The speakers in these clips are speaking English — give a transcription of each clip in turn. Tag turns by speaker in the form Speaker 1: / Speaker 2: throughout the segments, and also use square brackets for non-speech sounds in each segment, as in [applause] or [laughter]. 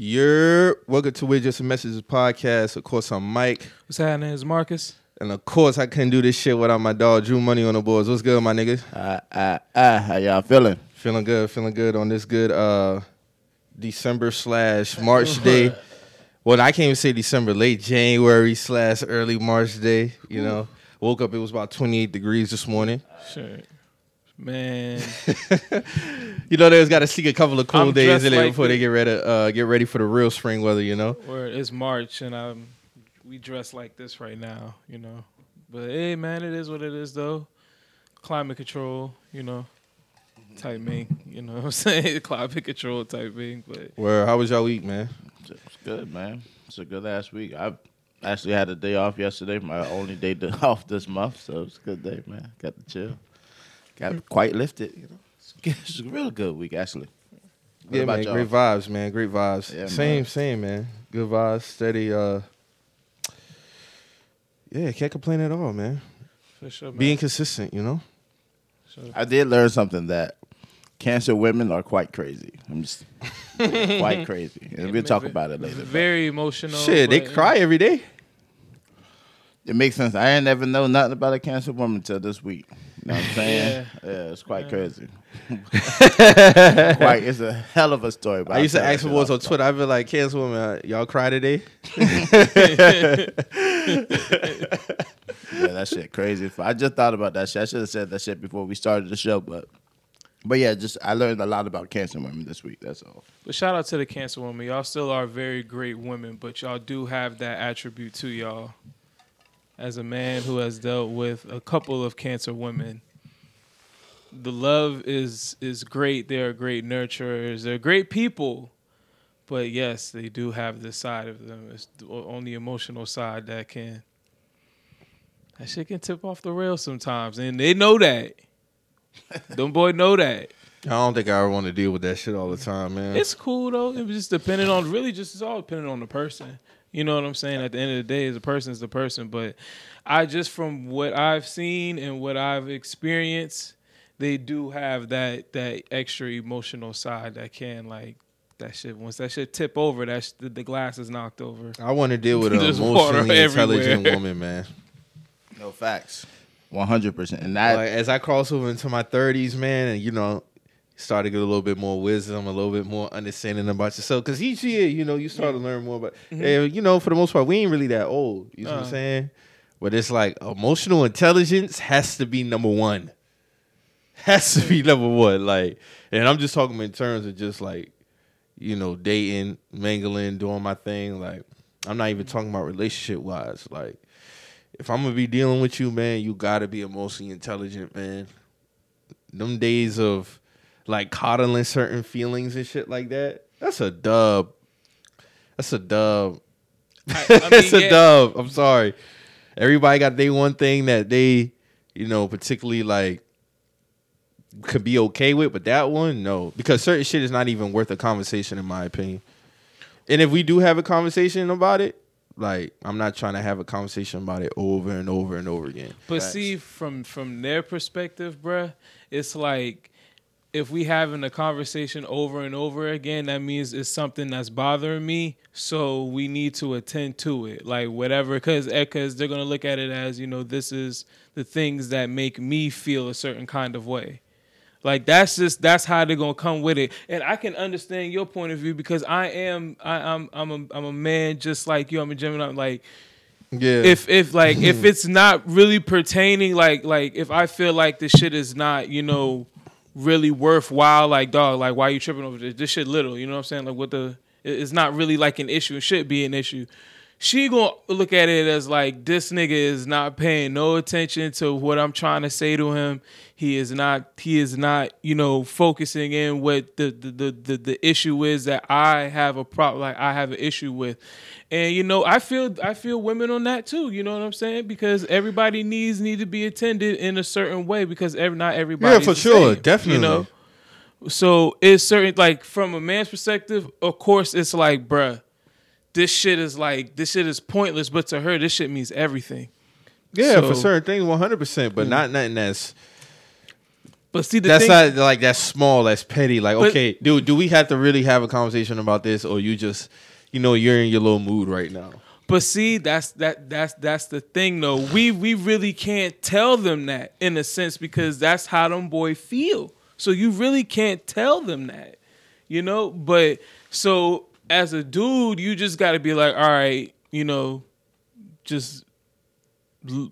Speaker 1: You're welcome to We're Just a Messages podcast. Of course, I'm Mike.
Speaker 2: What's happening? Is Marcus?
Speaker 1: And of course, I couldn't do this shit without my dog Drew Money on the boards. What's good, my nigga?
Speaker 3: Ah, ah, ah, how y'all feeling?
Speaker 1: Feeling good, feeling good on this good uh December slash March day. [laughs] Well, I can't even say December, late January slash early March day. You know, woke up, it was about 28 degrees this morning.
Speaker 2: Shit. Man, [laughs]
Speaker 1: You know, they just got to seek a couple of cool
Speaker 2: I'm
Speaker 1: days in there
Speaker 2: like
Speaker 1: before
Speaker 2: the-
Speaker 1: they get ready, uh, get ready for the real spring weather. You know.
Speaker 2: where it's March and I'm we dress like this right now, you know. But hey, man, it is what it is, though. Climate control, you know, type thing. You know what I'm [laughs] saying? Climate control type thing. But
Speaker 1: Where? How was y'all week, man?
Speaker 3: It's good, man. It's a good last week. I actually had a day off yesterday, my only day [laughs] off this month, so it's a good day, man. Got to chill. Got quite lifted, you know. It's, [laughs] it's a real good week, actually. What
Speaker 1: yeah, man.
Speaker 3: y'all?
Speaker 1: Great vibes, man. Great vibes.
Speaker 3: Yeah,
Speaker 1: same,
Speaker 3: man.
Speaker 1: same, man. Good vibes, steady. Uh, yeah, can't complain at all, man.
Speaker 2: for sure, man.
Speaker 1: Being consistent, you know.
Speaker 2: So,
Speaker 3: I did learn something that cancer women are quite crazy. I'm just [laughs] quite crazy. And we'll talk about it later. but
Speaker 2: very emotional.
Speaker 1: Shit, they
Speaker 2: but-
Speaker 1: cry every day.
Speaker 3: It makes sense. I ain't never know nothing about a cancer woman until this week. You know what I'm saying? yeah, it's quite
Speaker 2: Yeah.
Speaker 3: crazy. [laughs] quite, it's a hell of a story. but
Speaker 1: I used to ask
Speaker 3: that
Speaker 1: for boys on Twitter. I be like, "Cancel women, uh, y'all cry today?" [laughs] [laughs]
Speaker 3: Yeah, that shit crazy. I just thought about that shit. I should have said that shit before we started the show, but but yeah, just I learned a lot about cancer women this week. That's all.
Speaker 2: But shout out to the cancer women. Y'all still are very great women, but y'all do have that attribute to y'all. As a man who has dealt with a couple of cancer women, the love is is great. They are great nurturers. They're great people. But yes, they do have this side of them. It's on the emotional side that can that shit can tip off the rails sometimes, and they know that. [laughs] Them boy know that.
Speaker 1: I don't think I ever want to deal with that shit all the time, man.
Speaker 2: It's cool though. It was just depending on really just it's all depending on the person. You know what I'm saying? At the end of the day, the is the person. But I just from what I've seen and what I've experienced, they do have that that extra emotional side that can like that shit. Once that shit tip over, that sh- the, the glass is knocked over.
Speaker 1: I want to deal with [laughs] an
Speaker 2: There's water
Speaker 1: emotionally intelligent
Speaker 2: everywhere.
Speaker 1: woman, man.
Speaker 3: No facts. One hundred percent. And that
Speaker 1: like as I cross over into my thirties, man, and you know, start to get a little bit more wisdom, a little bit more understanding about yourself. Because each year, you know, you start to learn more about. And, you know, for the most part, we ain't really that old. You know what I'm
Speaker 2: Uh.
Speaker 1: saying? But it's like emotional intelligence has to be number one. Has to be number one. Like, and I'm just talking in terms of just like, you know, dating, mingling, doing my thing. Like, I'm not even talking about relationship wise. Like, if I'm gonna be dealing with you, man, you gotta be emotionally intelligent, man. Them days of like coddling certain feelings and shit like that, that's a dub. That's a dub.
Speaker 2: I, I [laughs] mean,
Speaker 1: That's a
Speaker 2: yeah,
Speaker 1: dub. I'm sorry. Everybody got their one thing that they, you know, particularly like could be okay with, but that one, no. Because certain shit is not even worth a conversation in my opinion. And if we do have a conversation about it, like I'm not trying to have a conversation about it over and over and over again.
Speaker 2: But
Speaker 1: Facts.
Speaker 2: see, from from their perspective, bruh, it's like if we having a conversation over and over again, that means it's something that's bothering me. So we need to attend to it, like whatever, because because eh, they're gonna look at it as you know this is the things that make me feel a certain kind of way. Like that's just that's how they're gonna come with it, and I can understand your point of view because I am I, I'm I'm a I'm a man just like you. I'm a Gemini. Like
Speaker 1: yeah.
Speaker 2: if if like if [laughs] it's not really pertaining like like if I feel like this shit is not you know really worthwhile like dog like why are you tripping over this? This shit little you know what I'm saying? Like what the it's not really like an issue. It should be an issue she gonna look at it as like this nigga is not paying no attention to what I'm trying to say to him. He is not he is not, you know, focusing in what the the the, the, the issue is that I have a problem like I have an issue with. And you know, I feel I feel women on that too, you know what I'm saying? Because everybody needs need to be attended in a certain way because every not everybody
Speaker 1: Yeah, for sure, definitely.
Speaker 2: You know? So it's certain like from a man's perspective, of course it's like, bruh, this shit is like this shit is pointless, but to her this shit means everything.
Speaker 1: Yeah, for certain things, one hundred percent, but
Speaker 2: Mm.
Speaker 1: not nothing that's
Speaker 2: But see, the
Speaker 1: That's
Speaker 2: thing,
Speaker 1: not like that's small, that's petty. Like,
Speaker 2: But-
Speaker 1: okay, dude, do we have to really have a conversation about this, or you just, you know, you're in your little mood right now?
Speaker 2: But see, that's that that's that's the thing though. We we really can't tell them that in a sense because that's how them boy feel. So you really can't tell them that. You know? But so as a dude, you just gotta be like, all right, you know, just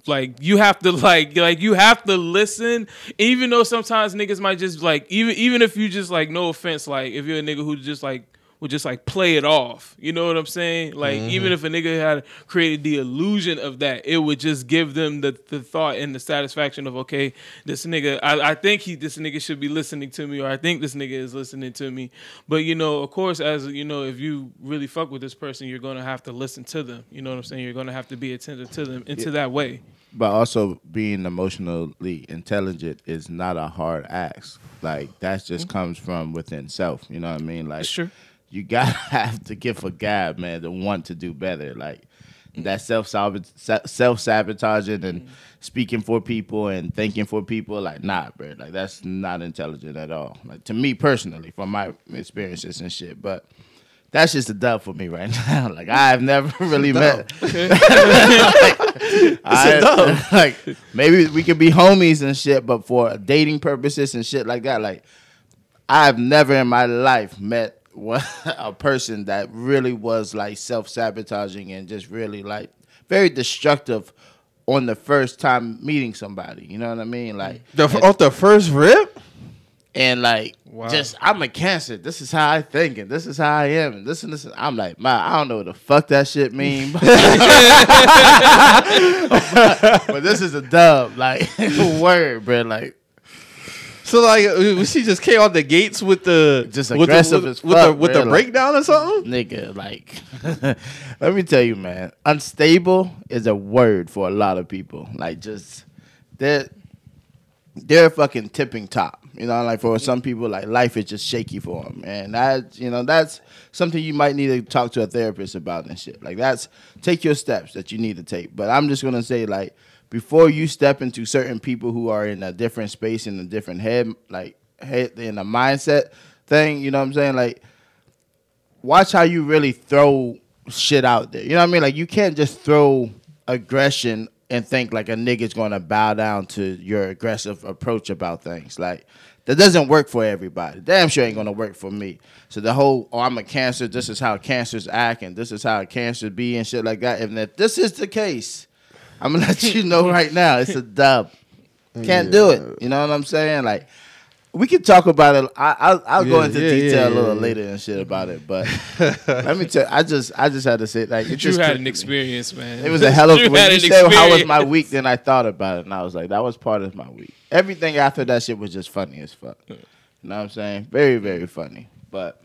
Speaker 2: like you have to [laughs] like like you have to listen even though sometimes niggas might just like even even if you just like no offense like if you're a nigga who just like would just like play it off. You know what i'm saying? Like mm-hmm. even if a nigga had created the illusion of that it would just give them the, the thought and the satisfaction of okay this nigga I, I think he this nigga should be listening to me or i think this nigga is listening to me. But you know of course as you know if you really fuck with this person you're gonna have to listen to them. You know what i'm saying? You're gonna have to be attentive to them into that way.
Speaker 3: But also being emotionally intelligent is not a hard ask. Like that just mm-hmm. comes from within self. You know what I mean? Like
Speaker 2: true.
Speaker 3: You gotta [laughs] have to give a gab, man, to want to do better. Like that self self sabotaging and speaking for people and thinking for people, like nah, bro. Like that's not intelligent at all. Like to me personally, from my experiences and shit. But that's just a dub for me right [laughs] now. Like I've never really met. [laughs] I, like maybe we could be homies and shit, but for dating purposes and shit like that, like I've never in my life met [laughs] a person that really was like self sabotaging and just really like very destructive on the first time meeting somebody. You know what I mean? Like
Speaker 1: The, off the first rip,
Speaker 3: and like
Speaker 2: Wow.
Speaker 3: just I'm a cancer. This is how I think and this is how I am and this and this. And I'm like, man, I don't know what the fuck that shit mean. but [laughs] [laughs] this is a dub, like word, bro. Like
Speaker 1: so like uh, she just came out the gates with the
Speaker 3: Just
Speaker 1: with the-
Speaker 3: aggressive
Speaker 1: with,
Speaker 3: as
Speaker 1: with the
Speaker 3: fuck,
Speaker 1: with the
Speaker 3: man, like-
Speaker 1: breakdown or something.
Speaker 3: nigga, like [laughs] let me tell you, man, unstable is a word for a lot of people. Like just they're they're fucking tipping top. You know, like for some people, like life is just shaky for them, and that you know that's something you might need to talk to a therapist about and shit. Like that's take your steps that you need to take. But I'm just gonna say like before you step into certain people who are in a different space in a different head, like head in a mindset thing. You know what I'm saying? Like watch how you really throw shit out there. You know what I mean? Like you can't just throw aggression and think like a nigga's gonna bow down to your aggressive approach about things. Like that doesn't work for everybody. Damn sure ain't gonna work for me. So the whole oh I'm a cancer, this is how cancers act and this is how a cancer be and shit like that. And if this is the case, I'm gonna let you know [laughs] right now, it's a dub. Can't do it. You know what I'm saying? Like we can talk about it. I, I'll, I'll go into
Speaker 1: yeah,
Speaker 3: detail
Speaker 1: yeah,
Speaker 3: a little
Speaker 1: yeah.
Speaker 3: later and shit about it. But [laughs] let me tell. You, I just I just had to say like it
Speaker 2: you
Speaker 3: just
Speaker 2: had
Speaker 3: took
Speaker 2: an
Speaker 3: me.
Speaker 2: experience man
Speaker 3: It was a hell of [laughs]
Speaker 2: You
Speaker 3: when you
Speaker 2: an
Speaker 3: said how was my week. Then I thought about it and I was like, that was part of my week. Everything after that shit was just funny as fuck. You know what I'm saying? Very very funny. But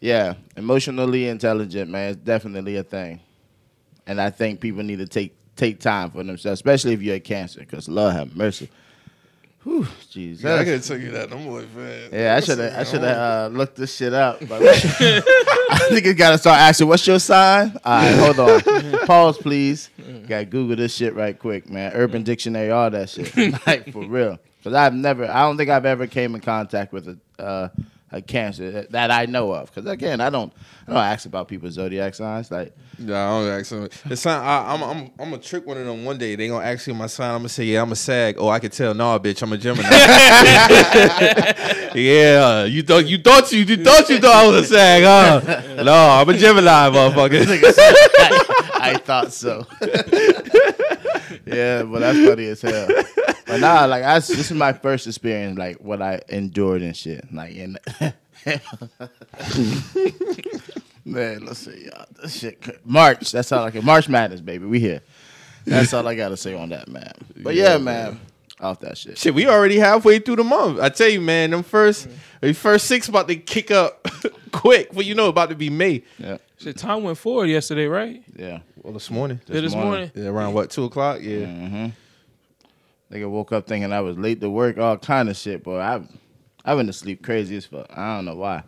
Speaker 3: yeah, emotionally intelligent man, is definitely a thing. And I think people need to take take time for themselves, especially if you're a cancer, because Lord have mercy. Whew, Jesus.
Speaker 1: Yeah, I could tell you that. I'm like, man.
Speaker 3: Yeah, I should have. I should have uh, looked this shit up. I think you gotta start asking, "What's your sign?" All right, hold on. [laughs] Pause, please. Gotta Google this shit right quick, man. Urban Dictionary, all that shit, [laughs] like for real. Because I've never. I don't think I've ever came in contact with a uh, a cancer that, that I know of. Because again, I don't. I don't ask about people's zodiac signs. Like,
Speaker 1: Yeah, I don't ask them. It's not, I, I'm I'm I'm gonna trick one of them one day. They gonna ask you my sign. I'm gonna say, yeah, I'm a sag. Oh, I can tell. No, bitch, I'm a Gemini. [laughs] yeah, you thought you thought you you thought you thought I was a sag, huh? No, I'm a Gemini, motherfucker. [laughs]
Speaker 3: I, I thought so. [laughs] yeah, but that's funny as hell. But nah, like I, this is my first experience, like what I endured and shit. Like in [laughs] man, let's see, y'all. This shit, cra- March. That's all I can. March Madness, baby. We here. That's all I gotta say on that, man. But yeah,
Speaker 1: Yeah,
Speaker 3: man, off that shit.
Speaker 1: Shit, we already halfway through the month. I tell you, man, them first the first six about to kick up [laughs] quick. Well, you know, about to be May.
Speaker 3: Yeah,
Speaker 2: Shit, time went forward yesterday right
Speaker 3: yeah.
Speaker 1: Well, this morning.
Speaker 2: Yeah, this morning.
Speaker 1: Yeah, around what two o'clock? Yeah.
Speaker 3: Mm-hmm. Nigga woke up thinking I was late to work, all kind of shit, boy. I I went to sleep crazy as fuck. I don't know why.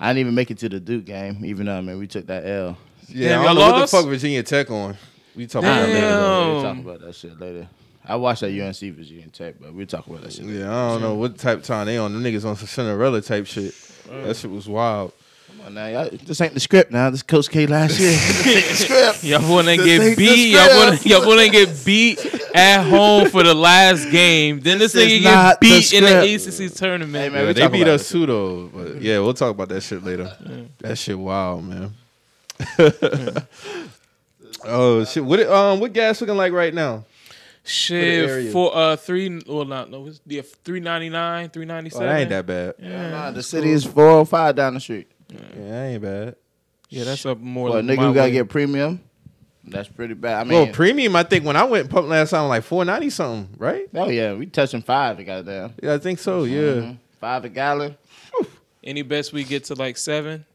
Speaker 3: I didn't even make it to the Duke game, even though I mean we took that L.
Speaker 1: Yeah,
Speaker 2: Damn,
Speaker 1: I don't
Speaker 2: y'all
Speaker 1: know what the fuck Virginia Tech on. We talking about that later.
Speaker 3: We'll talk about that shit later. I watched that UNC Virginia Tech, but we'll talk about that shit. later.
Speaker 1: Yeah, I don't know what type of time they on. Them niggas on some Cinderella type shit. That shit was wild.
Speaker 3: Come on now, y'all, this ain't the script now. This Coach K last year. [laughs] This ain't the script.
Speaker 2: Y'all wanna
Speaker 3: This
Speaker 2: get beat. Y'all wanna
Speaker 3: script.
Speaker 2: y'all wanna get beat at home for the last game. Then this,
Speaker 3: This
Speaker 2: nigga get
Speaker 3: not the
Speaker 2: beat in the
Speaker 3: script.
Speaker 2: ACC tournament.
Speaker 3: Hey, man,
Speaker 1: Yeah,
Speaker 3: we
Speaker 1: they beat
Speaker 3: about
Speaker 1: us too though. But yeah, we'll talk about that shit later. That shit wild, man. [laughs] oh shit! What um what gas looking like right now?
Speaker 2: Shit for uh three well not no it's yeah three ninety nine three ninety
Speaker 1: Oh,
Speaker 2: seven.
Speaker 1: that ain't that bad.
Speaker 2: Yeah,
Speaker 3: Nah, the city is 405 down the street.
Speaker 1: Yeah, that ain't bad.
Speaker 2: yeah, that's up more.
Speaker 3: Well,
Speaker 2: than
Speaker 3: nigga
Speaker 2: my
Speaker 3: who gotta
Speaker 2: way.
Speaker 3: get premium. That's pretty bad. I mean,
Speaker 1: well, premium. I think when I went pump last time, like four ninety something, right?
Speaker 3: oh yeah, we touching five. Goddamn.
Speaker 1: Yeah, I think so. Yeah.
Speaker 3: Mhm. Five a gallon.
Speaker 2: Any bets we get to like seven?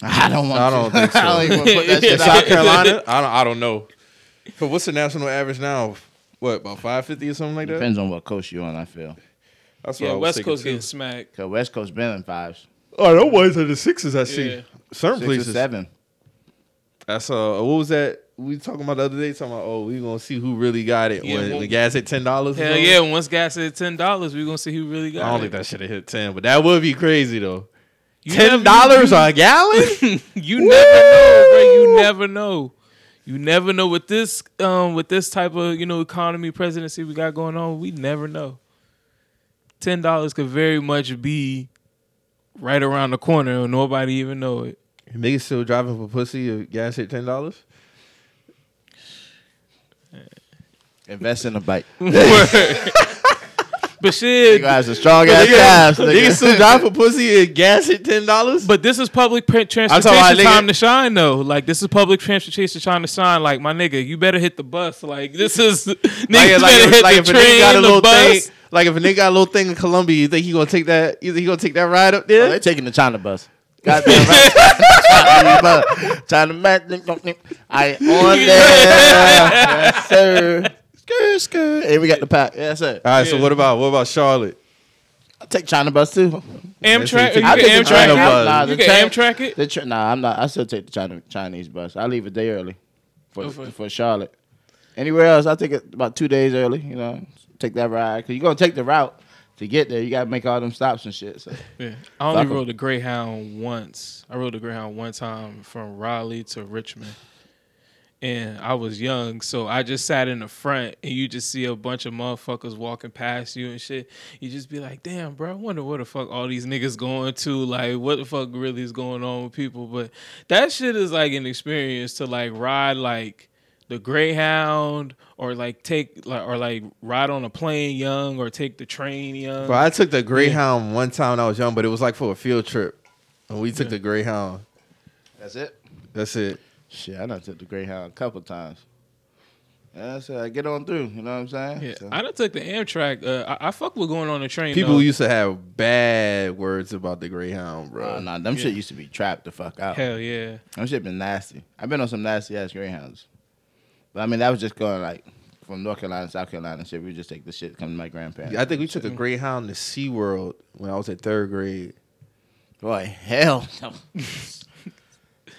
Speaker 3: I don't want.
Speaker 1: I don't
Speaker 3: to.
Speaker 1: think so. [laughs]
Speaker 3: I don't even want put that [laughs]
Speaker 1: In
Speaker 3: shit
Speaker 1: South. Carolina, I don't. I don't know. But what's the national average now? What about five fifty or something like that?
Speaker 3: Depends on what coast you're on. I feel.
Speaker 1: That's what I
Speaker 2: Yeah,
Speaker 1: was
Speaker 2: West
Speaker 1: thinking,
Speaker 2: Coast
Speaker 1: too.
Speaker 2: getting smacked.
Speaker 3: Cause West Coast been in fives,
Speaker 1: Oh, those ones are the sixes. I see.
Speaker 2: Yeah.
Speaker 1: Certain
Speaker 3: six
Speaker 1: places.
Speaker 3: or seven.
Speaker 1: That's uh, what was that? We talking about the other day. Talking about oh, we gonna see who really got it
Speaker 2: Yeah,
Speaker 1: when
Speaker 2: well-
Speaker 1: the gas at ten dollars.
Speaker 2: Hell yeah! Once gas at ten dollars, we gonna see who really got it.
Speaker 1: I don't
Speaker 2: it.
Speaker 1: think that should have hit ten, but that would be crazy though.
Speaker 2: You
Speaker 1: Ten dollars
Speaker 2: you-
Speaker 1: a gallon? [laughs]
Speaker 2: you never know, bro. You never know. You never know with this um with this type of you know economy presidency we got going on. We never know. Ten dollars could very much be right around the corner and nobody even know it.
Speaker 1: Niggas still driving for pussy. If gas hit ten dollars.
Speaker 3: Invest in a bike. [laughs] [laughs] [laughs]
Speaker 2: But shit,
Speaker 3: You guys a strong ass calves.
Speaker 1: Niggas
Speaker 3: nigga.
Speaker 1: still driving for pussy and gas at ten dollars.
Speaker 2: but this is public pre-
Speaker 1: talking
Speaker 2: transportation
Speaker 1: about nigga-
Speaker 2: time to shine though. Like this is public transportation time to shine. Like my nigga, you better hit the bus. Like this is [laughs] niggas
Speaker 1: Like, like,
Speaker 2: better
Speaker 1: if,
Speaker 2: hit
Speaker 1: like
Speaker 2: the
Speaker 1: if
Speaker 2: train,
Speaker 1: nigga got a
Speaker 2: the
Speaker 1: little
Speaker 2: bus.
Speaker 1: thing, like if a nigga got a little thing in Colombia, you think he gonna take that? You think he gonna take that ride up
Speaker 3: Oh,
Speaker 1: there?
Speaker 3: they taking the China bus. Goddamn [laughs] right. China match. I on there. yes, sir. Skirt, skirt. Hey, we got the pack. Yes, sir.
Speaker 1: All right. So
Speaker 2: Yeah.
Speaker 1: what about what about Charlotte?
Speaker 3: I'll take China bus too.
Speaker 2: Amtrak,
Speaker 1: you
Speaker 2: you
Speaker 1: take-
Speaker 2: can
Speaker 3: I the
Speaker 2: Amtrak
Speaker 1: China
Speaker 2: it.
Speaker 1: bus.
Speaker 3: Nah,
Speaker 2: You
Speaker 3: the
Speaker 2: can
Speaker 3: train-
Speaker 2: Amtrak it.
Speaker 3: The tra- nah, I'm not. I still take the China Chinese bus. I leave a day early for
Speaker 2: Oh, for-
Speaker 3: for Charlotte. Anywhere else, I take it about two days early. You know, take that ride because you're gonna take the route to get there. You gotta make all them stops and shit. So
Speaker 2: Yeah. I only
Speaker 3: Fuck 'em.
Speaker 2: rode a Greyhound once. I rode a Greyhound one time from Raleigh to Richmond. And I was young, so I just sat in the front and you just see a bunch of motherfuckers walking past you and shit. You just be like, damn, bro, I wonder what the fuck all these niggas going to. Like, what the fuck really is going on with people? But that shit is like an experience to like ride like the Greyhound or like take like or like ride on a plane young or take the train young.
Speaker 1: Bro, I took the Greyhound one time when I was young, but it was like for a field trip, and we took the Greyhound.
Speaker 3: that's it.
Speaker 1: That's it.
Speaker 3: Shit, I done took the Greyhound a couple times. I said, I get on through. You know what I'm saying?
Speaker 2: Yeah,
Speaker 3: So-
Speaker 2: I done took the Amtrak. Uh, I, I fuck with going on the train.
Speaker 1: People
Speaker 2: though.
Speaker 1: used to have bad words about the Greyhound, bro.
Speaker 3: Nah, nah, them shit used to be trapped the fuck out.
Speaker 2: Hell yeah.
Speaker 3: Them shit been nasty. I've been on some nasty ass Greyhounds. But I mean, that was just going like from North Carolina, South Carolina and shit. We just take the shit, come to my grandparents.
Speaker 1: I think we took a Greyhound to SeaWorld when I was in third grade.
Speaker 3: Boy, hell no. [laughs]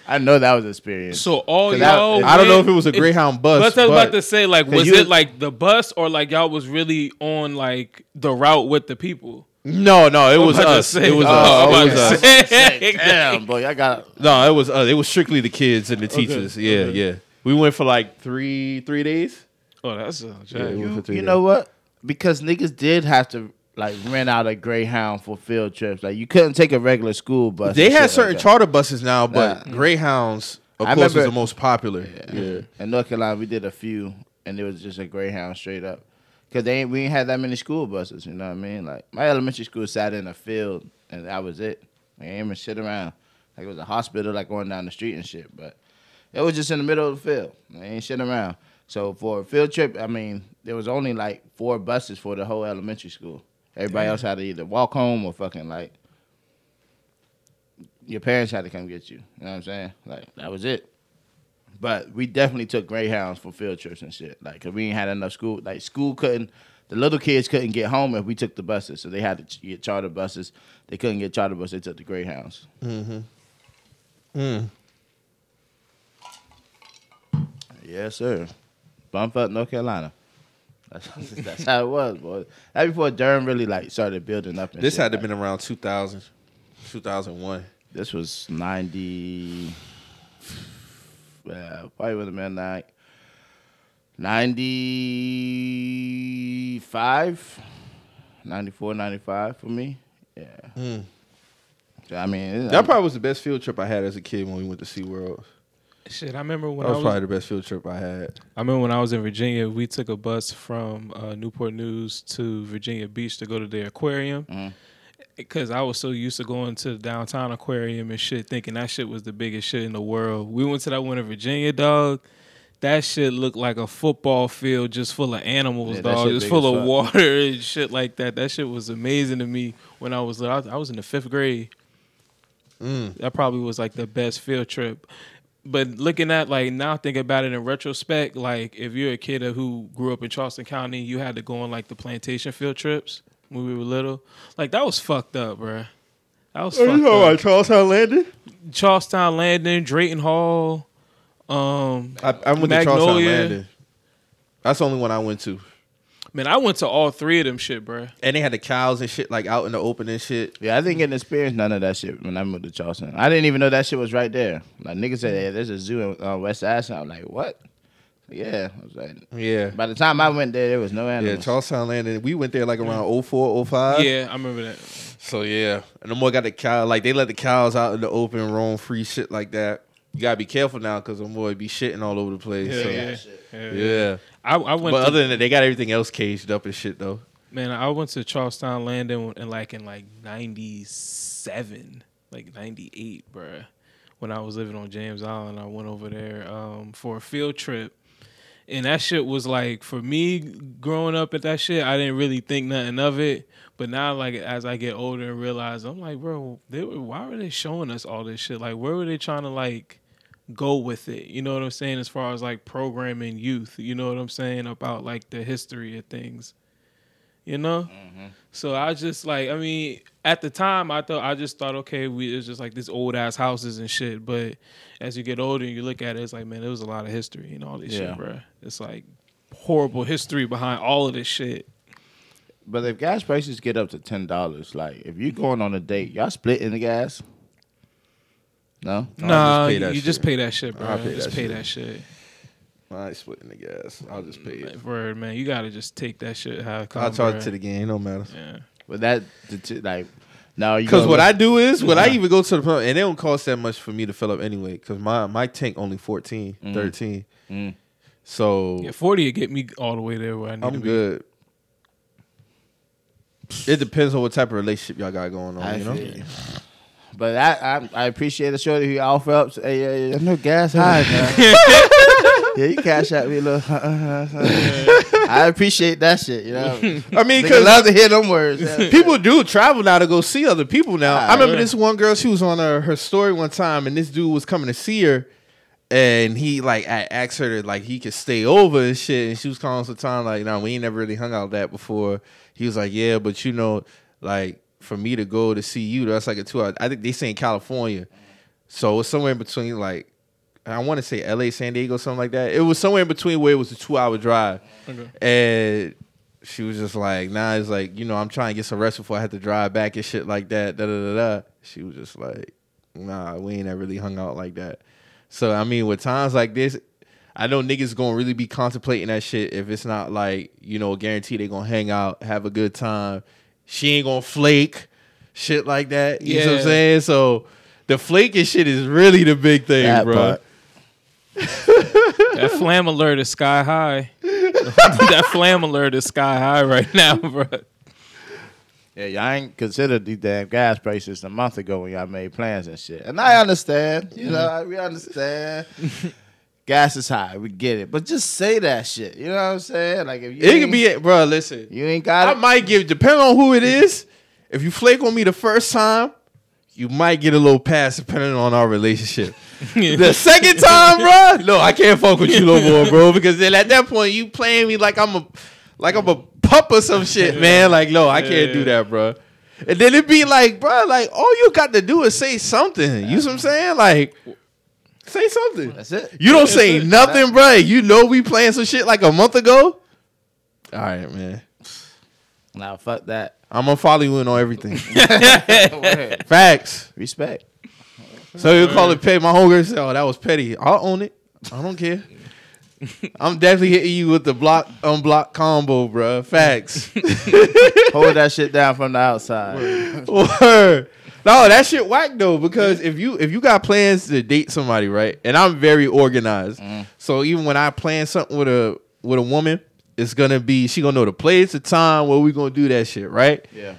Speaker 3: I know that was an experience.
Speaker 2: So all
Speaker 3: that-
Speaker 2: y'all.
Speaker 1: I don't know if it was a Greyhound bus.
Speaker 2: But I was about to say, Like, was
Speaker 3: you-
Speaker 2: it like the bus or like y'all was really on like the route with the people?
Speaker 1: no, no, it was
Speaker 2: about to
Speaker 1: us.
Speaker 2: say-
Speaker 1: It was
Speaker 2: Oh,
Speaker 1: us.
Speaker 2: I'm
Speaker 1: It was
Speaker 2: to
Speaker 1: us. [laughs]
Speaker 3: Damn, boy, I got
Speaker 1: No, it was us. It was strictly the kids and the teachers. Yeah,
Speaker 2: okay.
Speaker 1: yeah. We went for like three three days.
Speaker 2: Oh, that's a
Speaker 1: Yeah,
Speaker 3: you, you know what? Because niggas did have to like rent out a Greyhound for field trips. Like you couldn't take a regular school bus.
Speaker 1: They had certain
Speaker 3: like
Speaker 1: charter buses now, but
Speaker 3: Nah.
Speaker 1: Greyhounds, of
Speaker 3: I
Speaker 1: course, was
Speaker 3: remember-
Speaker 1: the most popular. Yeah.
Speaker 3: In North Carolina, we did a few, and it was just a Greyhound straight up. Cause they ain't, we ain't had that many school buses. You know what I mean? Like my elementary school sat in a field, and that was it. They ain't even shit around. Like it was a hospital, like going down the street and shit. But it was just in the middle of the field. They ain't shit around. So for a field trip, I mean, there was only like four buses for the whole elementary school. Everybody else had to either walk home or fucking like your parents had to come get you. You know what I'm saying? Like that was it. But we definitely took Greyhounds for field trips and shit. Like, cause we ain't had enough school. Like, school couldn't. The little kids couldn't get home if we took the buses, so they had to ch- get charter buses. They couldn't get charter buses. They took the Greyhounds.
Speaker 1: Mm. Hmm.
Speaker 3: Yes, sir. Bump up North Carolina. That's, [laughs] that's how it was, boy. That before Durham really like started building up. And
Speaker 1: This
Speaker 3: shit,
Speaker 1: had to
Speaker 3: like,
Speaker 1: have been around 2000, 2001.
Speaker 3: This was ninety. Yeah, probably would have been like ninety-five, 94, 95 for me. Yeah.
Speaker 1: Hmm.
Speaker 3: So, I mean,
Speaker 1: That probably was the best field trip I had as a kid when we went to SeaWorld.
Speaker 2: Shit, I remember when
Speaker 1: That
Speaker 2: I
Speaker 1: was
Speaker 2: was.
Speaker 1: probably the best field trip I had.
Speaker 2: I remember when I was in Virginia, we took a bus from uh, Newport News to Virginia Beach to go to their aquarium.
Speaker 3: Mhm.
Speaker 2: Because I was so used to going to the downtown aquarium and shit, thinking that shit was the biggest shit in the world. We went to that one in Virginia, dog. That shit looked like a football field just full of animals,
Speaker 3: Yeah, that
Speaker 2: dog.
Speaker 3: shit
Speaker 2: Just full of
Speaker 3: fuck.
Speaker 2: water [laughs] and shit like that. That shit was amazing to me when I was I was, I was in the fifth grade.
Speaker 1: Mm.
Speaker 2: That probably was like the best field trip. But looking at like now thinking about it in retrospect, like if you're a kid who grew up in Charleston County, you had to go on like the plantation field trips when we were little. Like that was fucked up, bruh. That was
Speaker 1: Oh,
Speaker 2: fucked
Speaker 1: you know
Speaker 2: up.
Speaker 1: about Charles Towne Landing?
Speaker 2: Charles Towne Landing, Drayton Hall, um
Speaker 1: I, I went to Charles Towne
Speaker 2: Magnolia.
Speaker 1: Landing. That's the only one I went to.
Speaker 2: Man, I went to all three of them shit, bro.
Speaker 1: And they had the cows and shit like out in the open and shit.
Speaker 3: Yeah, I didn't get to experience none of that shit when I moved to Charleston. I didn't even know that shit was right there. Like niggas said, hey, there's a zoo in uh, West Ashley. I'm like, what? Yeah, I was like,
Speaker 1: Yeah.
Speaker 3: by the time I went there, there was no animals.
Speaker 1: Yeah,
Speaker 3: animals.
Speaker 1: Charles Towne Landing. We went there like around 04, 05.
Speaker 2: Yeah, I remember that.
Speaker 1: So yeah, and the more got the cow, like they let the cows out in the open, roam free, shit like that. You gotta be careful now because the more be shitting all over the place.
Speaker 2: Yeah,
Speaker 1: so,
Speaker 2: yeah.
Speaker 1: yeah.
Speaker 2: Yeah. I, I went
Speaker 1: But
Speaker 2: to,
Speaker 1: other than that, they got everything else caged up and shit though.
Speaker 2: Man, I went to Charles Towne Landing in like in like '97, like '98, bruh. When I was living on James Island, I went over there um, for a field trip, and that shit was like for me growing up at that shit. I didn't really think nothing of it, but now like as I get older and realize, I'm like, bro, they were why were they showing us all this shit? Like, where were they trying to like go with it? You know what I'm saying? As far as like programming youth, you know what I'm saying about like the history of things you know. Mm-hmm. So I just like, I mean, at the time, I thought I just thought, okay, we it's just like this old ass houses and shit. But as you get older and you look at it, it's like, man, there was a lot of history and all this
Speaker 3: Yeah.
Speaker 2: shit, bro. It's like horrible history behind all of this shit.
Speaker 3: But if gas prices get up to ten dollars, like if you're going on a date, y'all splitting the gas? No.
Speaker 1: I'll
Speaker 2: nah, you,
Speaker 1: that
Speaker 2: you just pay that shit, bro.
Speaker 1: I'll pay
Speaker 2: just
Speaker 1: that
Speaker 2: pay
Speaker 1: shit.
Speaker 2: that shit.
Speaker 1: I ain't splitting the gas. I'll just pay it.
Speaker 2: Like, word, man, you gotta just take that shit how it
Speaker 1: I'll
Speaker 2: comes.
Speaker 1: charge to the game. No matter.
Speaker 2: Yeah.
Speaker 3: But that the t- like no, you
Speaker 1: Because what
Speaker 3: look-
Speaker 1: I do is when I even go to the pump, and it don't cost that much for me to fill up anyway. Because my my tank only 14,
Speaker 3: Mm.
Speaker 1: 13.
Speaker 3: Mm.
Speaker 1: So
Speaker 2: Yeah, forty would get me all the way there where I need to
Speaker 1: I'm
Speaker 2: be.
Speaker 1: good. It depends on what type of relationship y'all got going on.
Speaker 3: I
Speaker 1: you know.
Speaker 3: Feel you. But I, I I appreciate the show that who offer up. Say, hey, yeah, yeah, no gas high, man. [laughs] yeah, you cash out me a little. Uh, uh, uh, I appreciate that shit. You know,
Speaker 1: I mean,
Speaker 3: Nigga
Speaker 1: because
Speaker 3: love to hear them words. yeah.
Speaker 1: people do travel now to go see other people now. I remember
Speaker 2: yeah.
Speaker 1: this one girl, she was on her, her story one time, and this dude was coming to see her, and he like I asked her to like he could stay over and shit, and she was calling some time like, no, we ain't never really hung out that before. He was like, yeah, but you know, like for me to go to see you, that's like a two hour. I think they say in California, so it's somewhere in between like. I want to say L.A., San Diego, something like that. It was somewhere in between where it was a two-hour drive,
Speaker 2: Okay.
Speaker 1: and she was just like, "Nah, it's like you know, I'm trying to get some rest before I have to drive back and shit like that." Da da da da. She was just like, "Nah, we ain't ever really hung out like that." So I mean, with times like this, I know niggas gonna really be contemplating that shit if it's not like you know, guarantee they gonna hang out, have a good time. She ain't gonna flake, shit like that. You know what I'm saying? So the flaking shit is really the big thing,
Speaker 3: That
Speaker 1: bro. [laughs]
Speaker 2: That flam alert is sky high. [laughs] that flam alert is sky high right now, bro.
Speaker 3: Yeah, y'all ain't considered these damn gas prices a month ago when y'all made plans and shit. And I understand, you know, we understand. [laughs] gas is high, we get it, but just say that shit. You know what I'm saying? Like if you
Speaker 1: It
Speaker 3: ain't-
Speaker 1: could be, bro. Listen,
Speaker 3: you ain't got
Speaker 1: I
Speaker 3: it.
Speaker 1: might give, depending on who it is. If you flake on me the first time, you might get a little pass depending on our relationship. [laughs] the second time, bro, no, I can't fuck with you no more, bro. Because then at that point, you playing me like I'm a, like I'm a pup or some shit, man. Like, no, I can't do that, bro. And then it be like, bro, like all you got to do is say something. You know what I'm saying? Like, say something.
Speaker 3: That's it.
Speaker 1: You don't say nothing, bro. You know we playing some shit like a month ago. All right, man.
Speaker 3: Now fuck that.
Speaker 1: I'm gonna follow you in on everything. [laughs] Facts.
Speaker 3: Respect.
Speaker 1: So you call it petty? My homegirl said, "Oh, that was petty." I'll own it. I don't care. [laughs] I'm definitely hitting you with the block unblock combo, bro. Facts. [laughs]
Speaker 3: Hold that shit down from the outside.
Speaker 1: Word. No, that shit whack though. Because if you if you got plans to date somebody, right? And I'm very organized, mm. so even when I plan something with a with a woman, it's gonna be she gonna know the place, the time, where we gonna do that shit, right?
Speaker 3: Yeah.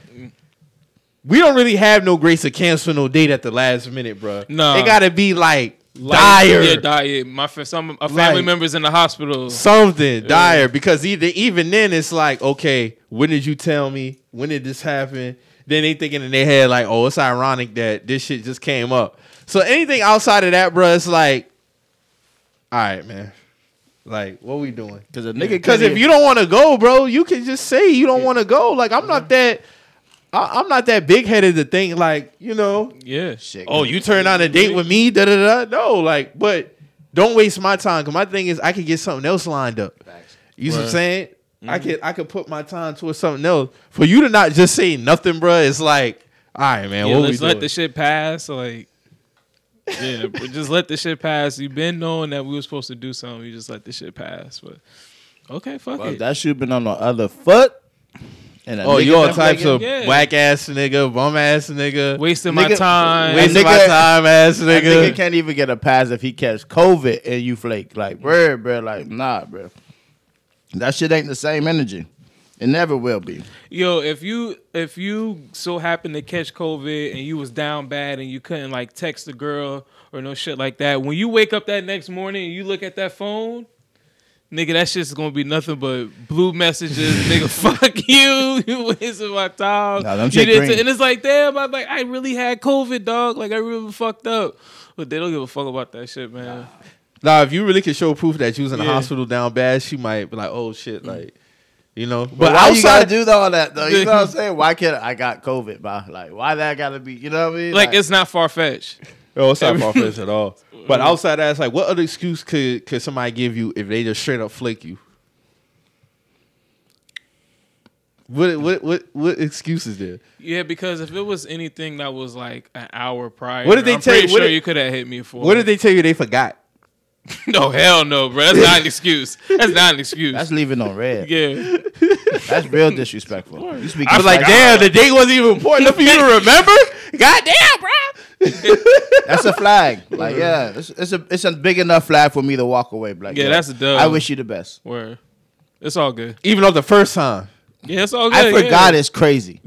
Speaker 1: We don't really have no grace to cancel no date at the last minute, bro.
Speaker 2: No,
Speaker 1: it gotta be like,
Speaker 2: Like,
Speaker 1: dire.
Speaker 2: Yeah, dire. My some a family
Speaker 1: Like-
Speaker 2: members in the hospital.
Speaker 1: something dire because either even then it's like okay when did you tell me when did this happen then they thinking in their head like oh it's ironic that this shit just came up so anything outside of that bro it's like all right man like what we doing
Speaker 3: Because a nigga
Speaker 1: because if you don't want to go bro you can just say you don't want to go like i'm not uh-huh. that I, i'm not that big-headed to think like you know
Speaker 2: Yeah.
Speaker 3: shit.
Speaker 1: oh, you turn on a date with me, da da da. No, like, but don't waste my time. Cause my thing is, I could get something else lined up. You see what I'm
Speaker 2: Right.
Speaker 1: Saying? I mm-hmm. could I could put my time towards something else. For you to not just say nothing, bro, it's like, all right, man.
Speaker 2: Yeah,
Speaker 1: what
Speaker 2: let's let
Speaker 1: doing?
Speaker 2: the shit pass. Like, yeah, [laughs] just let the shit pass. You've been knowing that we were supposed to do something. You just let the shit pass. But okay, fuck
Speaker 3: Well, if
Speaker 2: it.
Speaker 3: that shoe been on the other foot. And a
Speaker 1: oh, you all types
Speaker 3: flaking-
Speaker 1: of
Speaker 2: Yeah.
Speaker 1: whack ass nigga, bum ass nigga,
Speaker 2: Wasting my time.
Speaker 1: wasting
Speaker 3: Nigga-
Speaker 1: my time ass
Speaker 3: That
Speaker 1: nigga.
Speaker 3: nigga can't even get a pass if he catch COVID and you flake. Like, bro, bro, like, nah, bro. That shit ain't the same energy. It never will be.
Speaker 2: Yo, if you if you so happen to catch COVID and you was down bad and you couldn't like text the girl or no shit like that, when you wake up that next morning and you look at that phone, nigga, that shit's gonna be nothing but blue messages, [laughs] nigga. Fuck you, [laughs] you wasting my time.
Speaker 3: Nah, them shit green.
Speaker 2: and it's like, damn, I'm like, I really had COVID, dog. Like I really fucked up. But they don't give a fuck about that shit, man.
Speaker 1: Nah, if you really could show proof that you was in the
Speaker 2: Yeah.
Speaker 1: hospital down bad, she might be like, oh shit, mm. like, you know. But,
Speaker 3: But why you gotta
Speaker 1: outside,
Speaker 3: do all that though? You know what I'm [laughs] saying? Why can't I got COVID, bro? Like, why that gotta be? You know what I mean?
Speaker 2: Like it's not far fetched.
Speaker 1: Oh, it's not [laughs] far fetched at all. But mm. outside that, it's like, what other excuse could could somebody give you if they just straight up flake you? What what what what excuse is there?
Speaker 2: Yeah, because if it was anything that was like an hour prior,
Speaker 1: What did they
Speaker 2: I'm
Speaker 1: tell
Speaker 2: pretty
Speaker 1: you- what
Speaker 2: Sure,
Speaker 1: did-
Speaker 2: you could have hit me for.
Speaker 1: What did they tell you they forgot? [laughs]
Speaker 2: No, hell no, bro. That's not an excuse. That's not an excuse.
Speaker 3: that's leaving on red.
Speaker 2: yeah,
Speaker 3: That's real disrespectful. You speak
Speaker 1: I was like, damn, the date wasn't even important enough for you to remember. [laughs] God damn, bro. [laughs]
Speaker 3: That's a flag. Like, yeah, it's, it's a it's a big enough flag for me to walk away. Like,
Speaker 2: Yeah,
Speaker 3: yo,
Speaker 2: that's a dub.
Speaker 3: I wish you the best.
Speaker 2: where it's all good.
Speaker 1: Even though the first time.
Speaker 2: Yeah, it's all good.
Speaker 3: I
Speaker 2: good.
Speaker 3: forgot it's crazy.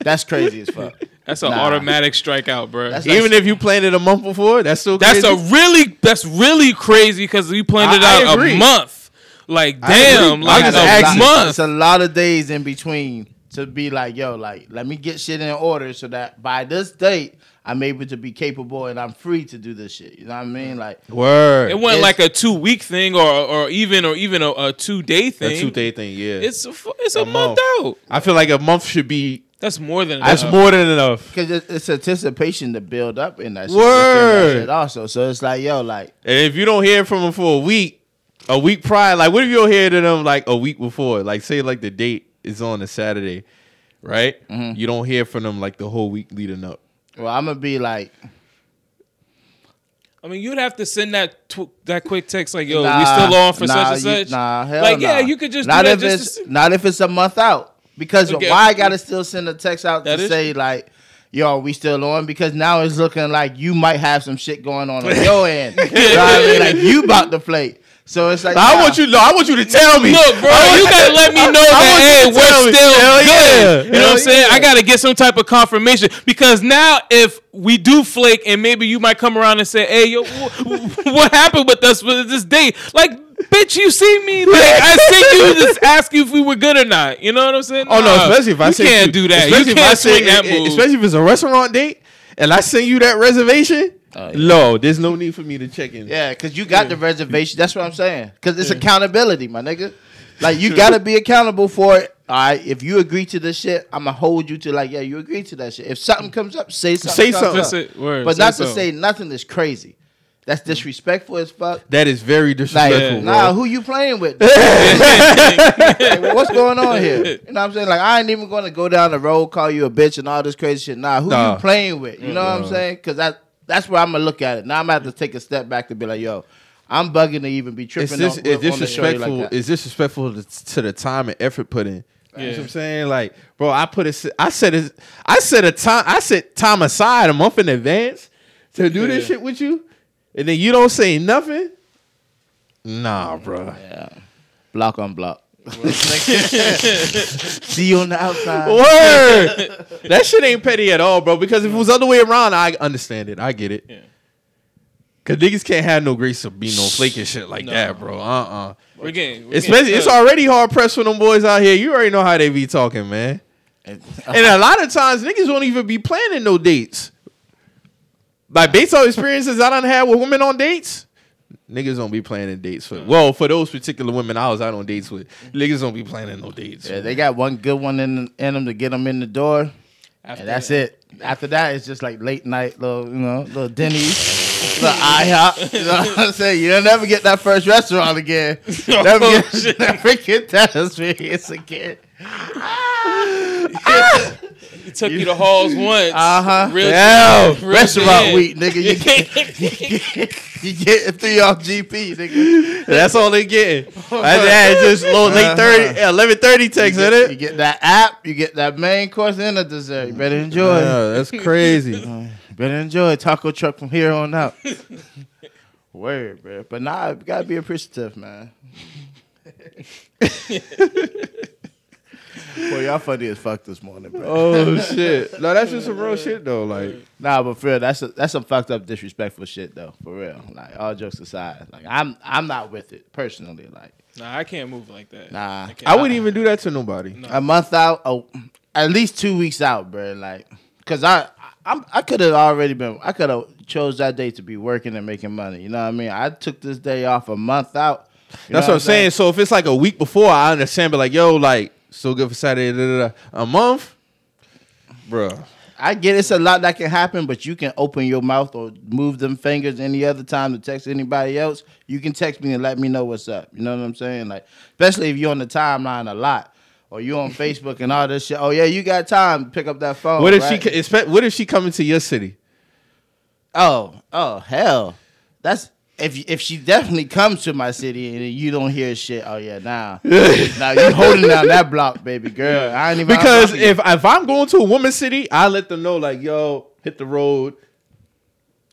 Speaker 3: That's crazy as fuck.
Speaker 2: That's an
Speaker 3: Nah.
Speaker 2: automatic strikeout, bro.
Speaker 3: That's
Speaker 2: That's,
Speaker 3: like-
Speaker 1: Even if you planned it a month before, that's still crazy.
Speaker 2: a really that's really crazy because you planned it
Speaker 1: I- I
Speaker 2: out
Speaker 1: agree.
Speaker 2: a month. Like damn, like
Speaker 1: I'm
Speaker 2: a
Speaker 1: just
Speaker 2: month.
Speaker 3: It's a lot of days in between to be like, yo, like, let me get shit in order so that by this date I'm able to be capable and I'm free to do this shit. You know what I mean? Like,
Speaker 1: Word.
Speaker 2: It wasn't like a two week thing or or even or even a, a two day thing.
Speaker 1: a two day thing, yeah.
Speaker 2: It's a, it's a,
Speaker 1: A
Speaker 2: month
Speaker 1: month.
Speaker 2: out.
Speaker 1: I feel like a month should be.
Speaker 2: That's more than enough.
Speaker 1: That's more than enough.
Speaker 3: because it's anticipation to build up in that.
Speaker 1: Word.
Speaker 3: shit also. So it's like, yo, like,
Speaker 1: And if you don't hear from them for a week, a week prior, like what if you don't hear to them like a week before? Like say like the date is on a Saturday, right?
Speaker 3: Mm-hmm.
Speaker 1: You don't hear from them like the whole week leading up.
Speaker 3: well, I'm gonna be like,
Speaker 2: I mean, you'd have to send that tw- that quick text like, "Yo,
Speaker 3: nah,
Speaker 2: we still on for
Speaker 3: nah,
Speaker 2: such and
Speaker 3: you-
Speaker 2: such."
Speaker 3: Nah, hell
Speaker 2: like, yeah, you could just
Speaker 3: not
Speaker 2: do
Speaker 3: if
Speaker 2: just
Speaker 3: it's
Speaker 2: to see-
Speaker 3: not if it's a month out. Because
Speaker 2: Okay.
Speaker 3: why I gotta still send a text out
Speaker 2: That
Speaker 3: to
Speaker 2: is
Speaker 3: say like, yo, we still on? Because now it's looking like you might have some shit going on on your [laughs] end. You know I mean? Like you about to play. So it's like
Speaker 1: I want you. No, I want you to tell me.
Speaker 2: Look, bro,
Speaker 1: I
Speaker 2: you gotta let me know
Speaker 1: I
Speaker 2: that
Speaker 1: you
Speaker 2: hey,
Speaker 1: to
Speaker 2: we're
Speaker 1: tell me.
Speaker 2: still
Speaker 1: Hell
Speaker 2: good.
Speaker 1: yeah.
Speaker 2: You know what
Speaker 1: Hell
Speaker 2: I'm saying?
Speaker 1: yeah.
Speaker 2: I gotta get some type of confirmation because now if we do flake and maybe you might come around and say, "Hey, yo, wh- [laughs] what happened with us for this date?" Like, bitch, you see me? Like, I see you just ask you if we were good or not. You know what I'm saying?
Speaker 1: Oh no,
Speaker 2: Nah,
Speaker 1: especially if I
Speaker 2: you can't do that. You
Speaker 1: especially if I
Speaker 2: can't
Speaker 1: say-
Speaker 2: swing that
Speaker 1: e- e-
Speaker 2: move.
Speaker 1: Especially if it's a restaurant date and I send you that reservation.
Speaker 3: Oh, yeah.
Speaker 1: No, there's no need for me to check in.
Speaker 3: Yeah, because you got the reservation. That's what I'm saying. Because it's accountability, my nigga. Like you gotta be accountable for it. All right, if you agree to this shit, I'm gonna hold you to like, yeah, you agree to that shit. If something comes up, say something.
Speaker 1: Say something.
Speaker 3: up.
Speaker 2: Just word,
Speaker 3: but
Speaker 2: say
Speaker 3: not
Speaker 2: so.
Speaker 3: to say nothing is crazy. That's disrespectful as fuck.
Speaker 1: That is very
Speaker 3: Like,
Speaker 1: disrespectful,
Speaker 3: nah, who you playing with? [laughs] Like, what's going on here? [laughs] You know what I'm saying? Like, I ain't even gonna go down the road, call you a bitch and all this crazy shit. Nah, who
Speaker 1: Nah.
Speaker 3: you playing with? You know what I'm saying? Because that that's where I'm gonna look at it. Now I'm gonna have to take a step back to be like, yo, I'm bugging to even be
Speaker 1: It's,
Speaker 3: tripping
Speaker 1: dis-
Speaker 3: on,
Speaker 1: it's
Speaker 3: on the shorty
Speaker 1: disrespectful.
Speaker 3: like that.
Speaker 1: disrespectful to, to the time and effort put in. You know what I'm saying? Like, bro, I put it. I said it. I set a time. I set time aside a month in advance to do this shit with you, and then you don't say nothing. Nah, bro.
Speaker 3: Yeah. Block on block. [laughs] See you on the outside.
Speaker 1: Word. that shit ain't petty at all, bro. Because if it was other way around, I understand it. I get it.
Speaker 2: Yeah.
Speaker 1: Cause niggas can't have no grace of be no flaking shit like
Speaker 2: No.
Speaker 1: that, bro. Uh uh
Speaker 2: We're getting, we're
Speaker 1: Especially,
Speaker 2: getting
Speaker 1: it's already hard pressed for them boys out here. You already know how they be talking, man.
Speaker 3: And-
Speaker 1: And a lot of times, niggas won't even be planning no dates. Like based on experiences I don't have with women on dates, niggas don't be planning dates for. Mm. Well, for those particular women I was out on dates with, niggas don't be planning no dates.
Speaker 3: Yeah, they got one good one in in them to get them in the door,
Speaker 2: After
Speaker 3: and that's
Speaker 2: that.
Speaker 3: it. After that, it's just like late night, little you know, little Denny's, [laughs] little IHOP. You know what I'm saying? You'll never get that first restaurant again. [laughs] Oh, never,
Speaker 2: Oh,
Speaker 3: get,
Speaker 2: shit.
Speaker 3: never [laughs] get that experience again. [laughs]
Speaker 2: He took you to halls once.
Speaker 3: Uh huh.
Speaker 2: Real
Speaker 1: Yeah,
Speaker 2: real
Speaker 3: Restaurant
Speaker 2: shit.
Speaker 3: week, nigga. You get, [laughs] you get, you get three off GP, nigga.
Speaker 1: That's all they getting. That's that. It's just low late thirty, eleven thirty text,
Speaker 3: You
Speaker 1: isn't
Speaker 3: get, you get that app, you get that main course and a dessert. You better enjoy.
Speaker 1: Yeah, that's crazy.
Speaker 3: You [laughs] better enjoy taco truck from here on out. Word, bro. But nah, you gotta be appreciative, man. Boy, y'all funny as fuck this morning, bro.
Speaker 1: oh shit! No, that's just some real shit though. Like,
Speaker 3: Nah, but for real, that's a, that's some fucked up, disrespectful shit though. For real, like all jokes aside, like I'm I'm not with it personally. Like
Speaker 2: Nah, I can't move like that.
Speaker 3: Nah.
Speaker 2: can't.
Speaker 1: I wouldn't even do that to nobody.
Speaker 2: No.
Speaker 3: a month out, oh, at least two weeks out, bro. Like, cause I I'm, I could have already been. I could have chose that day to be working and making money. You know what I mean? I took this day off a month out. You
Speaker 1: That's what I'm saying. So if it's like a week before, I understand. But like, yo, like, so good for Saturday. Da, da, da. A month, bro.
Speaker 3: I get it's a lot that can happen, but you can open your mouth or move them fingers any other time to text anybody else. You can text me and let me know what's up. You know what I'm saying? Like, especially if you're on the timeline a lot or you're on Facebook and all this shit. Oh yeah, you got time pick up that phone.
Speaker 1: What if
Speaker 3: right?
Speaker 1: she? What if she coming to your city?
Speaker 3: Oh, oh hell, that's if if she definitely comes to my city and you don't hear shit. Oh yeah, now [laughs] now you holding down that block, baby girl. I ain't even
Speaker 1: Because if if I'm going to a woman's city, I let them know like, yo, hit the road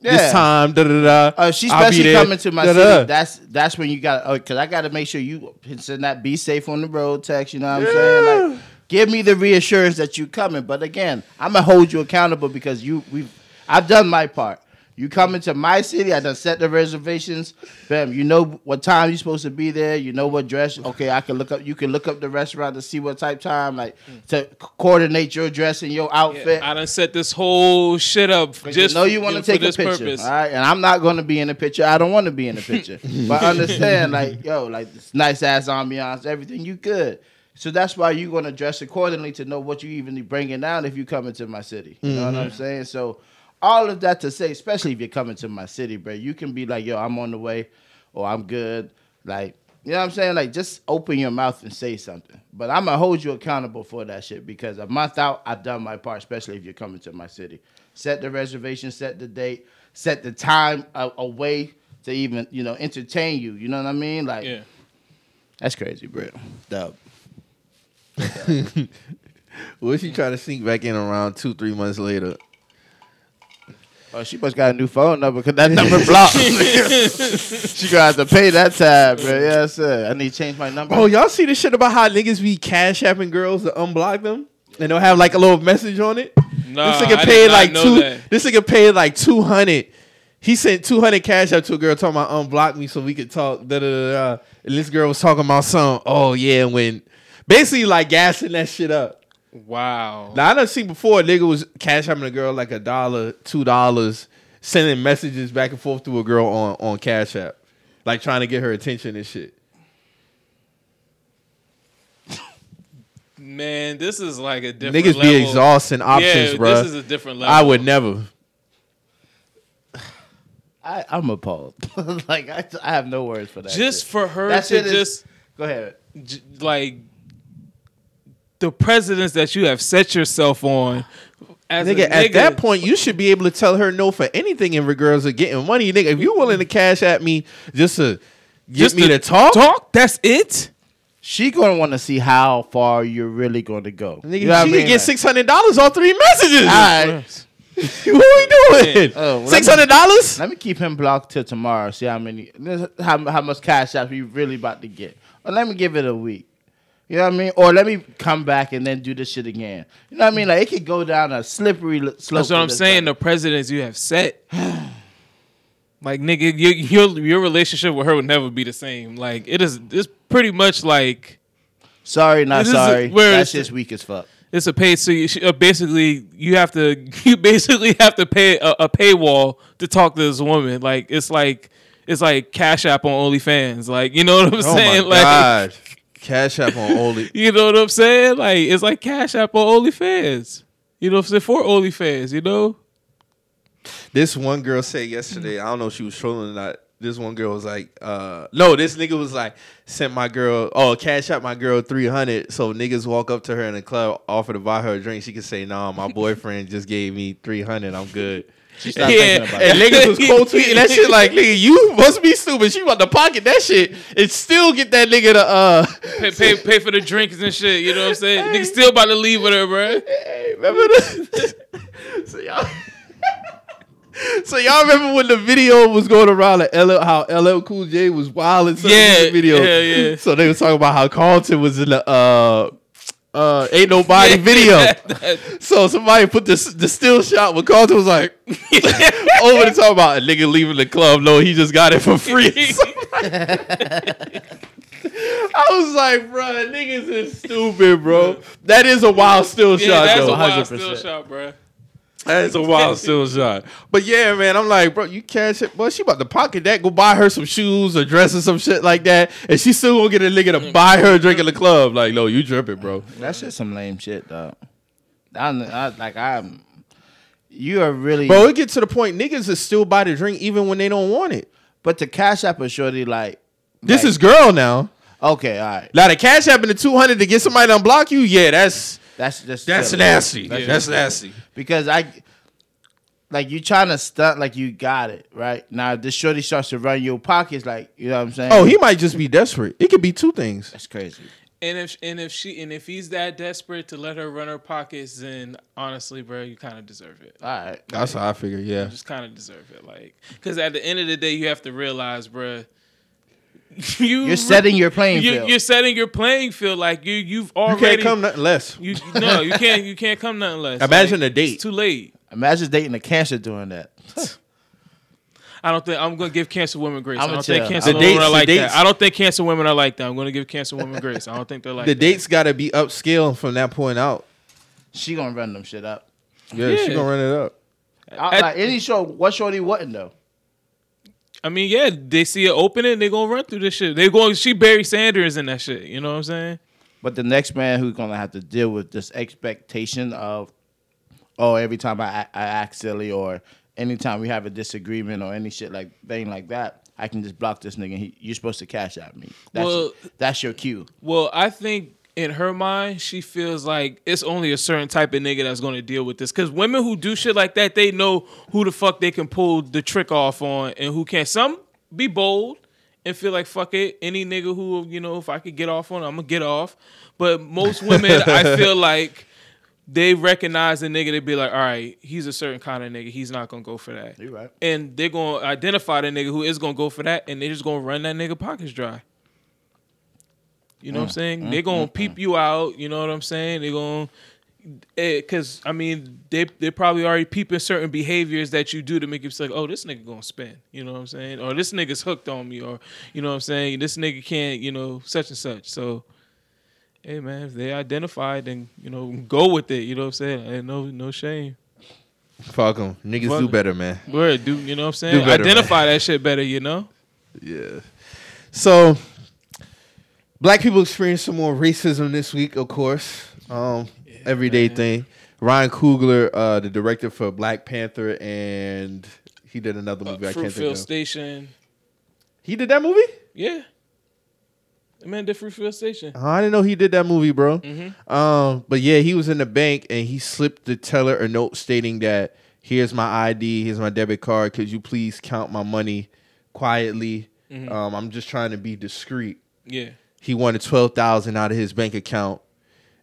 Speaker 3: Yeah.
Speaker 1: this time. Da da da.
Speaker 3: Uh, she's especially coming to my
Speaker 1: da-da.
Speaker 3: city. That's that's when you got because I got to make sure you send that be safe on the road text. You know what I'm saying? Like, give me the reassurance that you coming. But again, I'm gonna hold you accountable because you we've I've done my part. You coming to my city? I done set the reservations. Bam, you know what time you supposed to be there. You know what dress. Okay, I can look up. You can look up the restaurant to see what type time, like mm. to coordinate your dress and your outfit.
Speaker 2: I done set this whole shit up
Speaker 3: Just
Speaker 2: just
Speaker 3: know you want to take a
Speaker 2: this
Speaker 3: picture,
Speaker 2: purpose.
Speaker 3: all right? And I'm not going to be in the picture. I don't want to be in the picture, [laughs] but understand, like, yo, like this nice ass ambiance, everything you good. So that's why you're going to dress accordingly to know what you even bringing down if you come into my city. You know what I'm mm-hmm. saying? So all of that to say, especially if you're coming to my city, bro, you can be like, yo, I'm on the way, or I'm good, like. You know what I'm saying? Like, just open your mouth and say something. But I'm gonna hold you accountable for that shit because a month out, I've done my part, especially if you're coming to my city. Set the reservation, set the date, set the time a- away to even, you know, entertain you. You know what I mean? Like,
Speaker 2: Yeah.
Speaker 3: that's crazy, bro. Dub. [laughs]
Speaker 1: What if she try to sneak back in around two, three months later?
Speaker 3: Oh, she must got a new phone number because that number blocked. [laughs] she gonna have to pay that tab, bro. Yes, sir. I need to change my number.
Speaker 1: Oh, y'all see the shit about how niggas be cash apping girls to unblock them? And they'll have like a little message on it.
Speaker 2: Nah,
Speaker 1: this
Speaker 2: I
Speaker 1: nigga
Speaker 2: did
Speaker 1: paid
Speaker 2: not
Speaker 1: like
Speaker 2: know
Speaker 1: two.
Speaker 2: that.
Speaker 1: This nigga paid like two hundred. He sent two hundred cash up to a girl talking about unblock me so we could talk. Da da da. da. And this girl was talking about some. Oh yeah, when basically like gassing that shit up.
Speaker 2: Wow.
Speaker 1: Now I done seen before a nigga was cash apping a girl like a dollar, two dollars, sending messages back and forth to a girl on on Cash App, like trying to get her attention and shit.
Speaker 2: Man, this is like a different
Speaker 1: Niggas
Speaker 2: level.
Speaker 1: be exhausting options,
Speaker 2: yeah,
Speaker 1: bro.
Speaker 2: This is a different level.
Speaker 1: I would never. [sighs]
Speaker 3: I, I'm appalled. [laughs] like I, I have no words for that.
Speaker 2: just
Speaker 3: shit.
Speaker 2: for her
Speaker 3: That
Speaker 2: to
Speaker 3: shit is-
Speaker 2: just
Speaker 3: go ahead.
Speaker 2: j- like the precedence that you have set yourself on as
Speaker 1: Nigga,
Speaker 2: a
Speaker 1: at that point, you should be able to tell her no for anything in regards to getting money, nigga. If you're willing to cash at me just to get
Speaker 2: Just
Speaker 1: me
Speaker 2: to
Speaker 1: to talk,
Speaker 2: talk. That's it.
Speaker 3: She gonna want to see how far you're really going to go.
Speaker 1: nigga,
Speaker 3: You know what I mean?
Speaker 1: can get six hundred dollars on three messages.
Speaker 3: All right. [laughs]
Speaker 1: what we doing?
Speaker 3: Oh,
Speaker 1: Six hundred dollars?
Speaker 3: Let me keep him blocked till tomorrow. See how many, how, how much cash out he really about to get. Or let me give it a week. You know what I mean? Or let me come back and then do this shit again. You know what I mean? Like it could go down a slippery slope.
Speaker 2: That's what I'm saying.
Speaker 3: guy.
Speaker 2: The precedents you have set. [sighs] Like nigga, your your your relationship with her would never be the same. Like it is, it's pretty much like
Speaker 3: Sorry, not
Speaker 2: It is a-
Speaker 3: sorry.
Speaker 2: where
Speaker 3: That
Speaker 2: is
Speaker 3: shit's
Speaker 2: it?
Speaker 3: weak as fuck.
Speaker 2: it's a pay. So you, uh, basically, you have to [laughs] you basically have to pay a, a paywall to talk to this woman. Like it's like it's like Cash App on OnlyFans. Like you know what I'm
Speaker 1: Oh
Speaker 2: saying?
Speaker 1: my [laughs]
Speaker 2: like
Speaker 1: god! Cash app on only. [laughs]
Speaker 2: you know what I'm saying? Like it's like Cash App on OnlyFans. You know what I'm saying? For OnlyFans, you know.
Speaker 1: This one girl said yesterday, I don't know if she was trolling or not. This one girl was like, uh, no, this nigga was like, sent my girl, oh, cash out my girl 300. So niggas walk up to her in the club, offer to buy her a drink. She could say, nah, my boyfriend just gave me 300. I'm good.
Speaker 3: She
Speaker 2: Yeah.
Speaker 3: thinking about
Speaker 1: And niggas was cold tweeting that shit like, nigga, you must be stupid. She want to pocket that shit and still get that nigga to, uh,
Speaker 2: Pay, pay, pay for the drinks and shit. You know what I'm saying? Nigga still about to leave with her, bro.
Speaker 1: Hey, remember the [laughs] so y'all [laughs] So y'all remember when the video was going around like LL, how LL Cool J was wild in some
Speaker 2: Yeah,
Speaker 1: of the video.
Speaker 2: yeah, yeah.
Speaker 1: So they were talking about how Carlton was in the uh uh ain't nobody video. [laughs] So somebody put this the still shot when Carlton was like [laughs] over the talk about a nigga leaving the club. No, he just got it for free. [laughs] I was like, bro, niggas is stupid, bro. That is a wild still
Speaker 2: Yeah,
Speaker 1: shot,
Speaker 2: that's
Speaker 1: though.
Speaker 2: a wild
Speaker 3: 100%.
Speaker 2: still shot, bro.
Speaker 1: That is a wild still shot. But yeah, man, I'm like, bro, you cash it. but she about to pocket that, go buy her some shoes or dress or some shit like that. And she still gonna get a nigga to mm. buy her a drink in the club. Like, no, you dripping, bro.
Speaker 3: That's just some lame shit, though. I, I like I'm. You are really,
Speaker 1: Bro, it get to the point niggas is still buy the drink even when they don't want it.
Speaker 3: but to cash app a shorty like.
Speaker 1: This
Speaker 3: like-
Speaker 1: is girl now.
Speaker 3: okay. All right,
Speaker 1: Now the cash app in the 200 to get somebody to unblock you, yeah, that's
Speaker 3: that's just
Speaker 1: that's
Speaker 3: silly.
Speaker 1: nasty.
Speaker 3: That's
Speaker 1: That's nasty.
Speaker 3: because I like you trying to stunt like you got it right now. If this shorty starts to run your pockets, like you know what I'm saying.
Speaker 1: Oh, he might just be desperate. It could be two things.
Speaker 3: that's crazy.
Speaker 2: And if and if she and if he's that desperate to let her run her pockets, then honestly, bro, you kind of deserve it.
Speaker 3: All right,
Speaker 1: That's how I figure, yeah.
Speaker 2: You just kind of deserve it, like, because at the end of the day, you have to realize, bro, [laughs] you
Speaker 3: you're setting your playing
Speaker 2: you,
Speaker 3: field.
Speaker 2: you're setting your playing field. Like you, you've
Speaker 1: You
Speaker 2: already.
Speaker 1: can't come nothing less.
Speaker 2: You no, you can't. You can't come nothing less.
Speaker 1: Imagine
Speaker 2: Like,
Speaker 1: a date.
Speaker 2: It's too late.
Speaker 3: Imagine dating a cancer doing that.
Speaker 2: I don't think I'm gonna give cancer women grace.
Speaker 3: I'ma
Speaker 2: I don't
Speaker 3: chill.
Speaker 2: think cancer
Speaker 1: The
Speaker 2: women
Speaker 1: dates-
Speaker 2: are like
Speaker 1: dates-
Speaker 2: that. I don't think cancer women are like that. I'm gonna give cancer women grace. I don't think they're like
Speaker 1: The
Speaker 2: that.
Speaker 1: dates got to be upscale from that point out.
Speaker 3: She gonna run them shit up.
Speaker 1: Yeah, she gonna run it up.
Speaker 3: I,
Speaker 2: At-
Speaker 3: like any show, what shorty wouldn't though?
Speaker 2: I mean, yeah, they see it opening, they gonna run through this shit. They going. She Barry Sanders in that shit. You know what I'm saying?
Speaker 3: But the next man who's gonna have to deal with this expectation of, oh, every time I, I act silly or anytime we have a disagreement or any shit like thing like that, I can just block this nigga. He, you're supposed to cash at me. That's
Speaker 2: Well-
Speaker 3: that's your cue.
Speaker 2: Well, I think in her mind, she feels like it's only a certain type of nigga that's going to deal with this. Because women who do shit like that, they know who the fuck they can pull the trick off on and who can't. Some be bold and feel like fuck it, any nigga who you know if I could get off on, I'm gonna get off. But most [laughs] women, I feel like they recognize the nigga. They be like, all right, he's a certain kind of nigga. He's not gonna go for that.
Speaker 3: You right.
Speaker 2: And they're gonna identify the nigga who is gonna go for that, and they're just gonna run that nigga pockets dry. You know what I'm mm, saying? Mm, they're gonna mm, peep you out. You know what I'm saying? They're gonna, eh, because I mean, they they probably already peeping certain behaviors that you do to make you say, oh, this nigga gonna spend. You know what I'm saying? Or this nigga's hooked on me. Or you know what I'm saying? This nigga can't. You know, such and such. So. Hey man, if they identify, then you know go with it. You know what I'm saying? And no, no shame.
Speaker 1: Fuck them. Niggas
Speaker 2: Fuck
Speaker 1: do better, man.
Speaker 2: Word, do you know what I'm saying?
Speaker 1: Better,
Speaker 2: Identify that shit better. You know.
Speaker 1: Yeah. So, black people experience some more racism this week, of course. Um, everyday
Speaker 2: man.
Speaker 1: thing. Ryan Coogler, uh, the director for Black Panther, and He did another movie I can't think of.
Speaker 2: Station.
Speaker 1: He did that movie?
Speaker 2: Yeah. The man did Fruitvale Station.
Speaker 1: Oh, I didn't know he did that movie, bro.
Speaker 2: Mm-hmm.
Speaker 1: Um, but yeah, he was in the bank and he slipped the teller a note stating that here's my ID, here's my debit card. Could you please count my money quietly?
Speaker 2: Mm-hmm.
Speaker 1: Um, I'm just trying to be discreet.
Speaker 2: Yeah.
Speaker 1: He wanted twelve thousand out of his bank account,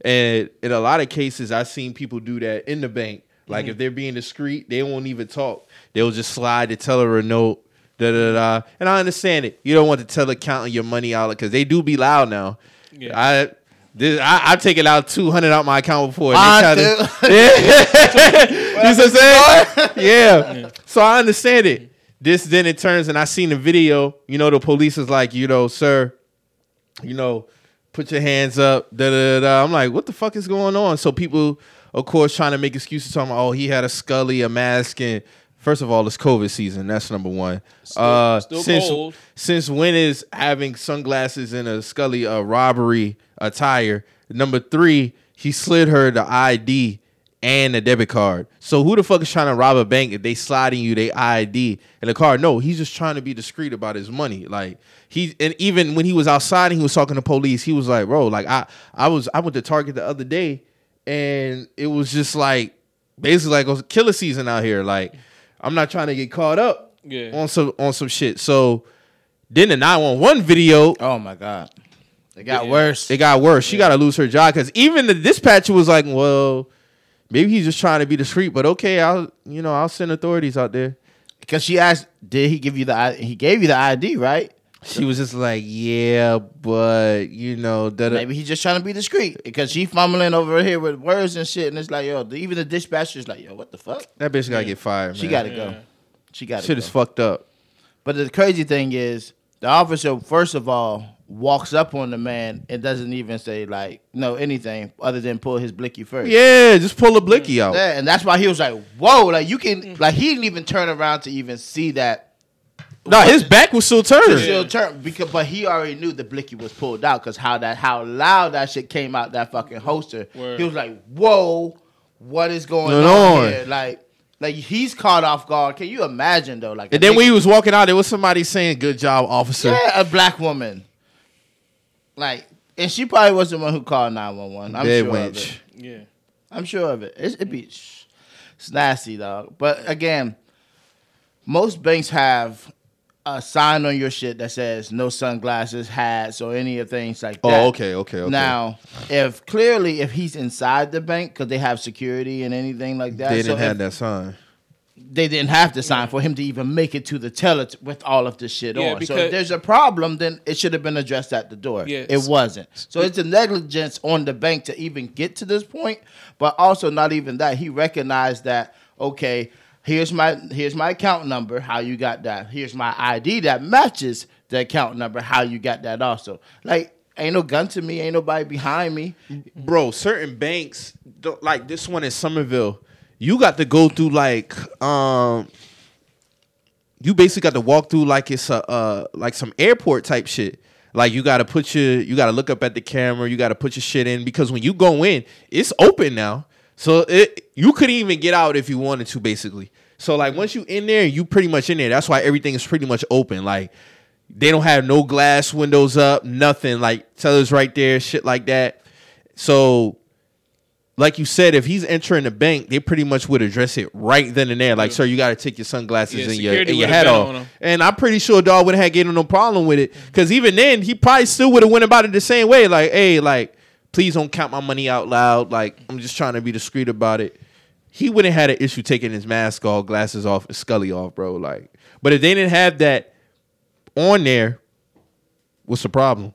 Speaker 1: and in a lot of cases, I've seen people do that in the bank. Like if they're being discreet, they won't even talk. They'll just slide the teller a note. Da da da. And I understand it. You don't want to tell the counting your money out because they do be loud now.
Speaker 2: Yeah.
Speaker 1: I. This, I, I've taken out two hundred out my account before.
Speaker 3: I [laughs]
Speaker 1: yeah. [laughs] you know what I'm saying? [laughs] Yeah. So I understand it. This then it turns, and I seen the video. You know, the police is like, you know, sir, you know, put your hands up. Da da da. I'm like, what the fuck is going on? So people, of course, trying to make excuses, talking about, oh, he had a scully, a mask, and first of all, it's COVID season. That's number one.
Speaker 2: Still-
Speaker 1: uh,
Speaker 2: still
Speaker 1: since
Speaker 2: cold.
Speaker 1: since when is having sunglasses and a scully a robbery attire? Number three, he slid her the ID and a debit card. So who the fuck is trying to rob a bank if they sliding you their ID and the card? No, he's just trying to be discreet about his money. Like he and even when he was outside and he was talking to police, he was like, "Bro, like I I was I went to Target the other day and it was just like basically like it was killer season out here. Like I'm not trying to get caught up
Speaker 2: Yeah.
Speaker 1: on some on some shit. So then the 911 video,
Speaker 3: Oh my god, it got
Speaker 2: Yeah.
Speaker 3: worse.
Speaker 1: it got worse. She got to lose her job because even the dispatcher was like, "Well, maybe he's just trying to be discreet, but okay, I'll you know I'll send authorities out there."
Speaker 3: Because she asked, did he give you the? He gave you the ID, right?
Speaker 1: She was just like, "Yeah, but you know that."
Speaker 3: Maybe he's just trying to be discreet because she fumbling over here with words and shit, and it's like, yo, even the dispatcher's like, yo, what the fuck?
Speaker 1: That bitch gotta get fired.
Speaker 3: She
Speaker 1: man.
Speaker 3: got to
Speaker 2: Yeah.
Speaker 3: go. She got to
Speaker 1: Shit
Speaker 3: go.
Speaker 1: is fucked up.
Speaker 3: But the crazy thing is, the officer first of all walks up on the man and doesn't even say like no anything other than pull his blicky first.
Speaker 1: Yeah, just pull a blicky out.
Speaker 3: Yeah, and that's why he was like, "Whoa!" Like you can, like he didn't even turn around to even see that.
Speaker 1: No, his back was still turned.
Speaker 3: Still turn because, but he already knew the blicky was pulled out because how that how loud that shit came out that fucking holster.
Speaker 2: Word.
Speaker 3: He was like, "Whoa, what is going
Speaker 1: Going
Speaker 3: on,
Speaker 1: on?
Speaker 3: here?" Like, like he's caught off guard. Can you imagine though? Like,
Speaker 1: And then when he was walking out, there was somebody saying, "Good job, officer."
Speaker 3: yeah, a black woman, like, and she probably was the one who called nine one one. I'm
Speaker 1: Dead
Speaker 3: sure of it.
Speaker 2: Yeah.
Speaker 3: I'm sure of it. It's, it be it's nasty, dog. But again, most banks have a sign on your shit that says no sunglasses, hats, or any of things like oh, that.
Speaker 1: Oh, okay, okay, okay.
Speaker 3: Now, if clearly if he's inside the bank because they have security and anything like that,
Speaker 1: they
Speaker 3: so
Speaker 1: didn't have
Speaker 3: if
Speaker 1: that sign.
Speaker 3: they didn't have to sign for him to even make it to the teller t- with all of this shit
Speaker 2: Yeah,
Speaker 3: on. so if there's a problem, then it should have been addressed at the door.
Speaker 2: Yes.
Speaker 3: It wasn't. So it's a negligence on the bank to even get to this point, but also not even that. He recognized that, okay, here's my here's my account number, how you got that. Here's my ID that matches the account number, how you got that also. Like ain't no gun to me, ain't nobody behind me.
Speaker 1: bro, certain banks, like this one in Somerville, you got to go through like, um, you basically got to walk through like it's a, uh, like some airport type shit. Like you got to put your, you got to look up at the camera, you got to put your shit in because when you go in, it's open now. So it, you couldn't even get out if you wanted to, basically. So like once you in there, you pretty much in there. That's why everything is pretty much open. Like they don't have no glass windows up, nothing. Like tellers right there, shit like that. So, like you said, if he's entering the bank, they pretty much would address it right then and there. Like, sir, you got to take your sunglasses
Speaker 2: Yeah,
Speaker 1: and your, and your hat off. And I'm pretty sure dog would have had no problem with it. Because even then, he probably still would have went about it the same way. Like, hey, like, please don't count my money out loud. Like, I'm just trying to be discreet about it. He wouldn't have had an issue taking his mask off, glasses off, and Scully off, bro. Like, but if they didn't have that on there, what's the problem?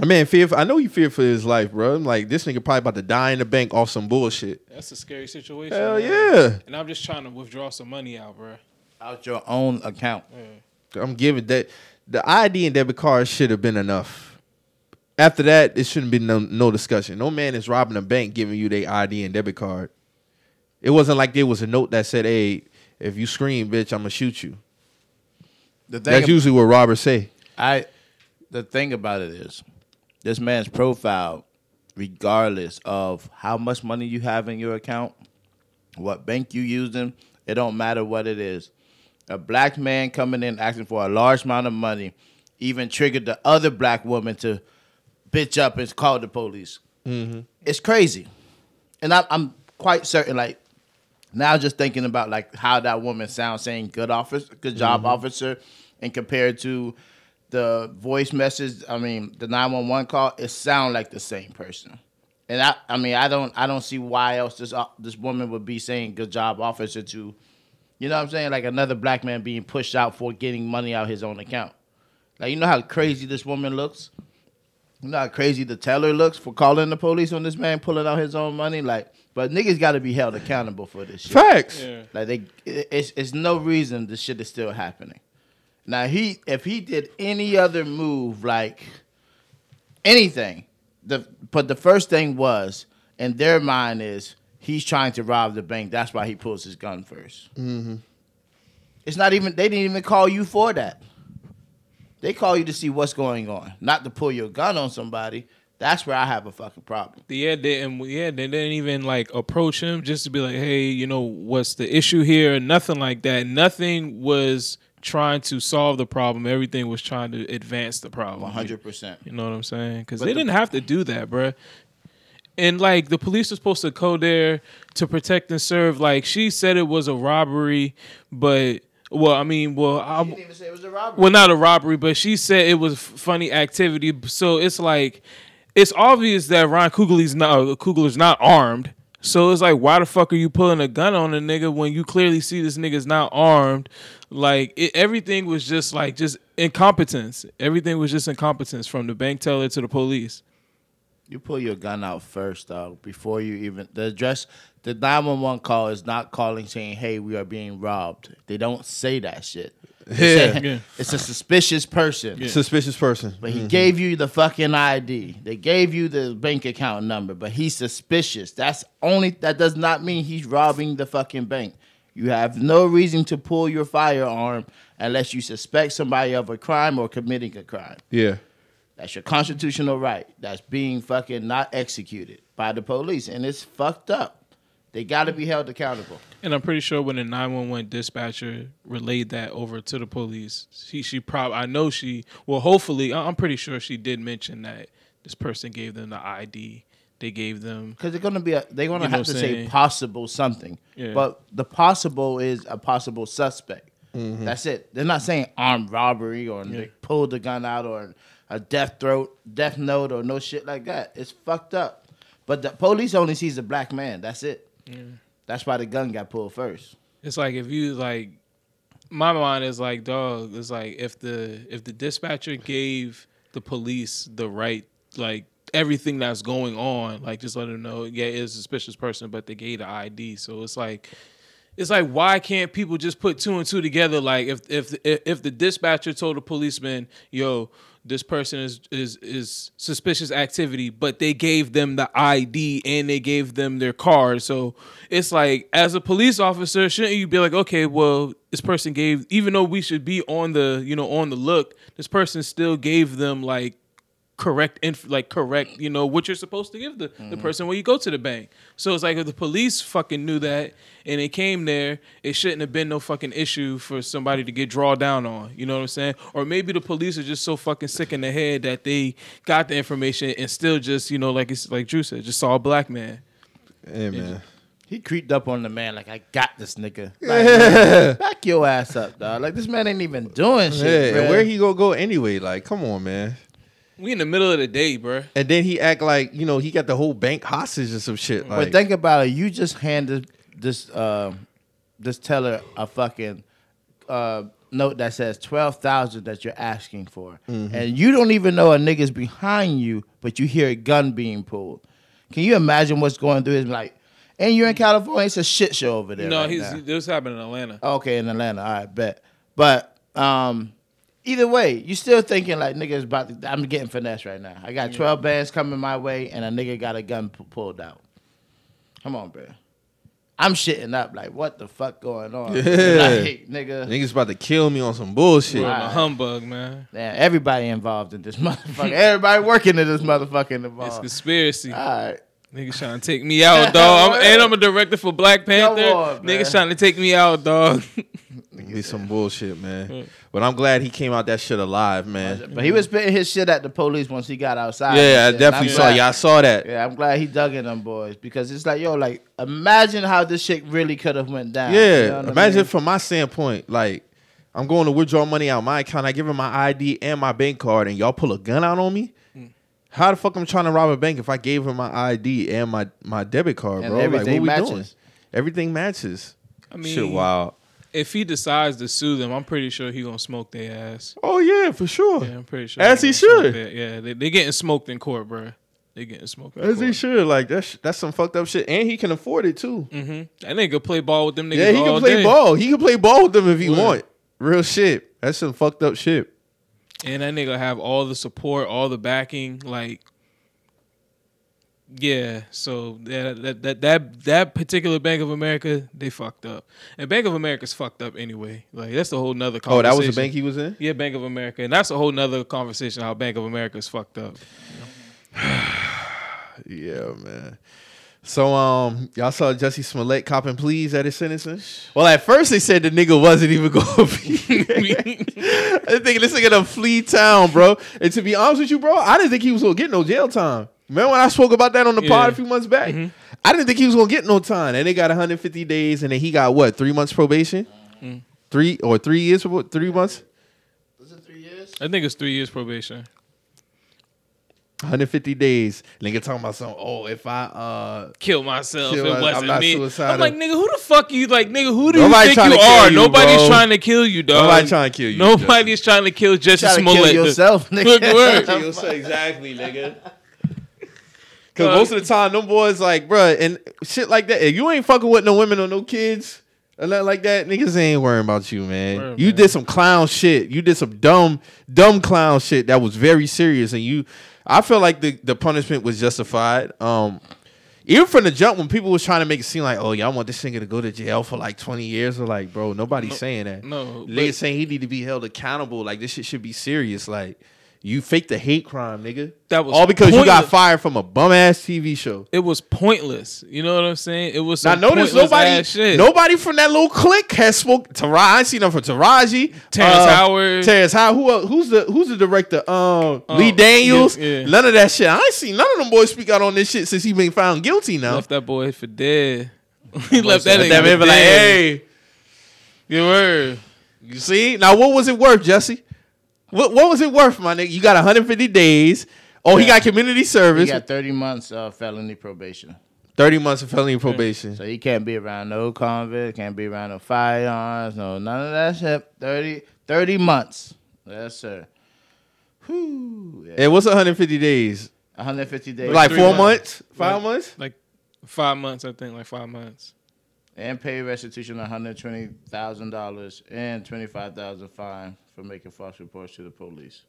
Speaker 1: I mean, fear. For, I know he feared for his life, bro. I'm like, this nigga probably about to die in the bank off some bullshit.
Speaker 2: That's a scary situation.
Speaker 1: Hell
Speaker 2: man.
Speaker 1: yeah.
Speaker 2: And I'm just trying to withdraw some money out, bro.
Speaker 3: Out your own account.
Speaker 1: I'm giving that. The ID and debit card should have been enough. After that, it shouldn't be no, no discussion. No man is robbing a bank giving you their ID and debit card. It wasn't like there was a note that said, "Hey, if you scream, bitch, I'm gonna shoot you."
Speaker 3: The thing
Speaker 1: That's usually what robbers say.
Speaker 3: I the thing about it is this man's profile, regardless of how much money you have in your account, what bank you using, It don't matter what it is. A black man coming in asking for a large amount of money even triggered the other black woman to bitch up and call the police. It's crazy, and I, I'm quite certain. Like now, just thinking about like how that woman sounds saying "good officer," "good job, officer," and compared to the voice message. I mean, the nine one one call. It sound like the same person. And I, I mean, I don't, I don't see why else this uh, this woman would be saying "good job, officer" to, you know, what I'm saying like another black man being pushed out for getting money out his own account. Like you know how crazy this woman looks. You know how crazy the teller looks for calling the police on this man pulling out his own money. Like, but niggas got to be held accountable for this shit.
Speaker 1: Facts.
Speaker 2: Yeah.
Speaker 3: Like they, it's it's no reason this shit is still happening. Now he, if he did any other move, like anything, the but the first thing was in their mind is he's trying to rob the bank. That's why he pulls his gun 1st Mm-hmm. It's not even they didn't even call you for that. They call you to see what's going on, not to pull your gun on somebody. That's where I have a fucking problem.
Speaker 2: Yeah, they and yeah, they didn't even like approach him just to be like, hey, you know, what's the issue here? Nothing like that. Nothing was trying to solve the problem. Everything was trying to advance the problem.
Speaker 3: One hundred percent.
Speaker 2: You know what I'm saying? Because they
Speaker 3: the-
Speaker 2: didn't have to do that, bruh. And like the police were supposed to go there to protect and serve. Like she said, it was a robbery, but well, I mean, well, I,
Speaker 3: didn't even say it was a robbery.
Speaker 2: well, not a robbery, but she said it was funny activity. So it's like, it's obvious that Ron Coogler's not uh, Coogler's not armed. So it's like, why the fuck are you pulling a gun on a nigga when you clearly see this nigga's not armed? Like it, everything was just like just incompetence. Everything was just incompetence from the bank teller to the police.
Speaker 3: You pull your gun out first, dog, before you even the address. The nine one one call is not calling saying, "Hey, we are being robbed." They don't say that shit. They
Speaker 1: Yeah.
Speaker 3: say,
Speaker 2: Yeah.
Speaker 3: It's a suspicious person.
Speaker 1: Suspicious person.
Speaker 3: But he mm-hmm. gave you the fucking ID. They gave you the bank account number, but he's suspicious. That's only that does not mean he's robbing the fucking bank. You have no reason to pull your firearm unless you suspect somebody of a crime or committing a crime.
Speaker 1: Yeah.
Speaker 3: That's your constitutional right. That's being fucking not executed by the police, and it's fucked up. They got to be held accountable.
Speaker 2: And I'm pretty sure when the 911 dispatcher relayed that over to the police, she she probably I know she well hopefully I- I'm pretty sure she did mention that this person gave them the ID. They gave them
Speaker 3: Because they're gonna be a, they're gonna
Speaker 2: You know
Speaker 3: have to
Speaker 2: what I'm
Speaker 3: say
Speaker 2: saying?
Speaker 3: possible something.
Speaker 2: Yeah.
Speaker 3: But the possible is a possible suspect.
Speaker 2: Mm-hmm.
Speaker 3: That's it. They're not saying armed robbery or they pulled the gun out or a death throat, death note or no shit like that. It's fucked up. But the police only sees a black man. That's it. That's why the gun got pulled first.
Speaker 2: It's like if you like, my mind is like, dog. It's like if the if the dispatcher gave the police the right, like everything that's going on, like just let them know, yeah, it's a suspicious person, but they gave the ID. So it's like, it's like why can't people just put two and two together? Like if if if, if the dispatcher told the policeman, yo. This person is is is suspicious activity, but they gave them the ID and they gave them their card. So it's like, as a police officer, shouldn't you be like, okay, well, this person gave, even though we should be on the you know on the look, this person still gave them like correct inf- like correct you know what you're supposed to give the, the mm-hmm. person when you go to the bank so it's like if the police fucking knew that and it came there it shouldn't have been no fucking issue for somebody to get drawn down on you know what i'm saying or maybe the police are just so fucking sick in the head that they got the information and still just you know like it's like drew said just saw a black man
Speaker 1: Hey man.
Speaker 3: He creeped up on the man like I got this nigga. Like, back your ass up, dog. Like this man ain't even doing shit.
Speaker 1: Yeah, and where he gonna go anyway? Like, come on, man.
Speaker 2: We in the middle of the day bro.
Speaker 1: And then he act like you know he got the whole bank hostage or some shit. Like,
Speaker 3: but think about it. You just handed this uh, this teller a fucking uh, note that says twelve thousand that you're asking for,
Speaker 1: Mm-hmm.
Speaker 3: and you don't even know a nigga's behind you, but you hear a gun being pulled. Can you imagine what's going through his like? And you're in California. It's a shit show over there.
Speaker 2: no
Speaker 3: right
Speaker 2: he's
Speaker 3: now.
Speaker 2: this happened in atlanta
Speaker 3: Okay, in Atlanta, all right, bet. But um, either way, you still thinking like niggas about to. I'm getting finesse right now. I got 12 bands coming my way, and a nigga got a gun p- pulled out. Come on, bro. I'm shitting up like, what the fuck going on? [laughs]
Speaker 1: Yeah.
Speaker 3: Like, nigga.
Speaker 1: niggas about to kill me on some bullshit.
Speaker 2: We're a
Speaker 3: Right.
Speaker 2: humbug man
Speaker 3: Man, everybody involved in this [laughs] motherfucker. everybody working in this motherfucking involved.
Speaker 2: it's conspiracy
Speaker 3: All right.
Speaker 2: Niggas trying to take me out, [laughs] dog. I'm, and I'm a director for Black Panther.
Speaker 3: on.
Speaker 2: Niggas trying to take me out, dog.
Speaker 1: Be [laughs] some bullshit, man. But I'm glad he came out that shit alive, man.
Speaker 3: But he was spitting his shit at the police once he got outside.
Speaker 1: Yeah, I definitely saw.
Speaker 3: glad-
Speaker 1: Yeah, I saw that.
Speaker 3: Yeah, I'm glad he dug in them boys because it's like, yo, like imagine how this shit really could have went down.
Speaker 1: Yeah,
Speaker 3: You know what I
Speaker 1: imagine
Speaker 3: mean?
Speaker 1: from my standpoint, like I'm going to withdraw money out my account. I give him my ID and my bank card, and y'all pull a gun out on me. How the fuck am I'm trying to rob a bank if I gave him my ID and my my debit card,
Speaker 3: And
Speaker 1: bro? Like,
Speaker 3: everything
Speaker 1: what we
Speaker 3: matches.
Speaker 1: doing? Everything matches.
Speaker 2: I mean,
Speaker 1: Shit, wild.
Speaker 2: if he decides to sue them, I'm pretty sure he gonna smoke their ass.
Speaker 1: Oh yeah, for sure.
Speaker 2: Yeah, I'm pretty sure.
Speaker 1: As he
Speaker 2: gonna smoke
Speaker 1: should.
Speaker 2: their- Yeah, they they getting smoked in court, bro. They getting smoked. In
Speaker 1: As he
Speaker 2: court.
Speaker 1: should. Like that's that's some fucked up shit, and he can afford it too.
Speaker 2: Mm-hmm. That nigga play ball with them niggas.
Speaker 1: Yeah, he
Speaker 2: all
Speaker 1: can play
Speaker 2: day.
Speaker 1: ball. He can play ball with them if he
Speaker 2: Word.
Speaker 1: want. Real shit. That's some fucked up shit.
Speaker 2: And that nigga have all the support, all the backing, like. Yeah, so that that that that that particular Bank of America, they fucked up, and Bank of America's fucked up anyway. Like that's a whole nother.
Speaker 1: Oh, that was the bank he was in.
Speaker 2: Yeah, Bank of America, and that's a whole nother conversation. How Bank of America is fucked up. [sighs]
Speaker 1: Yeah, man. So um, y'all saw Jesse Smollett copping pleas at his sentencing. Well, at first they said the nigga wasn't even going [laughs] to be. I think this nigga done flee town, bro. And to be honest with you, bro, I didn't think he was gonna get no jail time. Remember when I spoke about that on the pod a few months back? I didn't think he was gonna get no time, and they got 150 days, and then he got what three months probation, three or three years, three months,
Speaker 3: Was it three years?
Speaker 2: I think it's three years probation.
Speaker 1: 150 days. Nigga talking about some. Oh, if I uh
Speaker 2: Kill myself.
Speaker 1: Kill
Speaker 2: it
Speaker 1: my- I'm
Speaker 2: wasn't
Speaker 1: not
Speaker 2: me.
Speaker 1: suicidal.
Speaker 2: I'm like, nigga, who the fuck you? Like, nigga, who do
Speaker 1: Nobody
Speaker 2: you think you are?
Speaker 1: you,
Speaker 2: Nobody's
Speaker 1: bro.
Speaker 2: trying to kill you, dog.
Speaker 1: Nobody trying to kill you,
Speaker 2: Nobody's trying to kill Jesse
Speaker 3: Try to
Speaker 2: Smollett.
Speaker 3: kill
Speaker 2: The-
Speaker 3: yourself,
Speaker 2: Look, word.
Speaker 3: nigga.
Speaker 1: exactly, nigga. [laughs] Cause most of the time, them boys like, bruh, and shit like that. If you ain't fucking with no women or no kids or nothing like that, niggas ain't worrying about you, man.
Speaker 2: Word,
Speaker 1: you
Speaker 2: man.
Speaker 1: did some clown shit. You did some dumb, dumb clown shit that was very serious, and you. I feel like the the punishment was justified. Um, even from the jump, when people was trying to make it seem like, oh, y'all want this nigga to go to jail for like twenty years, or like, bro, nobody's saying that.
Speaker 2: no, but-
Speaker 1: saying he need to be held accountable. Like this shit should be serious. Like you faked the hate crime, nigga.
Speaker 2: That was
Speaker 1: all because you got fired from a bum ass TV show.
Speaker 2: It was pointless. You know what I'm saying? It was
Speaker 1: Now notice nobody, nobody from that little clique has spoke. Taraji, I ain't seen them from Taraji,
Speaker 2: Terrence
Speaker 1: uh,
Speaker 2: Howard.
Speaker 1: Terrence Howard. Who who's the who's the director? Um,
Speaker 2: Uh,
Speaker 1: Lee Daniels.
Speaker 2: yeah, yeah.
Speaker 1: None of that shit. I ain't seen none of them boys speak out on this shit since he been found guilty. Now
Speaker 2: left that boy for dead. [laughs] he left that nigga
Speaker 1: that
Speaker 2: for
Speaker 1: man like, hey,
Speaker 2: You word.
Speaker 1: you see? Now what was it worth, Jesse? What what was it worth, my nigga? You got 150 days. Oh, he got community service.
Speaker 3: He got 30 months of felony probation.
Speaker 1: 30 months of felony probation.
Speaker 3: So he can't be around no convict, can't be around no firearms, no none of that shit. 30, 30 months. Yes, sir. Whew. Yeah.
Speaker 1: And what's 150 days?
Speaker 3: 150 days.
Speaker 1: Like
Speaker 2: three
Speaker 1: four
Speaker 2: months.
Speaker 1: months? Five
Speaker 2: Like-
Speaker 1: months?
Speaker 2: Like five months, I think. Like five months.
Speaker 3: and pay restitution $120,000 and 25000 fine for making false reports to the police.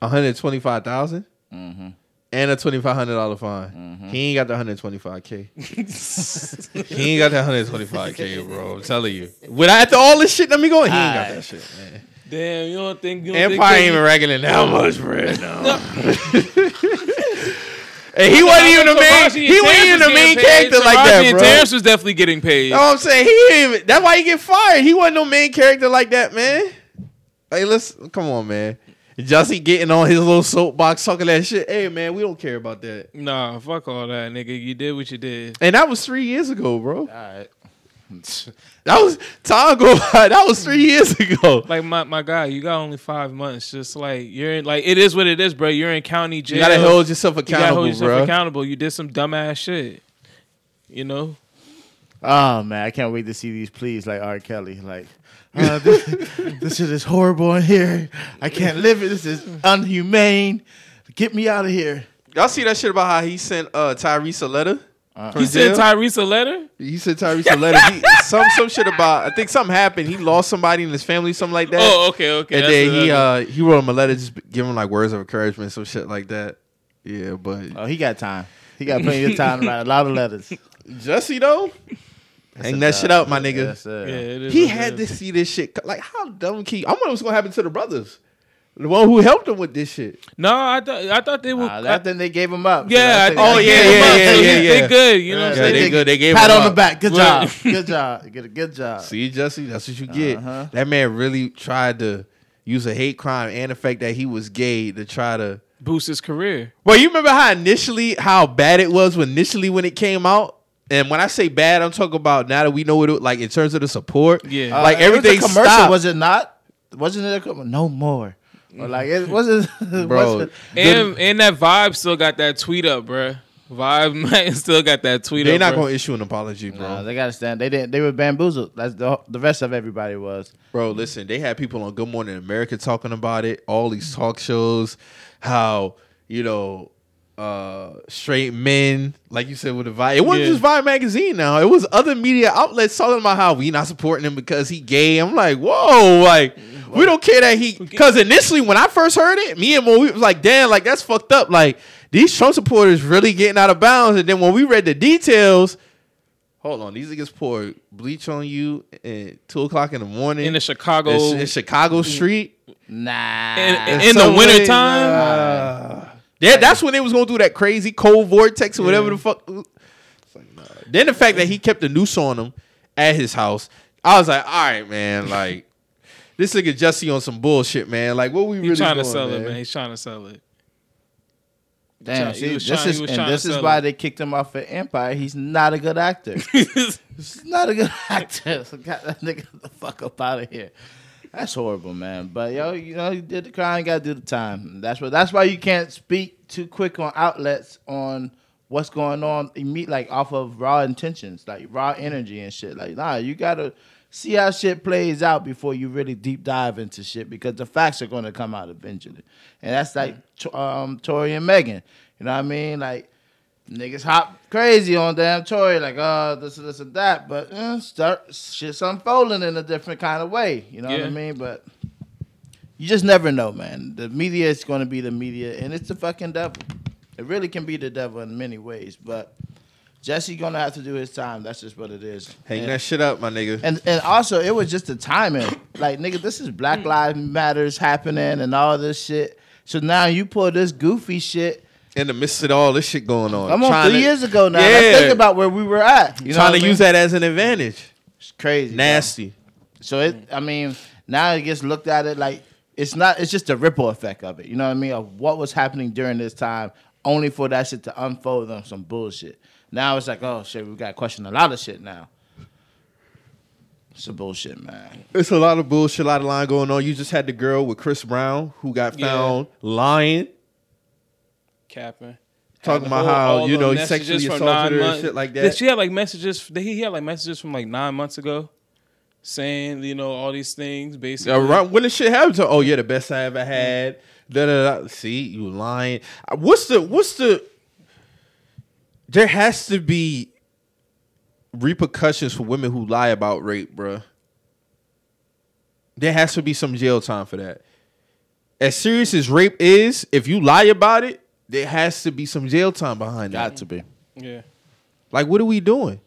Speaker 1: 125,000
Speaker 3: Mm-hmm.
Speaker 1: and a $2,500 fine. He ain't got the 125K. [laughs] he ain't got that 125K, bro. I'm telling you. When I, after all this shit, let me go. He ain't got
Speaker 3: Aight.
Speaker 1: that shit, man.
Speaker 2: Damn, you don't think you don't
Speaker 1: Empire
Speaker 2: think
Speaker 1: ain't even reckoning that much bread, no. [laughs] And he wasn't even the main. He wasn't even the main
Speaker 2: getting paid.
Speaker 1: character like that,
Speaker 2: and
Speaker 1: bro.
Speaker 2: Terrence was definitely getting paid.
Speaker 1: You know what I'm saying? He ain't even, that's why he get fired. He wasn't no main character like that, man. Hey, let's come on, man. Jussie getting on his little soapbox talking that shit. Hey, man, we don't care about that.
Speaker 2: Nah, fuck all that, nigga. You did what you did.
Speaker 1: And that was three years ago, bro.
Speaker 3: All right. [laughs]
Speaker 1: That was time go by. [laughs] That was three years ago.
Speaker 2: Like my, my guy, you got only five months. Just like you're in, like it is what it is, bro. You're in county jail.
Speaker 1: You gotta hold yourself accountable.
Speaker 2: You gotta
Speaker 1: accountable,
Speaker 2: hold yourself
Speaker 1: bro.
Speaker 2: accountable. You did some dumbass shit. You know.
Speaker 3: Oh man, I can't wait to see these pleas like R. Kelly. Like, uh, [laughs] this, this shit is horrible in here. I can't live it. This is unhumane. Get me out of here.
Speaker 1: Y'all see that shit about how he sent uh, Tyrese a letter? from
Speaker 2: He sent? Tyrese a letter.
Speaker 1: He sent Tyrese a letter. He, [laughs] some some shit about I think something happened. He lost somebody in his family, something like that.
Speaker 2: Oh, okay, okay.
Speaker 1: and
Speaker 2: That's
Speaker 1: then he uh he wrote him a letter, just giving him like words of encouragement, some shit like that. Yeah, but
Speaker 3: Oh, he got time. He got plenty of time to write a lot of letters. [laughs]
Speaker 1: Jesse though, hang that shit out, my nigga.
Speaker 3: Yes,
Speaker 2: yeah, it is
Speaker 1: he
Speaker 2: what it
Speaker 1: had to see this shit. Like, how dumb can you? I wonder what's gonna happen to the brothers. The one who helped him with this shit.
Speaker 2: No, I thought I thought they were.
Speaker 3: Nah, that then they gave him up.
Speaker 2: yeah, I,
Speaker 3: think
Speaker 1: Oh, yeah, yeah, yeah,
Speaker 2: so
Speaker 1: yeah,
Speaker 2: they-
Speaker 1: yeah.
Speaker 2: They good, you know what I'm saying?
Speaker 1: they
Speaker 3: did-
Speaker 1: good. They gave
Speaker 3: pat
Speaker 1: him
Speaker 3: on the back. Good job. Good job. Get a good job.
Speaker 1: See, Jesse, that's what you get.
Speaker 3: Uh-huh.
Speaker 1: That man really tried to use a hate crime and the fact that he was gay to try to.
Speaker 2: Boost his career.
Speaker 1: Well, you remember how initially how bad it was when initially when it came out. And when I say bad, I'm talking about now that we know what it like in terms of the support.
Speaker 2: Yeah.
Speaker 3: Uh,
Speaker 1: like
Speaker 3: it was a
Speaker 1: everything
Speaker 3: commercial,
Speaker 1: stopped.
Speaker 3: was it not? Wasn't it a commercial? No more. Or like it wasn't. [laughs]
Speaker 1: Bro,
Speaker 3: wasn't-
Speaker 2: And and that vibe still got that tweet up, bruh. Vibe [laughs] man still got that tweet up.
Speaker 1: They're
Speaker 2: up.
Speaker 1: not
Speaker 2: bruh.
Speaker 1: going to issue an apology, bro.
Speaker 3: Nah, they gotta stand. They didn't. They were bamboozled. That's the the rest of everybody was.
Speaker 1: Bro, listen, they had people on Good Morning America talking about it, all these talk shows, how, you know, uh straight men, like you said with the Vibe. It wasn't
Speaker 2: Yeah.
Speaker 1: just Vibe magazine now. It was other media outlets talking about how we not supporting him because he gay. I'm like, whoa, like we don't care that he because initially when I first heard it, me and Mo we was like, damn, like that's fucked up. Like these Trump supporters really getting out of bounds. And then when we read the details, hold on, these niggas poured bleach on you at two o'clock in the morning
Speaker 2: in the Chicago
Speaker 1: in, in Chicago Street.
Speaker 3: Nah.
Speaker 2: in,
Speaker 1: In
Speaker 2: in the
Speaker 1: some
Speaker 2: winter time.
Speaker 1: uh, yeah, that's when they was going through that crazy cold vortex or whatever
Speaker 2: Yeah.
Speaker 1: the fuck. Like, nah. Then the fact that he kept the noose on him at his house, I was like, all right, man, like [laughs] this nigga Jesse on some bullshit, man. Like, what we
Speaker 2: He's
Speaker 1: really
Speaker 2: trying to sell
Speaker 1: man?
Speaker 2: it, man. He's trying to sell it.
Speaker 3: Damn.
Speaker 2: He
Speaker 3: See,
Speaker 2: was
Speaker 3: this
Speaker 2: trying-
Speaker 3: is and this is why
Speaker 2: it.
Speaker 3: they kicked him off at Empire. He's not a good actor. [laughs] He's not a good [laughs] actor. So got that nigga the fuck up out of here. That's horrible, man. But yo, you know, you did the crime, you gotta do the time. That's what. That's why you can't speak too quick on outlets on what's going on. Meet like off of raw intentions, like raw energy and shit. Like, nah, you gotta see how shit plays out before you really deep dive into shit because the facts are gonna come out eventually. And that's like T- um, Tori and Megan. You know what I mean? Like niggas hop crazy on damn Tory, like, oh, this and this and that. But eh, start shit's unfolding in a different kind of way. You know what I mean? But you just never know, man. The media is going to be the media, and it's the fucking devil. It really can be the devil in many ways, but Jesse gonna have to do his time. That's just what it is.
Speaker 1: Hang
Speaker 3: and,
Speaker 1: that shit up, my nigga.
Speaker 3: and and also it was just the timing. Like nigga, this is Black Lives Matters happening and all this shit. So now you pull this goofy shit.
Speaker 1: In the midst of all this shit going on,
Speaker 3: I'm on three
Speaker 1: to-
Speaker 3: years ago now.
Speaker 1: Yeah.
Speaker 3: Let's think about where we were at. You know
Speaker 1: trying
Speaker 3: what
Speaker 1: to
Speaker 3: I
Speaker 1: use that as an advantage.
Speaker 3: It's crazy. bro.
Speaker 1: Nasty.
Speaker 3: So it, I mean, now it gets looked at it like it's not. It's just a ripple effect of it. You know what I mean? Of what was happening during this time, only for that shit to unfold on some bullshit. Now it's like, oh shit, we got to question a lot of shit now. It's some bullshit, man.
Speaker 1: It's a lot of bullshit, a lot of line going on. You just had the girl with Chris Brown who got
Speaker 2: Yeah.
Speaker 1: found lying,
Speaker 2: Capping.
Speaker 1: talking about
Speaker 2: whole-
Speaker 1: how you know he sexually assaulted her and shit like
Speaker 2: Did
Speaker 1: that.
Speaker 2: She had like messages. He had like messages from like nine months ago, saying you know all these things basically.
Speaker 1: Yeah, right when the shit happened to, oh yeah, the best I ever had. Da, da, da. See, you lying. Uh, What's the what's the? There has to be repercussions for women who lie about rape, bruh. There has to be some jail time for that. As serious as rape is, if you lie about it, there has to be some jail time behind that.
Speaker 3: Got to be.
Speaker 2: Yeah.
Speaker 1: Like, what are we doing?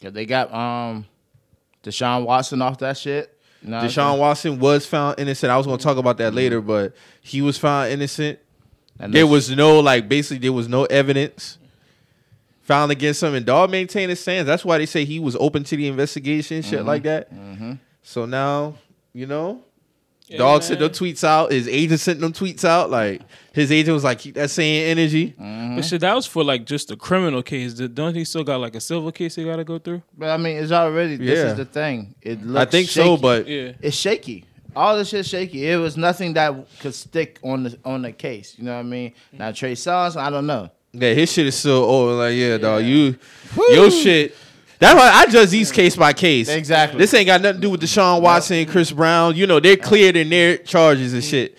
Speaker 3: 'Cause they got um, Deshaun Watson off that shit. You know what I'm
Speaker 1: Deshaun? Watson was found innocent. I was going to talk about that mm-hmm. later, but he was found innocent.
Speaker 3: And
Speaker 1: There was no like basically there was no evidence found against him, and Dog maintained his stance. That's why they say he was open to the investigation, shit mm-hmm. like that. Mm-hmm. So now, you know,
Speaker 2: Yeah,
Speaker 1: Dog sent
Speaker 2: man.
Speaker 1: them tweets out. His agent sent them tweets out. Like his agent was like, keep that same energy. Mm-hmm.
Speaker 2: But shit, that was for like just a criminal case. Don't he still got like a civil case he got to go through?
Speaker 3: But I mean, it's already. This
Speaker 1: Yeah.
Speaker 3: is the thing. It
Speaker 1: I
Speaker 3: looks
Speaker 1: think so, but
Speaker 2: Yeah.
Speaker 3: it's shaky. All this shit shaky. It was nothing that could stick on the on the case. You know what I mean? Now Trey Songz, I don't know.
Speaker 1: yeah, his shit is still old. Like, yeah, dog,
Speaker 3: Yeah.
Speaker 1: you, your shit. That's why I judge these case by case.
Speaker 3: Exactly.
Speaker 1: This ain't got nothing to do with Deshaun Watson and Chris Brown. You know, they're cleared in their charges and shit.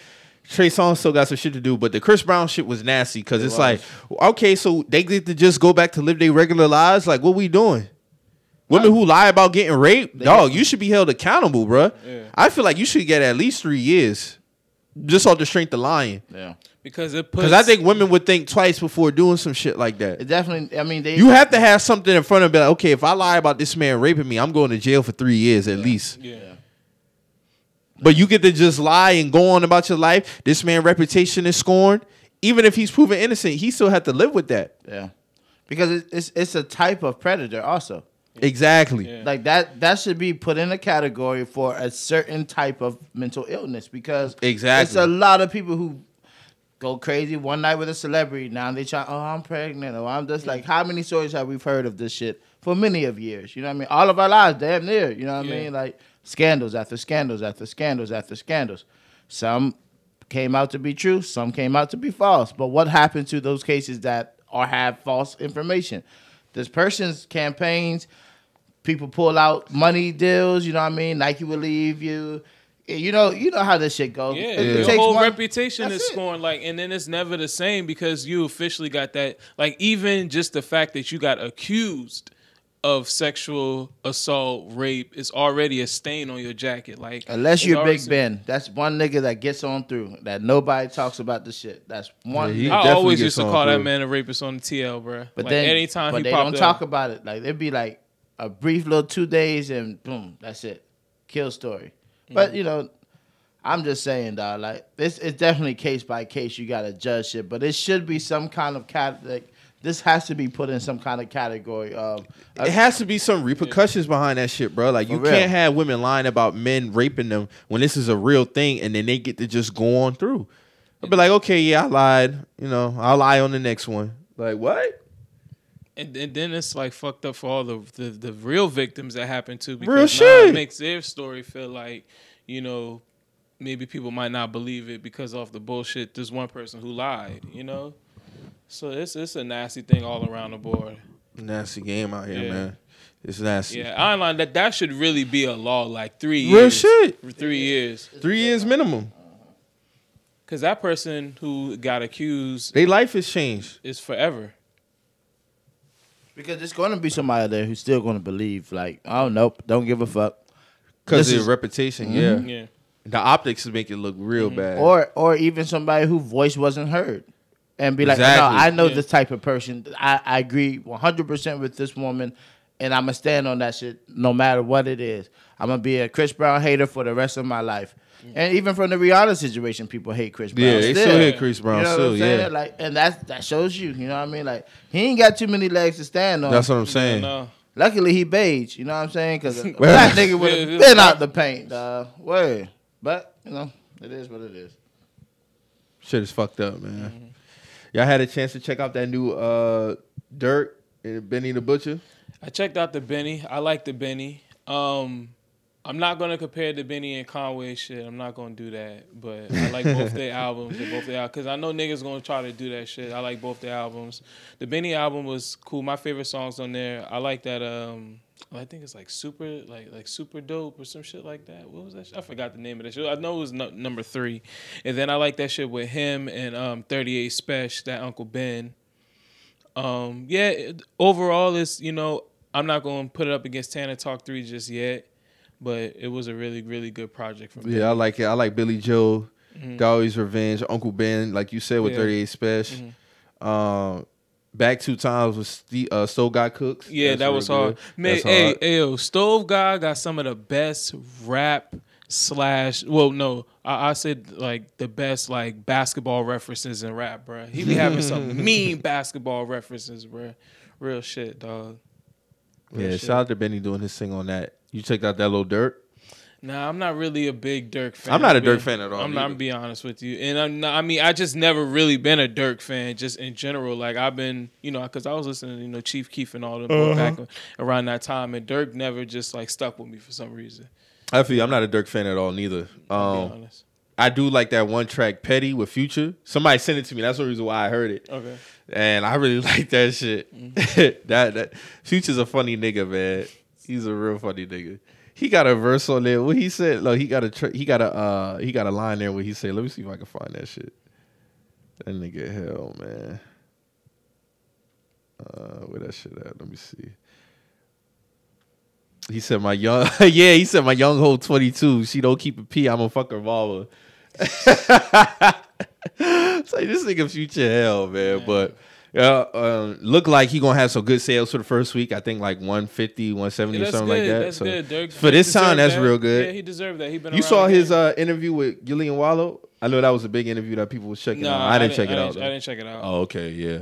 Speaker 1: Trey Songz still got some shit to do, but the Chris Brown shit was nasty because it's like, okay, so they get to just go back to live their regular lives. Like, what we doing? Women who lie about getting raped, dog, you should be held accountable, bruh.
Speaker 2: Yeah.
Speaker 1: I feel like you should get at least three years just off the strength of lying.
Speaker 3: Yeah.
Speaker 2: Because it puts.
Speaker 1: Because I think women would think twice before doing some shit like that.
Speaker 3: It definitely. I mean, they.
Speaker 1: You have to have something in front of it. Like, okay, if I lie about this man raping me, I'm going to jail for three years at least.
Speaker 2: Yeah.
Speaker 1: But you get to just lie and go on about your life. This man reputation is scorned. Even if he's proven innocent, he still had to live with that.
Speaker 3: Yeah, because it- it's it's a type of predator also.
Speaker 1: Exactly.
Speaker 2: Yeah.
Speaker 3: Like that that should be put in a category for a certain type of mental illness because
Speaker 1: Exactly.
Speaker 3: it's a lot of people who go crazy one night with a celebrity. Now they try, oh, I'm pregnant, or I'm just like, how many stories have we heard of this shit for many of years? You know what I mean? All of our lives, damn near. You know what
Speaker 2: Yeah.
Speaker 3: I mean? Like scandals after scandals after scandals after scandals. Some came out to be true, some came out to be false. But what happened to those cases that or have false information? This person's campaigns, people pull out money deals. You know what I mean? Nike will leave you. You know, you know how this shit goes.
Speaker 2: Yeah,
Speaker 3: It- it
Speaker 2: your
Speaker 3: takes
Speaker 2: whole
Speaker 3: one-
Speaker 2: reputation is
Speaker 3: it.
Speaker 2: scorned. Like, and then it's never the same because you officially got that. Like, even just the fact that you got accused of sexual assault, rape, is already a stain on your jacket. Like,
Speaker 3: Unless you're Big Ben, that's one nigga that gets on through. That nobody talks about the shit. That's one.
Speaker 1: Yeah,
Speaker 3: nigga.
Speaker 2: I always used to
Speaker 1: on
Speaker 2: call that man a rapist on the TL, bro.
Speaker 3: But
Speaker 2: like,
Speaker 3: then,
Speaker 2: anytime
Speaker 3: but
Speaker 2: he
Speaker 3: they don't
Speaker 2: up,
Speaker 3: talk about it. Like it'd be like a brief little two days and boom, that's it, kill story.
Speaker 2: Mm-hmm.
Speaker 3: But you know, I'm just saying, dog. Like this, it's definitely case by case. You gotta judge it, but it should be some kind of cat. Like this has to be put in some kind of category of.
Speaker 1: It has to be some repercussions behind that shit, bro. Like you can't have women lying about men raping them when this is a real thing, and then they get to just go on through. I'll be like, okay, yeah, I lied. You know, I'll lie on the next one. Like what?
Speaker 2: And, and then it's like fucked up for all the the, the real victims that happened to because
Speaker 1: Real
Speaker 2: now
Speaker 1: shit.
Speaker 2: it makes their story feel like you know maybe people might not believe it because of the bullshit. There's one person who lied, you know. So it's it's a nasty thing all around the board.
Speaker 1: Nasty game out here,
Speaker 2: Yeah.
Speaker 1: man. It's nasty.
Speaker 2: Yeah, I line that that should really be a law, like three years.
Speaker 1: Real
Speaker 2: years.
Speaker 1: shit.
Speaker 2: For three years,
Speaker 1: Three years minimum.
Speaker 2: because that person who got accused
Speaker 1: Their life has changed.
Speaker 2: is forever.
Speaker 3: Because there's going to be somebody there who's still going to believe, like, oh nope, don't give a fuck,
Speaker 1: Because
Speaker 3: This
Speaker 1: of
Speaker 3: is-
Speaker 1: reputation,
Speaker 3: Mhm.
Speaker 1: yeah.
Speaker 2: Yeah,
Speaker 1: The optics make it look real bad.
Speaker 3: or or even somebody whose voice wasn't heard, and be like, no, I know
Speaker 2: Yeah.
Speaker 3: this type of person. I, I agree 100 percent with this woman, and I'm gonna stand on that shit no matter what it is. I'm gonna be a Chris Brown hater for the rest of my life. And even from the Rihanna situation, people hate Chris Brown.
Speaker 1: yeah, they still hate Chris Brown,
Speaker 3: You know
Speaker 1: still,
Speaker 3: what I'm
Speaker 1: yeah.
Speaker 3: Like, and that that shows you. You know what I mean? Like, he ain't got too many legs to stand on.
Speaker 1: That's what I'm saying.
Speaker 2: no.
Speaker 3: Luckily, he beige. You know what I'm saying? Because a [laughs] black nigga would have been out the paint. Uh, word. But you know, it is what it is.
Speaker 1: Shit is fucked up, man. Y'all had a chance to check out that new uh Durk and Benny the Butcher.
Speaker 2: I checked out the Benny. I like the Benny. Um, I'm not gonna compare the Benny and Conway shit. I'm not gonna do that. But I like both their [laughs] albums. Both their because I know niggas gonna try to do that shit. I like both their albums. The Benny album was cool. My favorite songs on there. I like that. Um, I think it's like super, like like super dope or some shit like that. What was that? Shit? I forgot the name of that shit. I know it was no, number three. And then I like that shit with him and um 38 Special, that Uncle Ben. Um, yeah, it, overall, it's you know I'm not going to put it up against Tana Talk Three just yet, but it was a really really good project from
Speaker 1: Yeah, I like it. I like Billy Joe,
Speaker 2: Mhm.
Speaker 1: Dolly's Revenge, Uncle Ben, like you said with
Speaker 2: Yeah. Mm-hmm.
Speaker 1: 38 Special. Um, back two times with Steve, uh, Stove God Cooks.
Speaker 2: Yeah,
Speaker 1: That's
Speaker 2: that was hard.
Speaker 1: good.
Speaker 2: Man,
Speaker 1: That's
Speaker 2: hey,
Speaker 1: hard.
Speaker 2: hey, Stove God got some of the best rap slash. Well, no, I, I said like the best like basketball references in rap, bro. He be having some [laughs] mean basketball references, bro. Real shit, dog. Real
Speaker 1: Yeah,
Speaker 2: shit.
Speaker 1: shout out to Benny doing his thing on that. You checked out that little Durk.
Speaker 2: Nah, I'm not really a big Durk fan.
Speaker 1: I'm not a
Speaker 2: to Durk
Speaker 1: fan at all,
Speaker 2: I'm not
Speaker 1: neither.
Speaker 2: gonna be honest with you, and I'm not, I mean, I just never really been a Durk fan, just in general. Like I've been, you know, because I was listening, to, you know, Chief Keef and all them
Speaker 1: Uh-huh.
Speaker 2: back around that time, and Durk never just like stuck with me for some reason.
Speaker 1: I feel you. I'm not a Durk fan at all, neither.
Speaker 2: I'll be
Speaker 1: Um,
Speaker 2: honest.
Speaker 1: I do like that one track, Petty with Future. Somebody sent it to me. That's the reason why I heard it.
Speaker 2: Okay.
Speaker 1: and I really [laughs] like that shit.
Speaker 2: Mm-hmm. [laughs]
Speaker 1: that that Future's a funny nigga, man. He's a real funny nigga. He got a verse on there. What he said? Look, he got a tr- he got a uh he got a line there where he said, "Let me see if I can find that shit." That nigga hell, man. Uh, where that shit at? Let me see. He said my young [laughs] yeah, he said my young hoe 22. She don't keep a pee. I'm a fuck her revolver. it's like this nigga future hell, man. But Uh, um, look like he gonna have some good sales for the first week. I think like 150, 170
Speaker 2: Yeah,
Speaker 1: or something
Speaker 2: good.
Speaker 1: like that.
Speaker 2: That's
Speaker 1: so
Speaker 2: good. Durk,
Speaker 1: for this time, that's
Speaker 2: that.
Speaker 1: real good.
Speaker 2: Yeah, he deserved that. He been.
Speaker 1: you saw his uh, interview with Gillie and Wallo. I know that was a big interview that people was checking
Speaker 2: Nah,
Speaker 1: out. I didn't check it
Speaker 2: I
Speaker 1: out.
Speaker 2: Didn't, I didn't check it out.
Speaker 1: Oh, okay, yeah.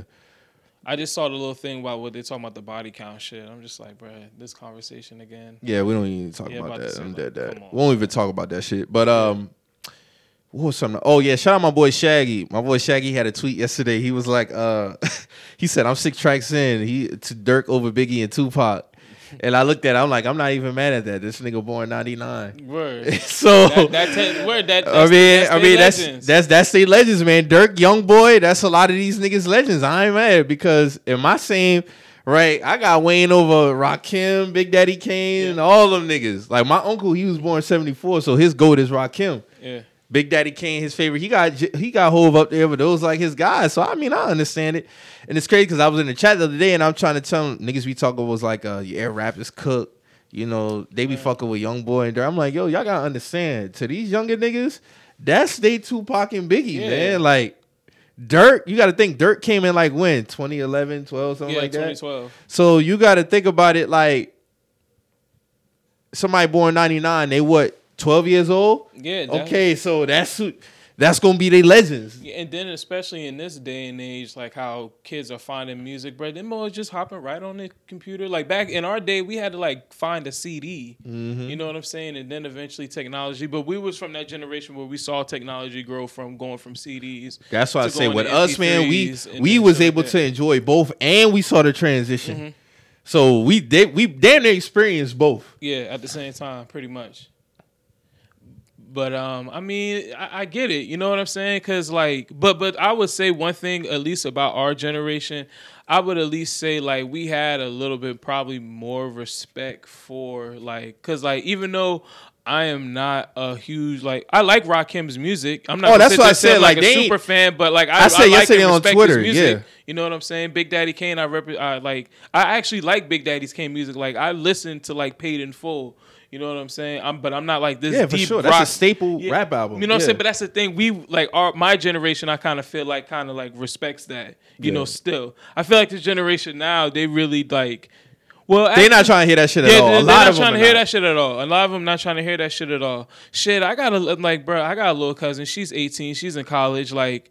Speaker 2: I just saw the little thing about what they talking about the body count shit. I'm just like, bruh, this conversation again.
Speaker 1: Yeah, we don't even talk
Speaker 2: Yeah,
Speaker 1: about
Speaker 2: about
Speaker 1: that. I'm
Speaker 2: like,
Speaker 1: dead that. We won't even talk about that shit. But um what was something? Oh yeah, shout out my boy Shaggy. My boy Shaggy had a tweet yesterday. He was like, uh [laughs] he said, I'm six tracks in. He to Durk over Biggie and Tupac. And I looked at it, I'm like, I'm not even mad at that. This nigga born 99.
Speaker 2: Word. [laughs]
Speaker 1: so
Speaker 2: that, that te- word that.
Speaker 1: I
Speaker 2: That's,
Speaker 1: mean,
Speaker 2: that's
Speaker 1: I mean that's
Speaker 2: legends.
Speaker 1: that's that's they legends, man. Durk, young boy, that's a lot of these niggas legends. I ain't mad because in my same right, I got Wayne over Rakim, Big Daddy Kane, and all them niggas. Like my uncle, he was born seventy four, so his goat is Rakim.
Speaker 2: yeah.
Speaker 1: Big Daddy Kane, his favorite. He got he got Hov up there, but those like his guys. So I mean, I understand it, and it's crazy because I was in the chat the other day and I'm trying to tell them, niggas we talking was like, uh, yeah, rap is cooked. You know, they be fucking with young boy and. I'm like, yo, y'all gotta understand. To these younger niggas, that's they Tupac and Biggie,
Speaker 2: Yeah.
Speaker 1: man. Like Durk, you gotta think Durk came in like when 2011, 12, something
Speaker 2: Yeah,
Speaker 1: like that.
Speaker 2: 2012.
Speaker 1: So you got to think about it like somebody born 99, they what, 12 years old?
Speaker 2: Yeah.
Speaker 1: Okay, so that's who, that's going to be their legends.
Speaker 2: Yeah, and then especially in this day and age, like how kids are finding music, bro, them always just hopping right on the computer. Like back in our day, we had to like find a CD.
Speaker 1: Mm-hmm.
Speaker 2: You know what I'm saying? And then eventually technology. But we was from that generation where we saw technology grow from going from CDs.
Speaker 1: That's why I say with us, man, we
Speaker 2: MP3s and
Speaker 1: we
Speaker 2: then
Speaker 1: was able to enjoy both and we saw the transition.
Speaker 2: Mm-hmm.
Speaker 1: So we did we damn near experienced both.
Speaker 2: Yeah, at the same time, pretty much. But um, I mean, I, I get it. You know what I'm saying? Cause like, but but I would say one thing at least about our generation. I would at least say like we had a little bit probably more respect for like, cause like even though. I am not a huge like I like Rakim's music. I'm not.
Speaker 1: Oh, that's what I said, like,
Speaker 2: like, a super fan, but like I,
Speaker 1: I said
Speaker 2: I like
Speaker 1: yesterday on Twitter,
Speaker 2: music.
Speaker 1: yeah.
Speaker 2: You know what I'm saying? Big Daddy Kane, I rep. I like. I actually like Big Daddy's Kane music. Like I listen to like Paid in Full. You know what I'm saying? I'm, but I'm not like this.
Speaker 1: Yeah, for
Speaker 2: deep
Speaker 1: sure. That's a staple rap album.
Speaker 2: You know what I'm saying? But that's the thing. We like our my generation. I kind of feel like kind of like respects that. You
Speaker 1: Yeah.
Speaker 2: know, still. I feel like this generation now they really like. Well,
Speaker 1: They're not trying to hear that shit at
Speaker 2: yeah,
Speaker 1: all.
Speaker 2: they're,
Speaker 1: A lot
Speaker 2: not
Speaker 1: of them
Speaker 2: trying to hear
Speaker 1: not.
Speaker 2: that shit at all. A lot of them not trying to hear that shit at all. Shit, I got a like, bro. I got a little cousin. She's 18. She's in college. Like,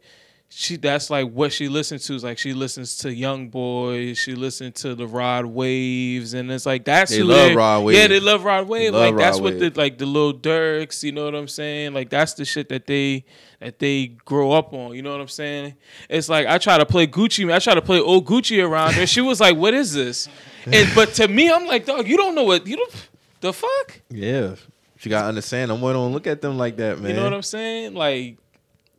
Speaker 2: she that's like what she listens to. Is like she listens to Young Boys. She listens to the Rod Waves, and it's like that's
Speaker 1: They love
Speaker 2: they-
Speaker 1: Rod
Speaker 2: Yeah, they love Rod Wave. like that's
Speaker 1: Rod
Speaker 2: what
Speaker 1: Wave.
Speaker 2: the like the little Durks. You know what I'm saying? Like that's the shit that they that they grow up on. You know what I'm saying? It's like I try to play Gucci. I try to play old Gucci around her. She was like, "What is this?" And but to me, I'm like, "Dog, you don't know what you don't the fuck."
Speaker 1: Yeah. You gotta understand them. We don't look at them like that, man.
Speaker 2: You know what I'm saying? Like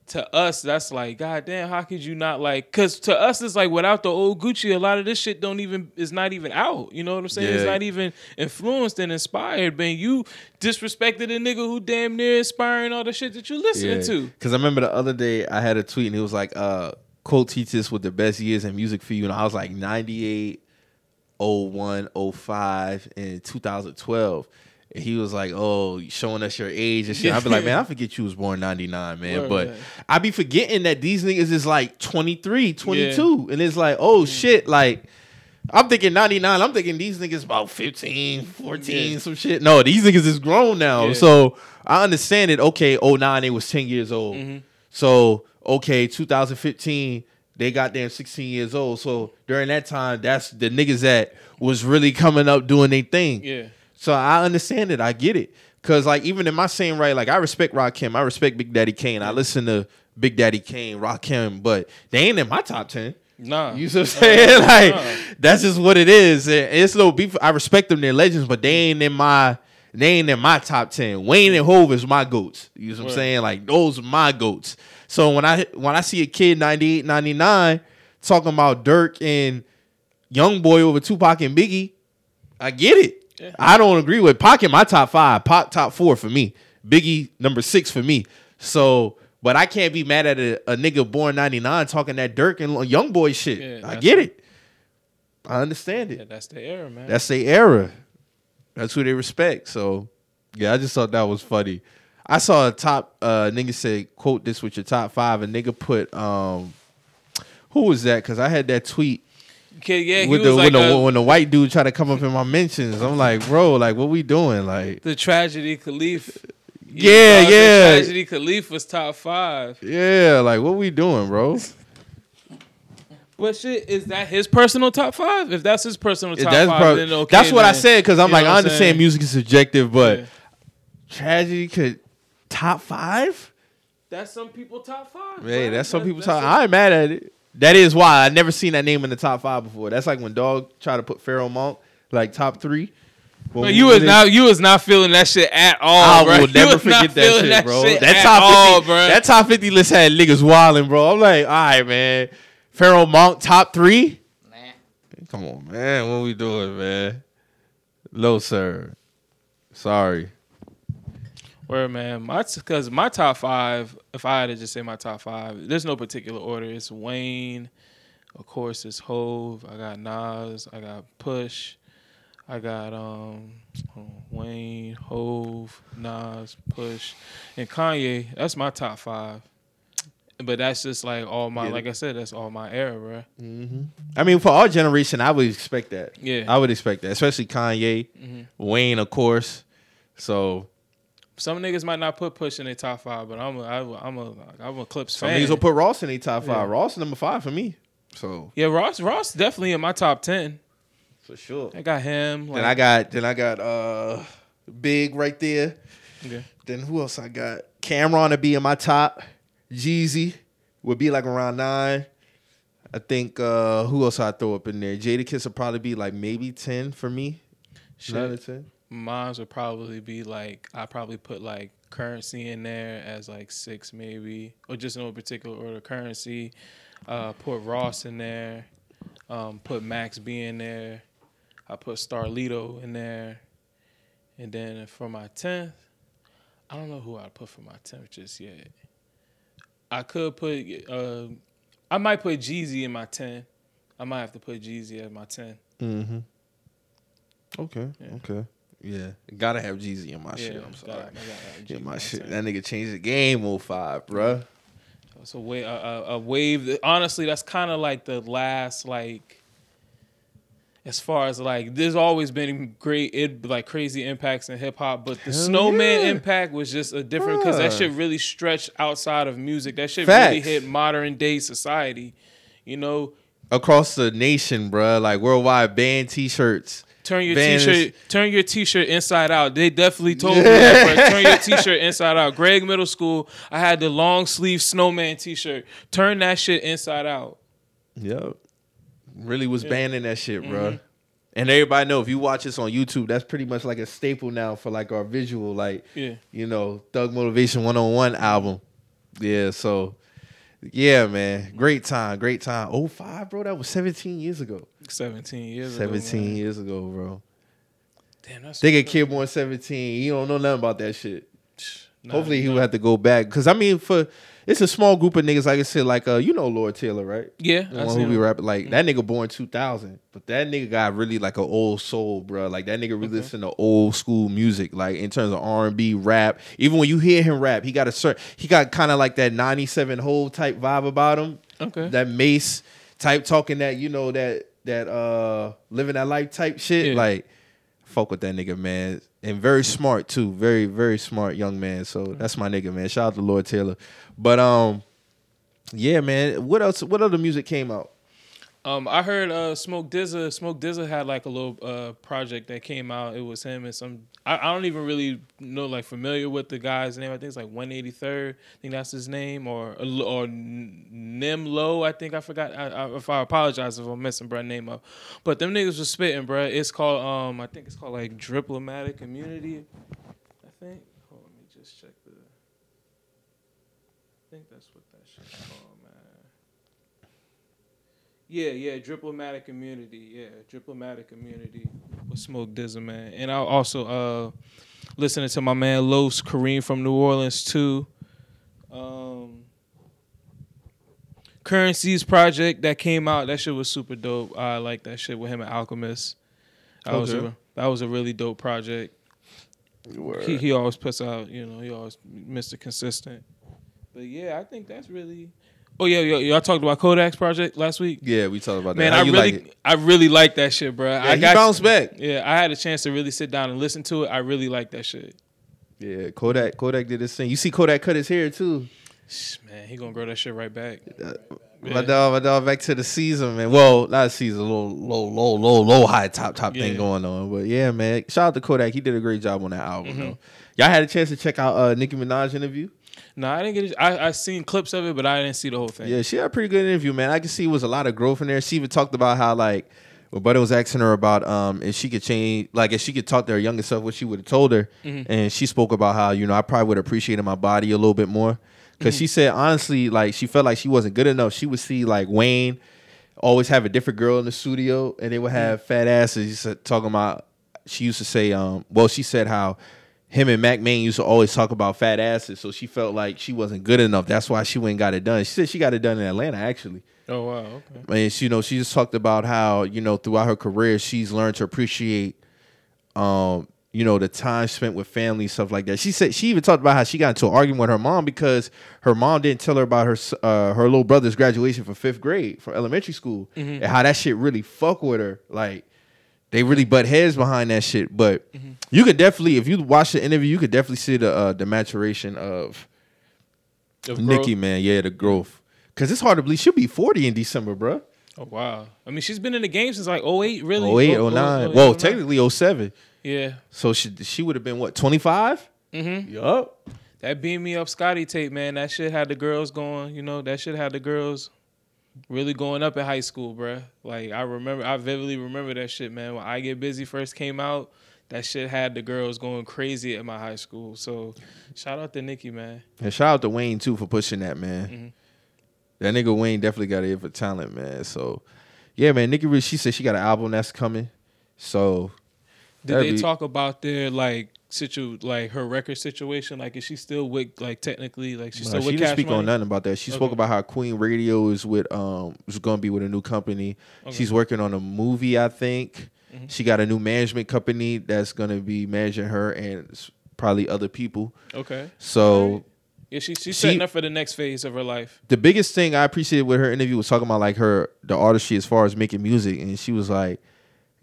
Speaker 2: to us, that's like, God damn, how could you not like? Because to us, it's like without the old Gucci, a lot of this shit don't even is not even out. You know what I'm saying? It's not even influenced and inspired. Man, you disrespected a nigga who damn near inspiring all the shit that you listening to.
Speaker 1: Because I remember the other day I had a tweet and it was like, uh, quote teaches what the best years in music for you. And I was like 98, 01, 05, and 2012. He was like, "Oh, showing us your age and shit." I'd be like, "Man, I forget you was born '99, man."
Speaker 2: Word,
Speaker 1: but
Speaker 2: man.
Speaker 1: I be forgetting that these niggas is like 23, 22, and it's like, "Oh shit!" Like I'm thinking 99. I'm thinking these niggas about 15, 14,
Speaker 2: Yeah.
Speaker 1: some shit. No, these niggas is grown now.
Speaker 2: Yeah.
Speaker 1: So I understand it. Okay, 09, they was 10 years old.
Speaker 2: Mm-hmm.
Speaker 1: So, okay, 2015, they got them 16 years old. So during that time, that's the niggas that was really coming up doing their thing.
Speaker 2: Yeah.
Speaker 1: So I understand it. I get it. Cause like even in my same right, like I respect Rakim, I respect Big Daddy Kane. I listen to Big Daddy Kane, Rakim, but they ain't in my top ten.
Speaker 2: Nah.
Speaker 1: You see what I'm saying? [laughs] like
Speaker 2: uh.
Speaker 1: that's just what it is. It's no beef. I respect them, they're legends, but they ain't in my they ain't in my top ten. Wayne and Hov is my goats. You know what I'm
Speaker 2: Right.
Speaker 1: saying? Like those are my goats. So when I when I see a kid 98, 99 talking about Durk and Young Boy over Tupac and Biggie, I get it.
Speaker 2: Yeah.
Speaker 1: I don't agree with Pac in my top five. Pac top four for me. Biggie number six for me. So, but I can't be mad at a, a nigga born ninety nine talking that Durk and young boy shit.
Speaker 2: Yeah,
Speaker 1: I get it. I understand
Speaker 2: Yeah,
Speaker 1: it.
Speaker 2: that's the era, man.
Speaker 1: That's the era. That's who they respect. So, yeah, I just thought that was funny. I saw a top uh nigga say quote this with your top five. A nigga put um Who was that? Because I had that tweet
Speaker 2: yeah, he
Speaker 1: with
Speaker 2: was
Speaker 1: the,
Speaker 2: like
Speaker 1: when, the
Speaker 2: a-
Speaker 1: when the white dude tried to come up in my mentions. I'm like, bro, like what we doing? Like,
Speaker 2: the tragedy Khalif. [laughs]
Speaker 1: Yeah,
Speaker 2: dog,
Speaker 1: yeah.
Speaker 2: The tragedy Khalif was top five.
Speaker 1: yeah, like what we doing, bro?
Speaker 2: But shit, is that his personal top five? If that's his personal top
Speaker 1: that's
Speaker 2: five,
Speaker 1: prob-
Speaker 2: then okay.
Speaker 1: that's what I said because I'm
Speaker 2: you
Speaker 1: like, I understand
Speaker 2: saying?
Speaker 1: music is subjective, but
Speaker 2: Yeah.
Speaker 1: tragedy could top five.
Speaker 2: That's some people top five.
Speaker 1: Hey, that's some people
Speaker 2: that's
Speaker 1: talk.
Speaker 2: a-
Speaker 1: I ain't mad at it. That is why I never seen that name in the top five before. That's like when Dog tried to put Pharoahe Monch like top three. When
Speaker 2: But you
Speaker 1: went
Speaker 2: was not you was not feeling that shit at all,
Speaker 1: I
Speaker 2: bro.
Speaker 1: will [laughs]
Speaker 2: You
Speaker 1: never
Speaker 2: was not
Speaker 1: forget that
Speaker 2: feeling
Speaker 1: shit, bro.
Speaker 2: shit
Speaker 1: that
Speaker 2: at
Speaker 1: top
Speaker 2: all,
Speaker 1: 50,
Speaker 2: bro.
Speaker 1: that top fifty list had niggas wilding, bro. I'm like, all right, man. Pharoahe Monch top three. Come on, man. What we doing, man? Low, sir. Sorry.
Speaker 2: Where man, my because my top five. If I had to just say my top five, there's no particular order. It's Wayne, of course. It's Hov. I got Nas. I got Push. I got um Wayne, Hov, Nas, Push, and Kanye. That's my top five. But that's just like all my,
Speaker 1: Yeah.
Speaker 2: like I said, that's all my era, bro.
Speaker 1: I mean, for our generation, I would expect that.
Speaker 2: Yeah.
Speaker 1: I would expect that, especially Kanye,
Speaker 2: Mhm.
Speaker 1: Wayne, of course. So
Speaker 2: Some niggas might not put Push in their top five, but I'm a I'm a I'm a Clipse
Speaker 1: some
Speaker 2: fan.
Speaker 1: Some niggas will put Ross in their top five.
Speaker 2: Yeah.
Speaker 1: Ross number five for me. So
Speaker 2: yeah, Ross, Ross definitely in my top ten.
Speaker 1: for sure.
Speaker 2: I got him. Like,
Speaker 1: Then I got then I got uh Big right there.
Speaker 2: Okay.
Speaker 1: Then who else I got? Cam'ron to be in my top. Jeezy would be like around nine. I think uh who else I throw up in there? Jadakiss would probably be like maybe ten for me.
Speaker 2: Shit.
Speaker 1: Nine or ten.
Speaker 2: Mine would probably be like I probably put like Curren$y in there as like six maybe, or just no particular order. Curren$y, uh, put Ross in there, um, put Max B in there. I put Starlito in there, and then for my tenth, I don't know who I'd put for my tenth just yet. I could put, uh, I might put Jeezy in my ten. I might have to put Jeezy as my ten.
Speaker 1: Mm-hmm. Okay.
Speaker 2: Yeah.
Speaker 1: Okay. Yeah. Gotta have Jeezy in my
Speaker 2: Yeah,
Speaker 1: shit. I'm
Speaker 2: gotta-
Speaker 1: sorry.
Speaker 2: I gotta have
Speaker 1: Yeah,
Speaker 2: Jeezy
Speaker 1: my shit. That nigga changed the game 05, bruh.
Speaker 2: It's a wave, a, a, a wave. That, honestly, that's kind of like the last like. As far as like, there's always been great, it, like crazy impacts in hip hop, but the
Speaker 1: Hell
Speaker 2: Snowman
Speaker 1: yeah.
Speaker 2: impact was just a different because that shit really stretched outside of music. That shit really hit modern day society. You know,
Speaker 1: Across the nation, bruh. Like worldwide band t-shirts.
Speaker 2: Turn your t-shirt, turn your t-shirt inside out. They definitely told me that. Bro. [laughs] Turn your t-shirt inside out. Greg Middle School, I had the long sleeve Snowman t-shirt. Turn that shit inside out.
Speaker 1: Yep. Really was banning that shit, bruh.
Speaker 2: Mhm.
Speaker 1: And everybody know if you watch this on YouTube, that's pretty much like a staple now for like our visual, like
Speaker 2: Yeah.
Speaker 1: you know, Thug Motivation 101 album. Yeah, so yeah, man. Great time, great time. Oh five, bro. That was 17 years ago.
Speaker 2: 17 years ago.
Speaker 1: 17 years ago, bro.
Speaker 2: Damn, that's
Speaker 1: They get kid born 17. You don't know nothing about that shit.
Speaker 2: Nah,
Speaker 1: Hopefully he
Speaker 2: nah.
Speaker 1: will have to go back. Cause I mean, for it's a small group of niggas, like I said, like uh, you know Lord Taylor, right?
Speaker 2: Yeah,
Speaker 1: The
Speaker 2: I
Speaker 1: one
Speaker 2: seen
Speaker 1: who be rapping like that nigga born 2000, but that nigga got really like an old soul, bro. Like that nigga really
Speaker 2: Okay.
Speaker 1: listen to old school music, like in terms of R and B rap. Even when you hear him rap, he got a certain, he got kind of like that 97 whole type vibe about him.
Speaker 2: Okay.
Speaker 1: That Mase type talking that you know that that uh living that life type shit.
Speaker 2: Yeah.
Speaker 1: Like fuck with that nigga, man. And very smart too. Very, very smart young man. So that's my nigga, man. Shout out to Lord Taylor. But um, yeah, man. What else? What other music came out?
Speaker 2: Um, I heard uh Smoke DZA. Smoke DZA had like a little uh project that came out. It was him and some. I, I don't even really know like familiar with the guy's name. I think it's like 183rd. I think that's his name or or Nym Lo. I think I forgot. I, I, if I apologize if I'm messing bruh name up. But them niggas was spitting, bruh. It's called um. I think it's called like Diplomatic Immunity. I think. Hold on, let me just check the. I think that's what that shit's called, man. Yeah, yeah, diplomatic immunity. Yeah, diplomatic immunity with Smoke DZA, man. And I also uh listening to my man Los Kareem from New Orleans too. Um Curren$y's project that came out, that shit was super dope. I like that shit with him and Alchemist. That was a that was a really dope project. He he always puts out, you know, he always Mr. Consistent. But yeah, I think that's really Oh yeah, y- y'all talked about Kodak's project last week.
Speaker 1: Yeah, we talked about that.
Speaker 2: Man,
Speaker 1: How
Speaker 2: I really,
Speaker 1: like?
Speaker 2: I really like that shit, bro.
Speaker 1: Yeah,
Speaker 2: I got,
Speaker 1: bounced back.
Speaker 2: yeah, I had a chance to really sit down and listen to it. I really like that shit.
Speaker 1: Yeah, Kodak. Kodak did his thing. You see Kodak cut his hair too.
Speaker 2: Man, he gonna grow that shit right back.
Speaker 1: My
Speaker 2: Yeah.
Speaker 1: dog, my dog, back to the season, man. Well, not season, a little low, low, low, low, high, top, top thing going on. But yeah, man. Shout out to Kodak. He did a great job on that album,
Speaker 2: Mm-hmm.
Speaker 1: though. Y'all had a chance to check out uh, Nicki Minaj interview.
Speaker 2: No, I didn't get. It. I I seen clips of it, but I didn't see the whole thing.
Speaker 1: Yeah, she had a pretty good interview, man. I can see it was a lot of growth in there. She even talked about how like when Budden was asking her about um if she could change like if she could talk to her younger self what she would have told her. And she spoke about how, you know, I probably would have appreciated my body a little bit more. Because she said honestly, like she felt like she wasn't good enough. She would see like Wayne always have a different girl in the studio, and they would have fat asses. She said, talking about. She used to say, um, well, she said how him and Mac Main used to always talk about fat asses, so she felt like she wasn't good enough. That's why she went and got it done. She said she got it done in Atlanta, actually.
Speaker 2: Oh wow, okay.
Speaker 1: And she, you know, she just talked about how you know throughout her career she's learned to appreciate, um, you know, the time spent with family stuff like that. She said she even talked about how she got into an argument with her mom because her mom didn't tell her about her uh, her little brother's graduation for fifth grade from elementary school and how that shit really fuck with her. Like they really butt heads behind that shit. But you could definitely, if you watch the interview, you could definitely see the uh, the maturation of
Speaker 2: Of
Speaker 1: Nicki,
Speaker 2: growth.
Speaker 1: man. Yeah, the growth. Cause it's hard to believe she'll be forty in December, bro.
Speaker 2: Oh wow. I mean, she's been in the game since like 08, really.
Speaker 1: 08,
Speaker 2: Oh,
Speaker 1: 09.
Speaker 2: oh,
Speaker 1: Well,
Speaker 2: 09.
Speaker 1: technically 07.
Speaker 2: Yeah.
Speaker 1: So she she would have been what, 25?
Speaker 2: Mm-hmm.
Speaker 1: Yup.
Speaker 2: That beam me up Scotty tape, man. That shit had the girls going. You know, that shit had the girls really going up in high school, bruh. Like I remember, I vividly remember that shit, man. When I Get Busy first came out, that shit had the girls going crazy at my high school. So shout out to Nicki, man.
Speaker 1: And shout out to Wayne too for pushing that, man.
Speaker 2: Mhm.
Speaker 1: That nigga Wayne definitely got it for talent, man. So yeah, man. Nicki, she said she got an album that's coming. So
Speaker 2: Did
Speaker 1: That'd
Speaker 2: they
Speaker 1: be-
Speaker 2: talk about their like situ like her record situation? Like, is she still with like technically like she's
Speaker 1: uh,
Speaker 2: still
Speaker 1: she
Speaker 2: with
Speaker 1: didn't
Speaker 2: Cash
Speaker 1: speak
Speaker 2: Money?
Speaker 1: on nothing about that. She spoke about how Queen Radio is with um is going to be with a new company.
Speaker 2: Okay.
Speaker 1: She's working on a movie, I think.
Speaker 2: Mhm.
Speaker 1: She got a new management company that's going to be managing her and probably other people.
Speaker 2: Okay.
Speaker 1: So.
Speaker 2: Yeah, she, she's
Speaker 1: She-
Speaker 2: setting up for the next phase of her life.
Speaker 1: the biggest thing I appreciated with her interview was talking about like her the artistry as far as making music, and she was like,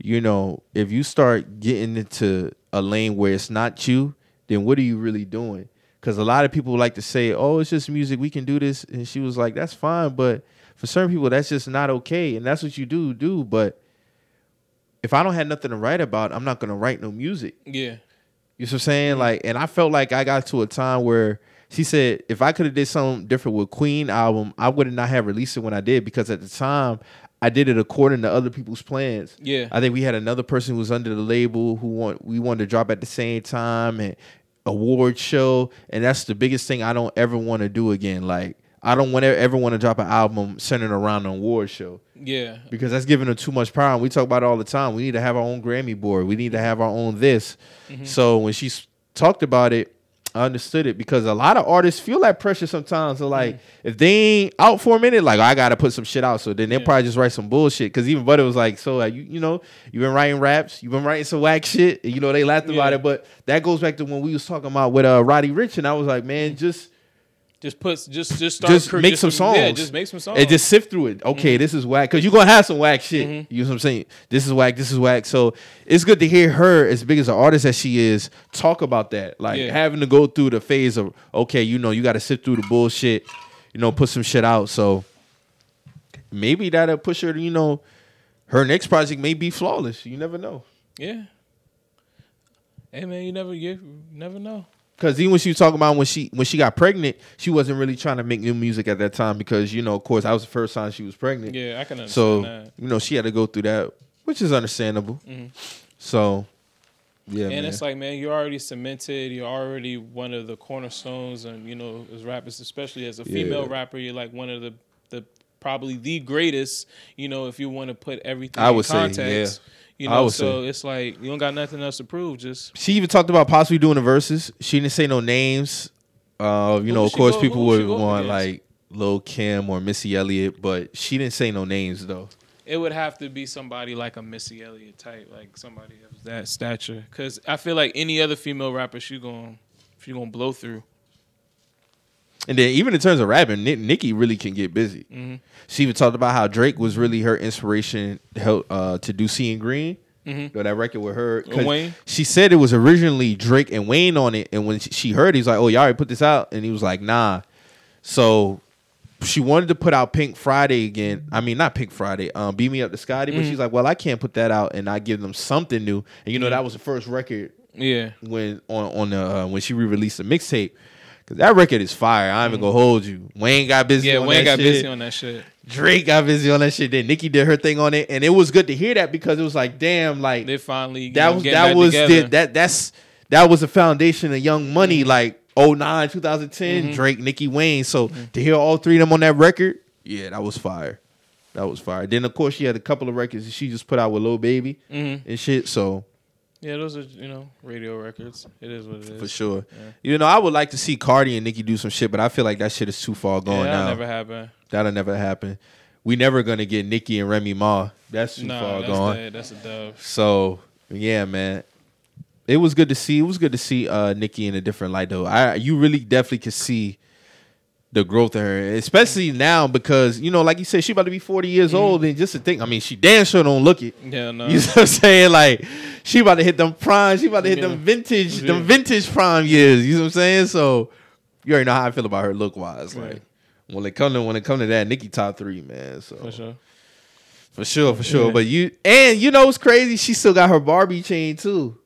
Speaker 1: you know, if you start getting into a lane where it's not you, then what are you really doing? Because a lot of people like to say, oh, it's just music, we can do this, and she was like, that's fine, but for certain people, that's just not okay, and that's what you do do, but. If I don't have nothing to write about, I'm not gonna write no music.
Speaker 2: Yeah.
Speaker 1: You know what I'm saying? Mm-hmm. Like, and I felt like I got to a time where she said if I could have did something different with Queen album, I would not have released it when I did because at the time I did it according to other people's plans.
Speaker 2: Yeah.
Speaker 1: I think we had another person who was under the label who want we wanted to drop at the same time and award show, and that's the biggest thing I don't ever want to do again. Like, I don't want to ever want to drop an album centered around an award show
Speaker 2: Yeah.
Speaker 1: because that's giving them too much power. And we talk about it all the time. We need to have our own Grammy board. We need to have our own this. Mm-hmm. So when she talked about it, I understood it because a lot of artists feel that pressure sometimes. So like, if they ain't out for a minute, like I gotta put some shit out. So then they'll
Speaker 2: Yeah.
Speaker 1: probably just write some bullshit. Because even Budden was like, "So like, you you know, you've been writing raps, you've been writing some whack shit." And, you know, they laughed about it, but that goes back to when we was talking about with uh Roddy Ricch, and I was like, man, just
Speaker 2: Just put just just start
Speaker 1: just make some songs.
Speaker 2: Yeah, just make some songs.
Speaker 1: and just sift through it. Okay, this is whack because you're gonna have some whack shit.
Speaker 2: Mhm.
Speaker 1: You know what I'm saying? This is whack. This is whack. So it's good to hear her, as big as an artist as she is, talk about that. Like
Speaker 2: Yeah.
Speaker 1: having to go through the phase of okay, you know, you got to sift through the bullshit. You know, put some shit out. So maybe that'll push her. to, You know, her next project may be flawless. You never know.
Speaker 2: yeah. Hey man, you never you never know.
Speaker 1: Cause even when she was talking about when she when she got pregnant, she wasn't really trying to make new music at that time because you know, of course, that was the first time she was pregnant.
Speaker 2: Yeah, I can understand
Speaker 1: So
Speaker 2: that.
Speaker 1: you know she had to go through that, which is understandable.
Speaker 2: Mhm.
Speaker 1: So yeah,
Speaker 2: and
Speaker 1: man.
Speaker 2: it's like, man, you're already cemented. You're already one of the cornerstones, and you know, as rappers, especially as a female
Speaker 1: Yeah.
Speaker 2: rapper, you're like one of the the probably the greatest. You know, if you want to put everything
Speaker 1: I
Speaker 2: in
Speaker 1: would say,
Speaker 2: context. You know, so it's like you don't got nothing else to prove. Just
Speaker 1: she even talked about possibly doing the verses. She didn't say no names. Uh, you
Speaker 2: Who
Speaker 1: know, of course,
Speaker 2: go-
Speaker 1: people
Speaker 2: would she
Speaker 1: would
Speaker 2: go
Speaker 1: want like Lil Kim or Missy Elliott, but she didn't say no names though.
Speaker 2: it would have to be somebody like a Missy Elliott type, like somebody of that stature. Because I feel like any other female rapper, she going she gonna blow through.
Speaker 1: And then even in terms of rapping, Ni- Nicki really can get busy.
Speaker 2: Mm-hmm.
Speaker 1: She even talked about how Drake was really her inspiration help, uh, to do Seeing Green.
Speaker 2: Mhm.
Speaker 1: Go that record with her,
Speaker 2: Wayne?
Speaker 1: She said it was originally Drake and Wayne on it, and when she- heard, it, he's like, "Oh, y'all already put this out," and he was like, "Nah." So she wanted to put out Pink Friday again. I mean, not Pink Friday. Um, Beat Me Up to Scotty, but
Speaker 2: Mhm.
Speaker 1: she's like, "Well, I can't put that out and not give them something new." And you know,
Speaker 2: Yeah.
Speaker 1: that was the first record
Speaker 2: Yeah.
Speaker 1: when on on the uh, when she re-released the mixtape. Cause that record is fire. I ain't even gonna hold you. Wayne got busy.
Speaker 2: Mm-hmm. Yeah,
Speaker 1: on
Speaker 2: Wayne
Speaker 1: that
Speaker 2: got
Speaker 1: shit.
Speaker 2: busy on that shit.
Speaker 1: Drake got busy on that shit. Then Nicki did her thing on it, and it was good to hear that because it was like, damn, like
Speaker 2: They finally
Speaker 1: that was that was the, that that's that was the foundation of Young Money, like 09, 2010,
Speaker 2: Mhm.
Speaker 1: Drake, Nicki Wayne. So to hear all three of them on that record, yeah, that was fire. That was fire. Then of course she had a couple of records that she just put out with Lil Baby
Speaker 2: Mhm.
Speaker 1: and shit. So
Speaker 2: Yeah, those are you know radio records. It is what it is.
Speaker 1: for sure,
Speaker 2: Yeah.
Speaker 1: you know, I would like to see Cardi and Nicki do some shit, but I feel like that shit is too far
Speaker 2: Yeah,
Speaker 1: gone
Speaker 2: that'll
Speaker 1: now.
Speaker 2: never happen.
Speaker 1: That'll never happen. We never gonna get Nicki and Remy Ma. That's too
Speaker 2: Nah,
Speaker 1: far
Speaker 2: that's
Speaker 1: gone.
Speaker 2: dead. That's a dove.
Speaker 1: So yeah, man. It was good to see. It was good to see uh Nicki in a different light though. I you really definitely could see the growth in her, especially now because you know, like you said, she about to be forty years mm-hmm. old, and just to think, I mean, she damn sure don't look it.
Speaker 2: Yeah, no.
Speaker 1: You [laughs] know what I'm saying? Like she about to hit them prime. She about to hit
Speaker 2: Yeah.
Speaker 1: them vintage, them vintage prime years. You know what I'm saying? So you already know how I feel about her look wise. Like
Speaker 2: Right.
Speaker 1: when it come to when it come to that, Nicki top three, man. So
Speaker 2: for sure.
Speaker 1: for sure, for sure.
Speaker 2: Yeah.
Speaker 1: But you and you know what's crazy? She still got her Barbie chain too.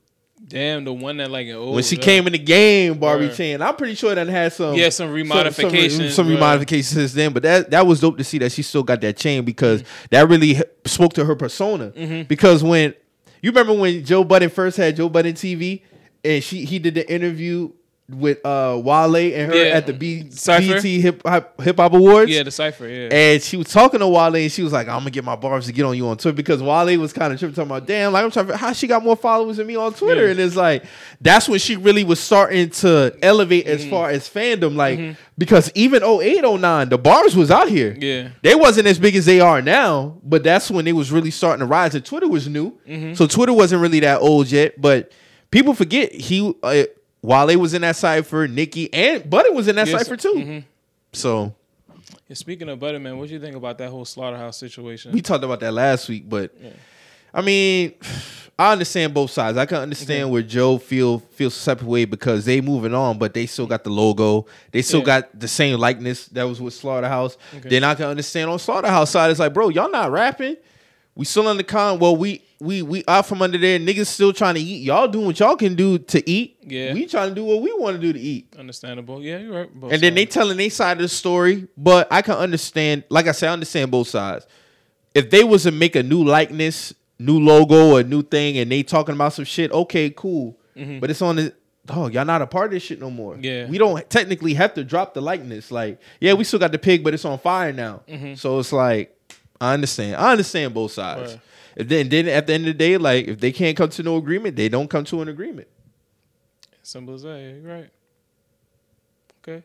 Speaker 2: Damn, the one that like an old
Speaker 1: when she came in the game, Barbie chain. I'm pretty sure that had some
Speaker 2: Yeah, some
Speaker 1: some,
Speaker 2: remodifications.
Speaker 1: some,
Speaker 2: word.
Speaker 1: remodifications since then. But that that was dope to see that she still got that chain because that really spoke to her persona.
Speaker 2: Mhm.
Speaker 1: Because when you remember when Joe Budden first had Joe Budden TV and she he did the interview with uh Wale and her
Speaker 2: Yeah.
Speaker 1: at the B? BET Hip Hop Hip Hop Awards.
Speaker 2: Yeah, the cipher. Yeah.
Speaker 1: And she was talking to Wale, and she was like, "I'm gonna get my barbs to get on you on Twitter," because Wale was kind of tripping, talking about, "Damn, like I'm trying to how she got more followers than me on Twitter,"
Speaker 2: Yeah.
Speaker 1: and it's like that's when she really was starting to elevate
Speaker 2: Mm-hmm.
Speaker 1: as far as fandom, like because even 08, 09, the bars was out here.
Speaker 2: yeah.
Speaker 1: They wasn't as big as they are now, but that's when they was really starting to rise. And Twitter was new,
Speaker 2: Mhm.
Speaker 1: so Twitter wasn't really that old yet. But people forget he uh, Wale was in that cipher, Nicki and Budden was in that
Speaker 2: Yes,
Speaker 1: cipher too.
Speaker 2: mhm.
Speaker 1: So
Speaker 2: Yeah, speaking of Butterman, what do you think about that whole slaughterhouse situation?
Speaker 1: we talked about that last week, but
Speaker 2: Yeah.
Speaker 1: I mean, [sighs] I understand both sides. I can understand
Speaker 2: Okay.
Speaker 1: where Joe feel feels a separate way because they moving on, but they still got the logo. They still
Speaker 2: Yeah.
Speaker 1: got the same likeness that was with Slaughterhouse.
Speaker 2: Okay.
Speaker 1: Then I can understand on Slaughterhouse side, it's like, bro, y'all not rapping. We still on the con. Well, we we we out from under there. Niggas still trying to eat. Y'all doing what y'all can do to eat.
Speaker 2: Yeah.
Speaker 1: We trying to do what we want to do to eat.
Speaker 2: Understandable. Yeah, you're right. Both
Speaker 1: And then they telling their side of the story, but I can understand. Like I said, I understand both sides. If they was to make a new likeness, new logo, a new thing, and they talking about some shit, okay, cool.
Speaker 2: Mhm.
Speaker 1: But it's on the dog. Y'all not a part of this shit no more.
Speaker 2: Yeah.
Speaker 1: we don't technically have to drop the likeness. Like, yeah, we still got the pig, but it's on fire now.
Speaker 2: Mhm.
Speaker 1: So it's like, I understand. I understand both sides.
Speaker 2: Right.
Speaker 1: If then, then at the end of the day, like if they can't come to no agreement, they don't come to an agreement.
Speaker 2: Simple as that. Yeah, you're right. Okay.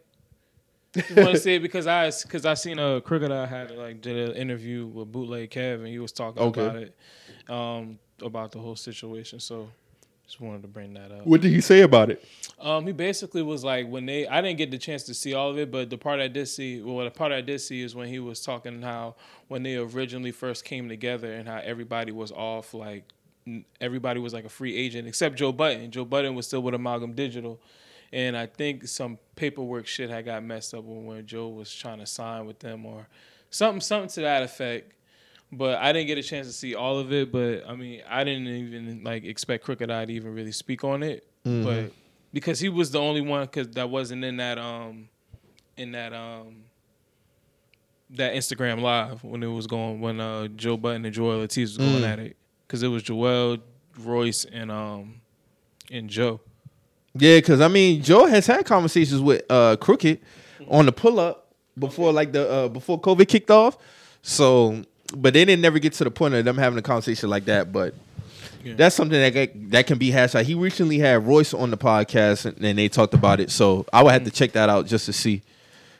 Speaker 2: [laughs] Just want to say it because I because I seen a cricketer had like did an interview with Bootleg Kev and he was talking
Speaker 1: Okay.
Speaker 2: about it, um, about the whole situation. So just wanted to bring that up.
Speaker 1: What did he say about it?
Speaker 2: Um, he basically was like when they I didn't get the chance to see all of it, but the part I did see, well, the part I did see is when he was talking how when they originally first came together and how everybody was off, like everybody was like a free agent except Joe Budden. Joe Budden was still with Amalgam Digital, and I think some paperwork shit had got messed up when, when Joe was trying to sign with them or something, something to that effect. But I didn't get a chance to see all of it. But I mean, I didn't even like expect Crooked I to even really speak on it. But because he was the only one because that wasn't in that um in that um that Instagram live when it was going when uh Joe Budden and Joel Ortiz was going
Speaker 1: Mm.
Speaker 2: at it because it was Joel Royce and um and Joe.
Speaker 1: Yeah, because I mean, Joe has had conversations with uh Crooked on the pull up before like the uh before COVID kicked off. So, but they didn't never get to the point of them having a conversation like that. But
Speaker 2: Yeah.
Speaker 1: that's something that get- that can be hashed out. He recently had Royce on the podcast and, and they talked about it. So I would have to mm. check that out just to see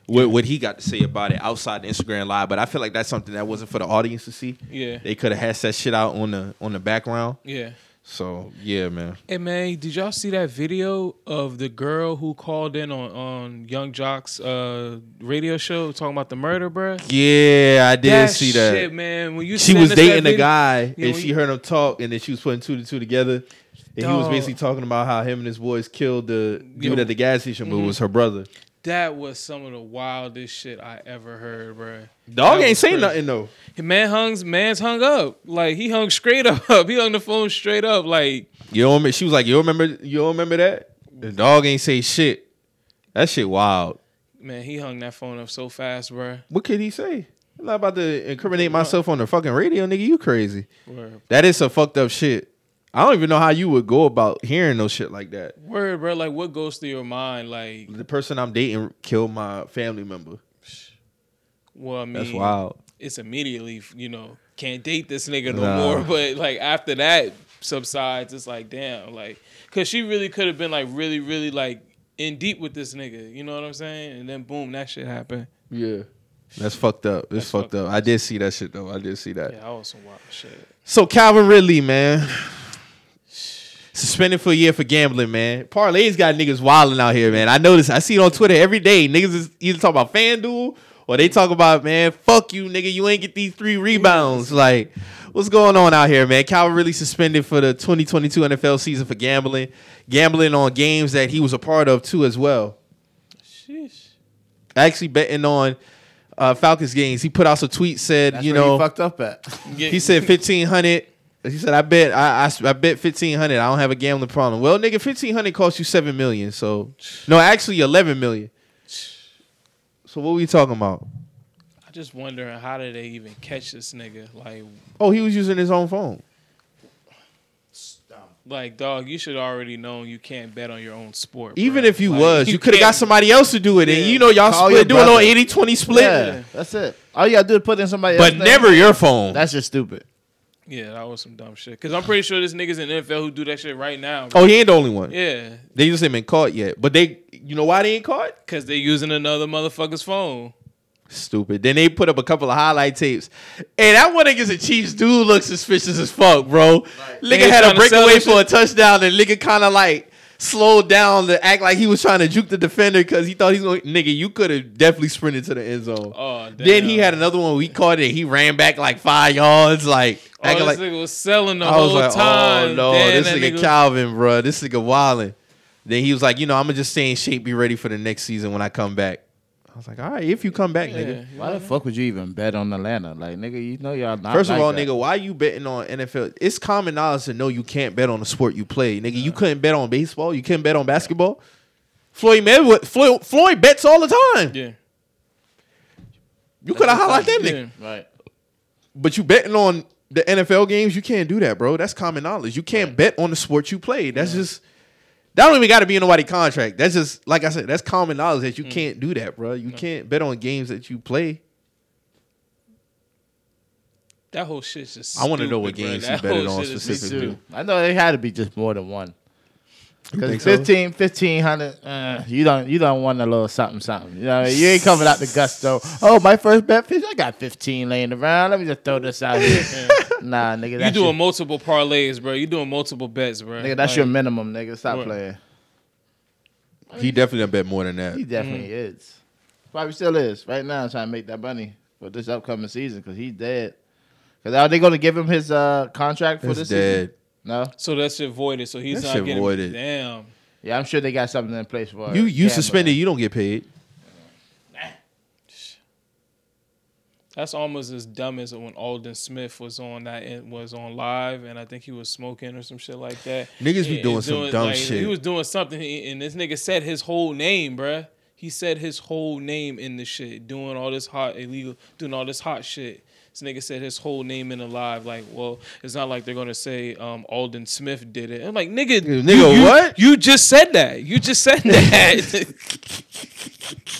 Speaker 1: what, what he got to say about it outside the Instagram live. But I feel like that's something that wasn't for the audience to see.
Speaker 2: Yeah.
Speaker 1: They could have hashed that shit out on the on the background.
Speaker 2: Yeah.
Speaker 1: So yeah, man.
Speaker 2: Hey man, did y'all see that video of the girl who called in on on Yung Joc's uh, radio show talking about the murder, bruh?
Speaker 1: Yeah, I did
Speaker 2: that
Speaker 1: see that.
Speaker 2: shit, man. When you
Speaker 1: she was dating a guy,
Speaker 2: Yeah,
Speaker 1: and she
Speaker 2: you-
Speaker 1: heard him talk, and then she was putting two to two together. And he was basically talking about how him and his boys killed the dude
Speaker 2: Yo.
Speaker 1: at the gas station, but it
Speaker 2: Mhm.
Speaker 1: was her brother.
Speaker 2: That was some of the wildest shit I ever heard, bruh.
Speaker 1: Dog ain't saying nothing though.
Speaker 2: Man hung, man's hung up. Like he hung straight [laughs] up. He hung the phone straight up. Like
Speaker 1: You don't. remember- She was like, "You don't remember? You don't remember that?" The dog ain't say shit. That shit wild.
Speaker 2: man, he hung that phone up so fast, bruh.
Speaker 1: What could he say? I'm not about to incriminate myself on the fucking radio, nigga. You crazy?
Speaker 2: Word,
Speaker 1: That is some fucked up shit. I don't even know how you would go about hearing no shit like that.
Speaker 2: word, bro. Like what goes through your mind? Like,
Speaker 1: The person I'm dating killed my family member.
Speaker 2: well, I mean,
Speaker 1: That's wild.
Speaker 2: it's immediately, you know, can't date this nigga no
Speaker 1: Nah.
Speaker 2: more. [laughs] But like after that subsides, it's like damn, like, cause she really could have been like really, really like in deep with this nigga. You know what I'm saying? And then boom, that shit happened.
Speaker 1: Yeah. That's fucked up. It's
Speaker 2: That's
Speaker 1: fucked
Speaker 2: fucked
Speaker 1: up. I did see that shit though. I did see that.
Speaker 2: Yeah, that was some wild shit.
Speaker 1: So Calvin Ridley, man. Suspended for a year for gambling, man. Parlays got niggas wilding out here, man. I notice. I see it on Twitter every day. Niggas is either talk about FanDuel or they talk about, man, fuck you, nigga. You ain't get these three rebounds. Like, what's going on out here, man? Calvin really suspended for the 2022 NFL season for gambling, gambling on games that he was a part of too, as well.
Speaker 2: Sheesh.
Speaker 1: Actually betting on uh, Falcons games. He put out some tweets said,
Speaker 3: That's
Speaker 1: you know,
Speaker 3: he fucked up at.
Speaker 1: He said fifteen hundred. He said, "I bet I, I, I bet fifteen hundred. I don't have a gambling problem." Well, nigga, fifteen hundred costs you seven million. So, no, actually eleven million. So what we talking about?
Speaker 2: I just wondering how did they even catch this nigga? Like,
Speaker 1: Oh, he was using his own phone.
Speaker 2: like dog, you should already know you can't bet on your own sport.
Speaker 1: Even
Speaker 2: bruh.
Speaker 1: if you
Speaker 2: Like,
Speaker 1: was, you could have got somebody else to do it, and you know y'all
Speaker 3: Call
Speaker 1: split
Speaker 3: your
Speaker 1: doing on
Speaker 3: brother.
Speaker 1: 80-20 split,
Speaker 3: Yeah, that's it. All you gotta do is put in somebody else.
Speaker 1: but
Speaker 3: else's
Speaker 1: never
Speaker 3: name.
Speaker 1: your phone.
Speaker 3: That's just stupid.
Speaker 2: Yeah, that was some dumb shit. Cause I'm pretty sure there's niggas in the NFL who do that shit right now.
Speaker 1: oh, he ain't the only one.
Speaker 2: Yeah,
Speaker 1: They just ain't been caught yet. But they, you know why they ain't caught?
Speaker 2: cause they using another motherfucker's phone.
Speaker 1: Stupid. Then they put up a couple of highlight tapes. Hey, that one against the Chiefs dude looks suspicious as fuck, bro.
Speaker 2: They
Speaker 1: Nigga had a breakaway
Speaker 2: that
Speaker 1: for a touchdown, and nigga kind of like slowed down to act like he was trying to juke the defender because he thought he's going. Nigga, you could have definitely sprinted to the end zone.
Speaker 2: Oh, damn.
Speaker 1: then he had another one. We caught it. He ran back like five yards, like
Speaker 2: Oh,
Speaker 1: acting like.
Speaker 2: nigga was selling the
Speaker 1: I was
Speaker 2: whole
Speaker 1: like, oh,
Speaker 2: time.
Speaker 1: oh no,
Speaker 2: Then
Speaker 1: this
Speaker 2: that
Speaker 1: nigga, Calvin, bro, this nigga wildin'. Then he was like, you know, I'm gonna just stay in shape, be ready for the next season when I come back. I was like, all right, if you come back,
Speaker 2: Yeah,
Speaker 1: nigga.
Speaker 2: you
Speaker 3: Why
Speaker 2: know?
Speaker 3: the fuck would you even bet on Atlanta? Like, nigga, you know y'all not.
Speaker 1: First of
Speaker 3: like
Speaker 1: all,
Speaker 3: that.
Speaker 1: nigga, why you betting on NFL? It's common knowledge to know you can't bet on the sport you play. Nigga, you couldn't bet on baseball. You couldn't bet on basketball. Floyd Mayweather, Floyd, Floyd bets all the time.
Speaker 2: Yeah.
Speaker 1: You could have highlighted that nigga.
Speaker 2: Yeah.
Speaker 3: Right.
Speaker 1: But you betting on the NFL games, you can't do that, bro. That's common knowledge. You can't bet on the sport you play. That's just that don't even got to be in nobody contract. That's just like I said. That's common knowledge that you
Speaker 2: Mm.
Speaker 1: can't do that, bro. You can't bet on games that you play.
Speaker 2: That whole shit's just.
Speaker 1: I wanna know
Speaker 2: stupid,
Speaker 1: what
Speaker 2: bro.
Speaker 1: games he
Speaker 2: That
Speaker 1: betted on specifically.
Speaker 3: I know it had to be just more than one. Because
Speaker 1: think so?
Speaker 3: 15, 1500, uh, you don't you don't want a little something something. You know, you ain't coming out the gusto. Oh, my first bet, fish, I got fifteen laying around. Let me just throw this out here. Nah, nigga,
Speaker 2: You doing
Speaker 3: your,
Speaker 2: multiple parlays, bro. You doing multiple bets, bro.
Speaker 3: nigga, that's
Speaker 2: Like,
Speaker 3: your minimum, nigga. Stop
Speaker 2: What?
Speaker 3: playing.
Speaker 1: He definitely done bet more than that.
Speaker 3: He definitely
Speaker 2: Mm-hmm.
Speaker 3: is. Probably still is right now, trying to make that money for this upcoming season because he's dead. Because are they going to give him his uh, contract for
Speaker 1: That's
Speaker 3: this
Speaker 1: dead.
Speaker 3: season? No.
Speaker 2: So that shit voided. So he's
Speaker 1: That
Speaker 2: not getting.
Speaker 1: voided.
Speaker 2: Damn.
Speaker 3: Yeah, I'm sure they got something in place for
Speaker 1: You you suspended, you don't get paid.
Speaker 2: That's almost as dumb as when Aldon Smith was on that was on live, and I think he was smoking or some shit like that.
Speaker 1: Niggas be
Speaker 2: And
Speaker 1: doing some dumb shit.
Speaker 2: He was doing something, and this nigga said his whole name, bruh. He said his whole name in the shit, doing all this hot illegal, doing all this hot shit. This nigga said his whole name in the live. Like, well, it's not like they're gonna say um, Aldon Smith did it. I'm like, nigga,
Speaker 1: Nigga,
Speaker 2: you, you-
Speaker 1: what?
Speaker 2: You just said that. You just said [laughs] that.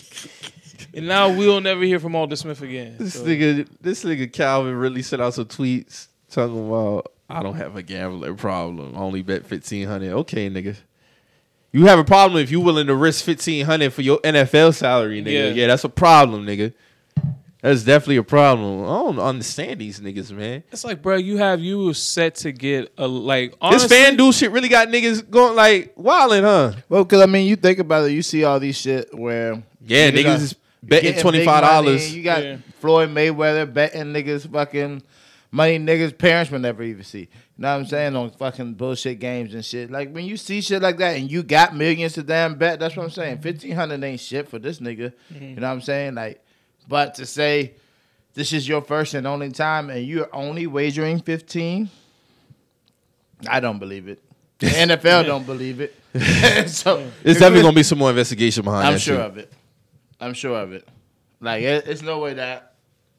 Speaker 2: [laughs] and now we'll never hear from Aldon Smith again.
Speaker 1: This
Speaker 2: So-
Speaker 1: nigga, this nigga Calvin really sent out some tweets talking about I don't have a gambling problem. I only bet fifteen hundred. Okay, nigga. You have a problem if you willing to risk fifteen hundred for your NFL salary, nigga.
Speaker 2: Yeah.
Speaker 1: Yeah. that's a problem, nigga. That's definitely a problem. I don't understand these niggas, man.
Speaker 2: It's like, bro, you have you was set to get a like
Speaker 1: This
Speaker 2: honestly,
Speaker 1: FanDuel shit really got niggas going like wilding, huh?
Speaker 3: Well, because I mean, you think about it, you see all these shit where
Speaker 1: Yeah, niggas
Speaker 3: are
Speaker 1: is betting
Speaker 3: getting
Speaker 1: twenty
Speaker 3: big
Speaker 1: five
Speaker 3: money.
Speaker 1: dollars.
Speaker 3: You got
Speaker 2: Yeah.
Speaker 3: Floyd Mayweather betting niggas fucking money niggas parents will never even see. You know what I'm saying on fucking bullshit games and shit. Like when you see shit like that and you got millions to damn bet, that's what I'm saying. Mm-hmm. Fifteen hundred ain't shit for this nigga. Mm-hmm. You know what I'm saying? Like, but to say this is your first and only time and you're only wagering fifteen, I don't believe it. The [laughs] NFL don't believe it. [laughs] [laughs] so
Speaker 1: It's definitely gonna be some more investigation behind
Speaker 3: I'm
Speaker 1: that
Speaker 3: sure
Speaker 1: shit.
Speaker 3: of it. I'm sure of it. Like it, it's no way that.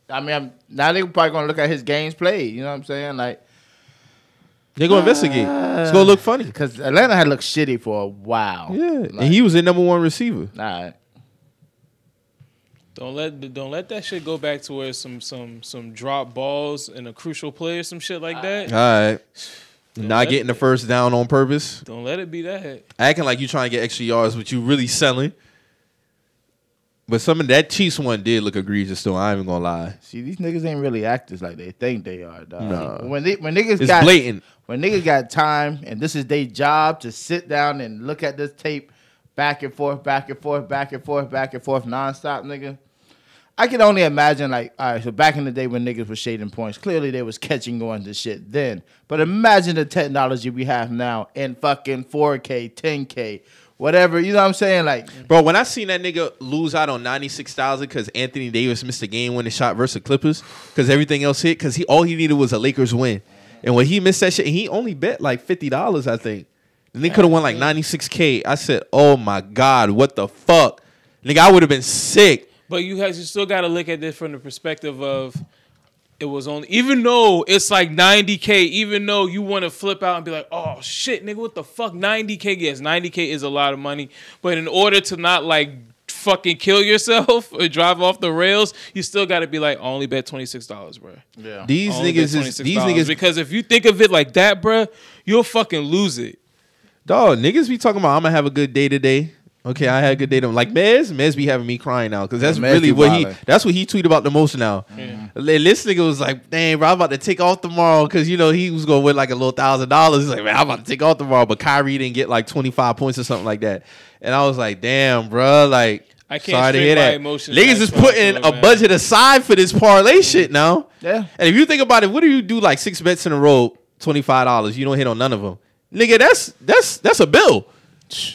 Speaker 3: I mean, I'm, now they probably gonna look at his games played. You know what I'm saying? Like,
Speaker 1: They're gonna investigate. It's gonna look funny.
Speaker 3: because Atlanta had looked shitty for a while.
Speaker 1: Yeah,
Speaker 3: Like,
Speaker 1: and he was the number one receiver.
Speaker 3: all right.
Speaker 2: Don't let don't let that shit go back to where some some some drop balls and a crucial play or some shit like that.
Speaker 1: All right, not
Speaker 2: let-
Speaker 1: getting the first down on purpose,
Speaker 2: Don't let it be that.
Speaker 1: acting like you trying to get extra yards, but you really selling. But some of that Chiefs one did look egregious, though. I ain't even gonna lie.
Speaker 3: See, these niggas ain't really actors like they think they are. Dog.
Speaker 1: Nah.
Speaker 3: When they, when niggas
Speaker 1: It's
Speaker 3: got
Speaker 1: blatant.
Speaker 3: when niggas got time and this is their job to sit down and look at this tape back and forth, back and forth, back and forth, back and forth, nonstop, nigga. I can only imagine like, all right, so back in the day when niggas was shading points, clearly they was catching on to shit then. But imagine the technology we have now in fucking 4K, 10K, whatever. You know what I'm saying? Like, mm-hmm.
Speaker 1: Bro, when I seen that nigga lose out on ninety six thousand because Anthony Davis missed a game winning shot versus the Clippers because everything else hit because he all he needed was a Lakers win, and when he missed that shit, he only bet like fifty dollars, I think. And they could have won like ninety six k. I said, oh my god, what the fuck, nigga, I would have been sick.
Speaker 2: But you guys, you still got to look at this from the perspective of it was only even though it's like 90k, even though you want to flip out and be like, oh shit, nigga, what the fuck, 90k? Yes, 90k is a lot of money, but in order to not like fucking kill yourself [laughs] or drive off the rails, you still got to be like, only bet twenty six dollars, bro.
Speaker 3: yeah.
Speaker 1: These
Speaker 2: Only
Speaker 1: niggas is these niggas
Speaker 2: because if you think of it like that, bro, you'll fucking lose it.
Speaker 1: Dog, niggas be talking about I'm gonna have a good day today. Okay, I had a good day. To like Mez, Mez be having me crying now because that's
Speaker 3: Yeah,
Speaker 1: really what he that's what he tweeted about the most now. And This nigga was like, "Dang, bro, I'm about to take off tomorrow because you know he was gonna win like a little thousand dollars." He's like, "Man, I'm about to take off tomorrow," but Kyrie didn't get like 25 points or something like that. And I was like, "Damn, bro, like."
Speaker 2: I can't
Speaker 1: sorry to
Speaker 2: string
Speaker 1: hear
Speaker 2: my
Speaker 1: that.
Speaker 2: emotions
Speaker 1: Niggas
Speaker 2: back
Speaker 1: is
Speaker 2: to what I
Speaker 1: putting a
Speaker 2: man.
Speaker 1: budget aside for this parlay shit now.
Speaker 3: Yeah.
Speaker 1: And if you think about it, what do you do like six bets in a row, twenty five dollars? You don't hit on none of them, nigga. That's that's that's a bill.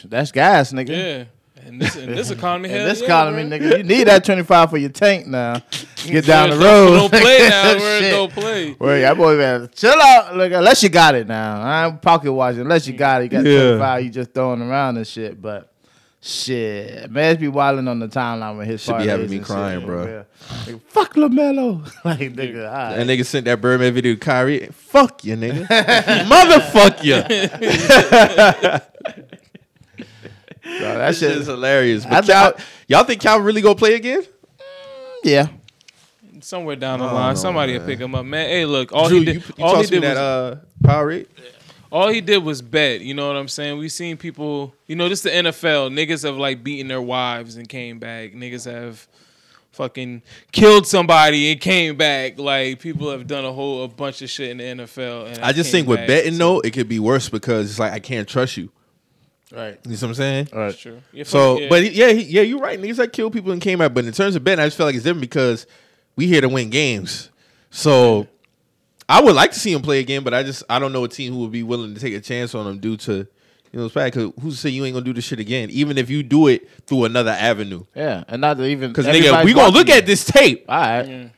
Speaker 3: That's gas, nigga.
Speaker 2: Yeah. In this, in this [laughs] economy,
Speaker 3: In this
Speaker 2: yeah,
Speaker 3: economy,
Speaker 2: bro.
Speaker 3: nigga, you need that 25 for your tank now. [laughs] Get down the road.
Speaker 2: Don't, don't play [laughs] now. Word,
Speaker 3: Shit.
Speaker 2: don't play.
Speaker 3: Word, that boy man, chill out. Look, unless you got it now. I'm pocket watching. Unless you got it, you got
Speaker 1: Yeah.
Speaker 3: 25, you just throwing around and shit. But shit, man, be wilding on the timeline with his
Speaker 1: Should be
Speaker 3: parlays
Speaker 1: having me crying,
Speaker 3: shit,
Speaker 1: bro.
Speaker 3: Yeah. Like, fuck LaMelo. like nigga, all right.
Speaker 1: That nigga sent that Birdman video to Kyrie. Fuck you, nigga. Motherfuck you.
Speaker 3: Bro, that
Speaker 1: That shit
Speaker 3: shit
Speaker 1: is hilarious.
Speaker 3: I-
Speaker 1: But Cal, y'all think Cal really gonna play again?
Speaker 3: yeah.
Speaker 2: Somewhere down the line,
Speaker 1: know,
Speaker 2: somebody will pick him up, man. Hey, look, all
Speaker 1: Drew,
Speaker 2: he did,
Speaker 1: you, you
Speaker 2: all he
Speaker 1: tossed me
Speaker 2: did was,
Speaker 1: uh, power rate.
Speaker 2: all he did was bet. You know what I'm saying? We've seen people, you know, this the NFL. Niggas have like beaten their wives and came back. Niggas have fucking killed somebody and came back. Like people have done a whole a bunch of shit in the NFL. And
Speaker 1: I just
Speaker 2: came
Speaker 1: think with
Speaker 2: back.
Speaker 1: betting
Speaker 2: So,
Speaker 1: though, it could be worse because it's like I can't trust you.
Speaker 3: Right.
Speaker 1: You know what I'm saying?
Speaker 3: All right.
Speaker 2: That's true. Yeah,
Speaker 1: So,
Speaker 2: fuck- yeah.
Speaker 1: but he- yeah, he, yeah, you're right. Niggas like kill people and came out. But in terms of betting, I just feel like it's different because we here to win games. So I would like to see him play again, but I just I don't know a team who would be willing to take a chance on him due to you know it's bad because who's to say you ain't gonna do this shit again, even if you do it through another avenue.
Speaker 3: Yeah. And not even
Speaker 1: Because nigga, we gonna look
Speaker 3: watching
Speaker 1: at this tape.
Speaker 3: All right.
Speaker 2: Yeah.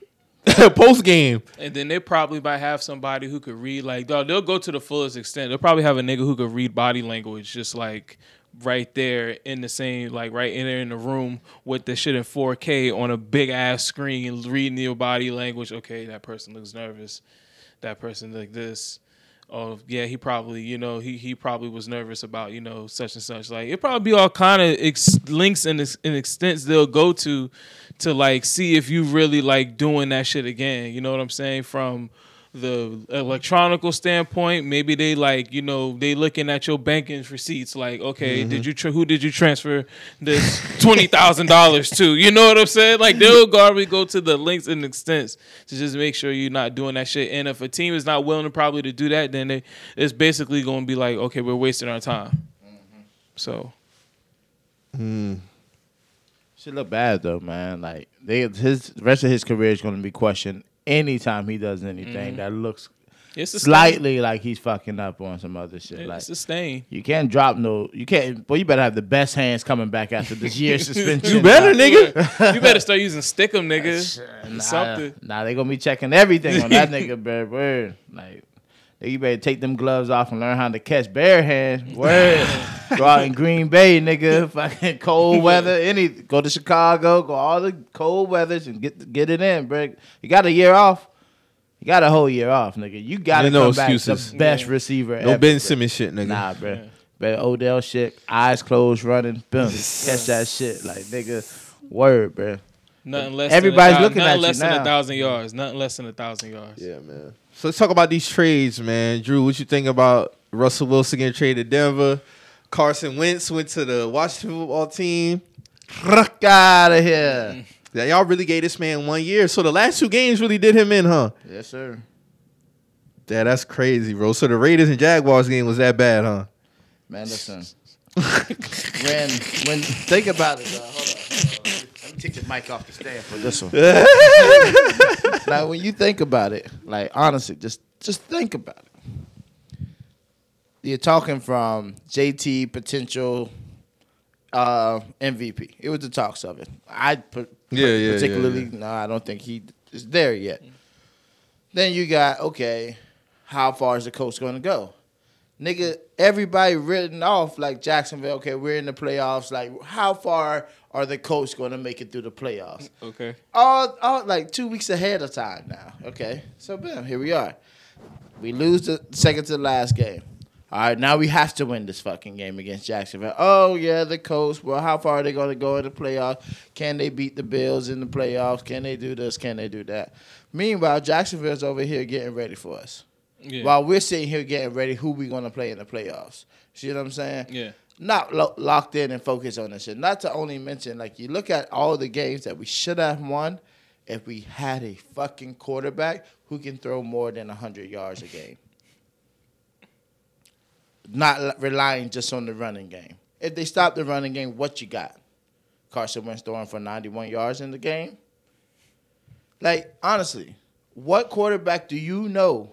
Speaker 2: [laughs]
Speaker 1: post game.
Speaker 2: And then they probably might have somebody who could read like dog, they'll go to the fullest extent. They'll probably have a nigga who could read body language just like right there in the same like right in there in the room with the shit in 4K on a big ass screen reading your body language. Okay, that person looks nervous. That person like this. Oh yeah, he probably you know he he probably was nervous about you know such and such. Like it probably be all kind of ex- links and, ex- and extents they'll go to to like see if you really like doing that shit again. You know what I'm saying? From the electronical standpoint. Maybe they like you know they looking at your banking receipts. Like, okay,
Speaker 1: Mm-hmm.
Speaker 2: did you tra- who did you transfer this [laughs] twenty thousand dollars to? You know what I'm saying? Like they'll probably go to the links and extents to just make sure you're not doing that shit. And if a team is not willing to probably to do that, then they it's basically going to be like, okay, we're wasting our time. So
Speaker 3: Look bad though, man. Like they, his rest of his career is going to be questioned anytime he does anything mm-hmm. that looks
Speaker 2: it's
Speaker 3: slightly like he's fucking up on some other shit.
Speaker 2: Stain.
Speaker 3: Like
Speaker 2: It's a stain.
Speaker 3: you can't drop no, you can't. Boy, you better have the best hands coming back after this year [laughs] suspension.
Speaker 1: You better, nigga. [laughs]
Speaker 2: you better start using stickum, nigga.
Speaker 3: Nah,
Speaker 2: Something.
Speaker 3: Nah, they gonna be checking everything on that [laughs] nigga, bro. Word. Like, you better take them gloves off and learn how to catch bare hands. Word. [laughs] go out in Green Bay, nigga. [laughs] Fucking cold weather. Any go to Chicago, go all the cold weathers and get get it in, bro. You got a year off. You got a whole year off, nigga. You gotta
Speaker 1: Ain't no
Speaker 3: come back
Speaker 1: excuses.
Speaker 3: the best
Speaker 2: Yeah.
Speaker 3: receiver
Speaker 1: No
Speaker 3: ever.
Speaker 1: Ben
Speaker 3: bro.
Speaker 1: Simmons shit, nigga.
Speaker 3: Nah, bro. But Odell shit, eyes closed, running, boom, catch that [laughs] shit, like nigga. Word, bro.
Speaker 2: Nothing less.
Speaker 3: Everybody's
Speaker 2: than a,
Speaker 3: looking
Speaker 2: nothing
Speaker 3: at you
Speaker 2: less than
Speaker 3: now.
Speaker 2: a thousand yards. Nothing less than a thousand yards.
Speaker 1: Yeah, man. So let's talk about these trades, man. Drew, what you think about Russell Wilson getting traded to Denver? Carson Wentz went to the Washington football team.
Speaker 3: Out of here.
Speaker 1: Yeah, y'all really gave this man one year. So the last two games really did him in, huh?
Speaker 3: Yes, sir.
Speaker 1: Yeah, that's crazy, bro. So the Raiders and Jaguars game was that bad, huh?
Speaker 3: Man, listen. [laughs] when when think about it, uh, hold on, hold on. Let me take the mic off the stand for this one. [laughs] now, when you think about it, like honestly, just just think about it. You're talking from JT potential uh, MVP. It was the talks of it. I put
Speaker 1: Yeah, yeah, yeah,
Speaker 3: particularly
Speaker 1: yeah.
Speaker 3: no, I don't think he is there yet. Then you got okay, how far is the coach going to go? Nigga, everybody written off like Jacksonville. Okay, we're in the playoffs. Like, how far are the Colts going to make it through the playoffs?
Speaker 2: Okay.
Speaker 3: All, all like two weeks ahead of time now. Okay, so bam, here we are. We lose the second to the last game. All right, now we have to win this fucking game against Jacksonville. Oh yeah, the Colts. Well, how far are they going to go in the playoffs? Can they beat the Bills in the playoffs? Can they do this? Can they do that? Meanwhile, Jacksonville's over here getting ready for us.
Speaker 2: Yeah.
Speaker 3: While we're sitting here getting ready, who we going to play in the playoffs? See what I'm saying?
Speaker 2: Yeah.
Speaker 3: Not lo- locked in and focused on this shit. Not to only mention, like you look at all the games that we should have won if we had a fucking quarterback who can throw more than hundred yards a game. Not relying just on the running game. If they stop the running game, what you got? Carson Wentz throwing for 91 yards in the game. Like honestly, what quarterback do you know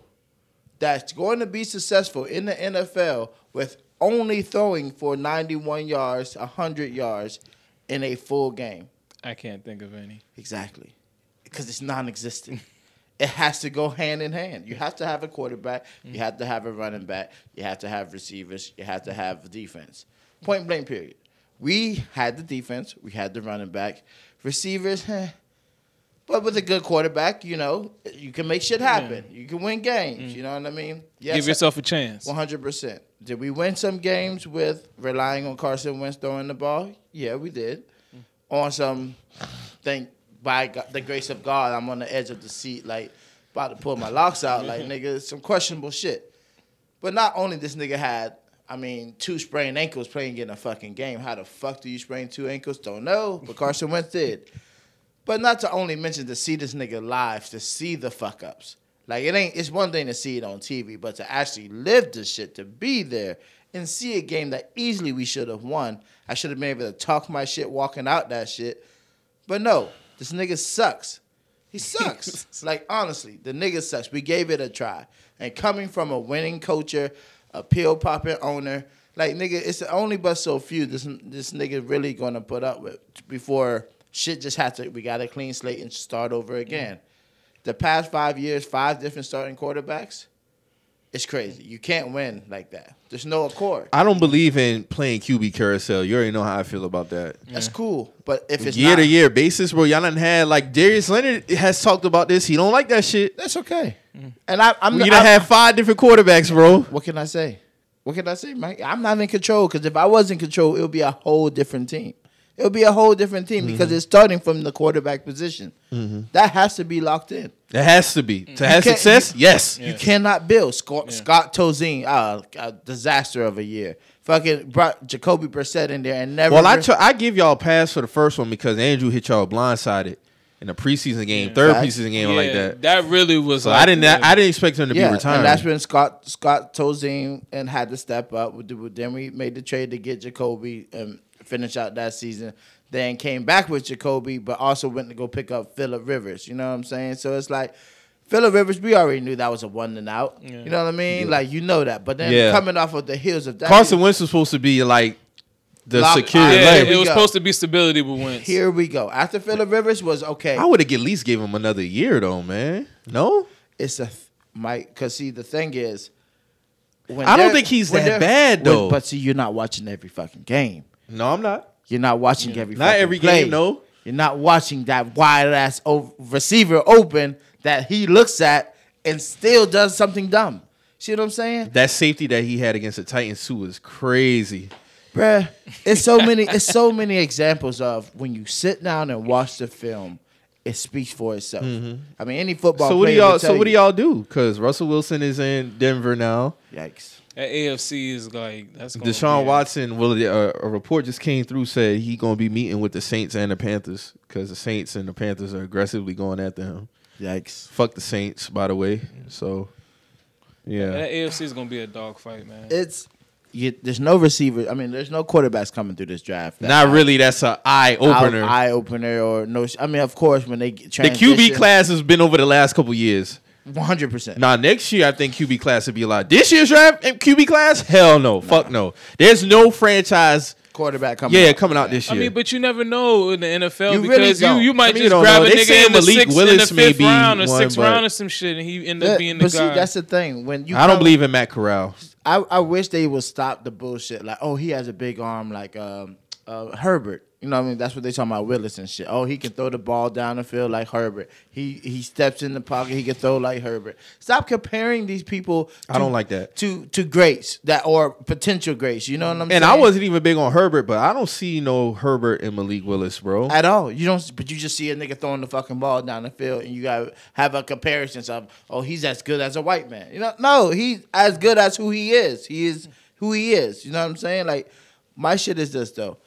Speaker 3: that's going to be successful in the NFL with only throwing for 91 yards, 100 yards in a full game.
Speaker 2: I can't think of any.
Speaker 3: Exactly. Because it's non existent. [laughs] it has to go hand in hand. You have to have a quarterback, you have to have a running back, you have to have receivers, you have to have defense. Point blank, period. We had the defense, we had the running back, receivers, eh. But with a good quarterback, you know, you can make shit happen. You can win games. Mm. You know what I mean? Yes,
Speaker 2: Give yourself a chance.
Speaker 3: one hundred percent. Did we win some games with relying on Carson Wentz throwing the ball? Yeah, we did. Mm. On some, thank by God, the grace of God, I'm on the edge of the seat, like about to pull my locks out, like [laughs] nigga, some questionable shit. But not only this nigga had, I mean, two sprained ankles playing in a fucking game. How the fuck do you sprain two ankles? Don't know. But Carson Wentz did. But not to only mention to see this nigga live, to see the fuck ups. Like it ain't it's one thing to see it on TV, but to actually live this shit, to be there and see a game that easily we should have won. I should have been able to talk my shit walking out that shit. But no, this nigga sucks. He [laughs] sucks. like honestly, the nigga sucks. We gave it a try. And coming from a winning coacher, a pill popping owner, like nigga, it's only but so few this this nigga really gonna put up with before shit just had to we got a clean slate and start over again. The past five years, five different starting quarterbacks, it's crazy. You can't win like that. There's no accord.
Speaker 1: I don't believe in playing QB carousel. You already know how I feel about that.
Speaker 3: That's cool. But if it's
Speaker 1: year
Speaker 3: not,
Speaker 1: to year basis, bro, y'all done had like Darius Leonard has talked about this. He don't like that shit.
Speaker 3: that's okay. Mm. And I, I'm
Speaker 1: You
Speaker 3: I-
Speaker 1: done had five different quarterbacks, bro.
Speaker 3: What can I say? What can I say, Mike? I'm not in control because if I was in control, it would be a whole different team. It'll be a whole different team because
Speaker 1: Mm-hmm.
Speaker 3: it's starting from the quarterback position. That has to be locked in.
Speaker 1: It has to be to have
Speaker 3: can't-
Speaker 1: success. yes,
Speaker 3: You cannot build Scott, Scott Tolzien, uh, a disaster of a year. Fucking brought Jacoby Brissett in there and never.
Speaker 1: Well, I tr- I give y'all a pass for the first one because Andrew hit y'all blindsided in the preseason game, third
Speaker 3: Facts.
Speaker 1: preseason game
Speaker 2: yeah,
Speaker 1: like that.
Speaker 2: That really was.
Speaker 1: So
Speaker 2: like,
Speaker 1: I didn't I didn't expect him to
Speaker 3: yeah,
Speaker 1: be retired.
Speaker 3: and that's when Scott Scott Tolzien and had to step up. With Then we made the trade to get Jacoby and finish out that season. Then came back with Jacoby, but also went to go pick up Philip Rivers. You know what I'm saying? So it's like Philip Rivers. We already knew that was a one and out.
Speaker 2: Yeah.
Speaker 3: You know what I mean? Like you know that. But then
Speaker 1: Yeah.
Speaker 3: coming off of the heels of that,
Speaker 1: Carson Wentz was supposed to be like the
Speaker 3: Lock-
Speaker 1: security.
Speaker 3: Yeah,
Speaker 2: Yeah, it was
Speaker 3: go.
Speaker 2: supposed to be stability with Wentz.
Speaker 3: Here we go. After Philip Rivers was okay.
Speaker 1: I would have at least gave him another year though, man. No,
Speaker 3: it's a th- Mike. Because see, the thing is, when
Speaker 1: I don't think he's
Speaker 3: when
Speaker 1: that
Speaker 3: they're-
Speaker 1: bad,
Speaker 3: when-
Speaker 1: though.
Speaker 3: But see, you're not watching every fucking game.
Speaker 1: No, I'm not.
Speaker 3: You're not watching every.
Speaker 1: Not every
Speaker 3: play.
Speaker 1: game, no.
Speaker 3: You're not watching that wide ass o- receiver open that he looks at and still does something dumb. See what I'm saying,
Speaker 1: That safety that he had against the Titans too is crazy.
Speaker 3: Bruh, It's so many. It's so many examples of when you sit down and watch the film, it speaks for itself. I mean, any football.
Speaker 1: Mm-hmm. So what do
Speaker 3: player will
Speaker 1: y'all? So what do y'all do? Because Russell Wilson is in Denver now.
Speaker 3: Yikes.
Speaker 2: That AFC is like that's. Gonna
Speaker 1: Deshaun
Speaker 2: be-
Speaker 1: Watson. Well, uh, a report just came through said he gonna be meeting with the Saints and the Panthers because the Saints and the Panthers are aggressively going after him.
Speaker 3: Yikes.
Speaker 1: Fuck the Saints, by the way. So, yeah.
Speaker 2: That AFC is gonna be a dogfight, man.
Speaker 3: It's you, there's no receiver. I mean, there's no quarterbacks coming through this draft.
Speaker 1: Not
Speaker 3: I-
Speaker 1: really. That's an eye opener.
Speaker 3: eye opener or no. I mean, of course, when they
Speaker 1: the QB class has been over the last couple years.
Speaker 3: One hundred percent.
Speaker 1: Now next year, I think QB class would be a lot. This year's draft and QB class, hell no, fuck no. There's no franchise,
Speaker 3: quarterback coming.
Speaker 1: yeah,
Speaker 3: out.
Speaker 1: coming out this year.
Speaker 2: I mean, but you never know in the NFL
Speaker 3: You
Speaker 2: because
Speaker 3: don't.
Speaker 2: you, you might
Speaker 1: I mean,
Speaker 2: just
Speaker 1: you
Speaker 2: grab
Speaker 1: know.
Speaker 2: a
Speaker 1: They
Speaker 2: nigga
Speaker 1: saying
Speaker 2: in the
Speaker 1: Malik
Speaker 2: sixth,
Speaker 1: Willis
Speaker 2: in the
Speaker 1: may
Speaker 2: fifth
Speaker 1: be
Speaker 2: round or
Speaker 1: one,
Speaker 2: sixth round or some shit, and he end
Speaker 3: Yeah,
Speaker 2: up being the
Speaker 3: but see,
Speaker 2: guy.
Speaker 3: that's the thing. When you,
Speaker 1: I don't believe in Matt Corral.
Speaker 3: I, I wish they would stop the bullshit. Like, oh, he has a big arm, like um, uh, Herbert. You know what I mean? That's what they talking about Willis and shit. Oh, he can throw the ball down the field like Herbert. He he steps in the pocket. He can throw like Herbert. Stop comparing these people.
Speaker 1: I don't like that.
Speaker 3: to to greats that or potential greats. You know what I'm saying?
Speaker 1: And I wasn't even big on Herbert, but I don't see no Herbert and Malik Willis, bro.
Speaker 3: at all. You don't, but you just see a nigga throwing the fucking ball down the field, and you got have a comparison of, oh, he's as good as a white man. You know, no, he's as good as who he is. He is who he is. You know what I'm saying? Like, my shit is this though.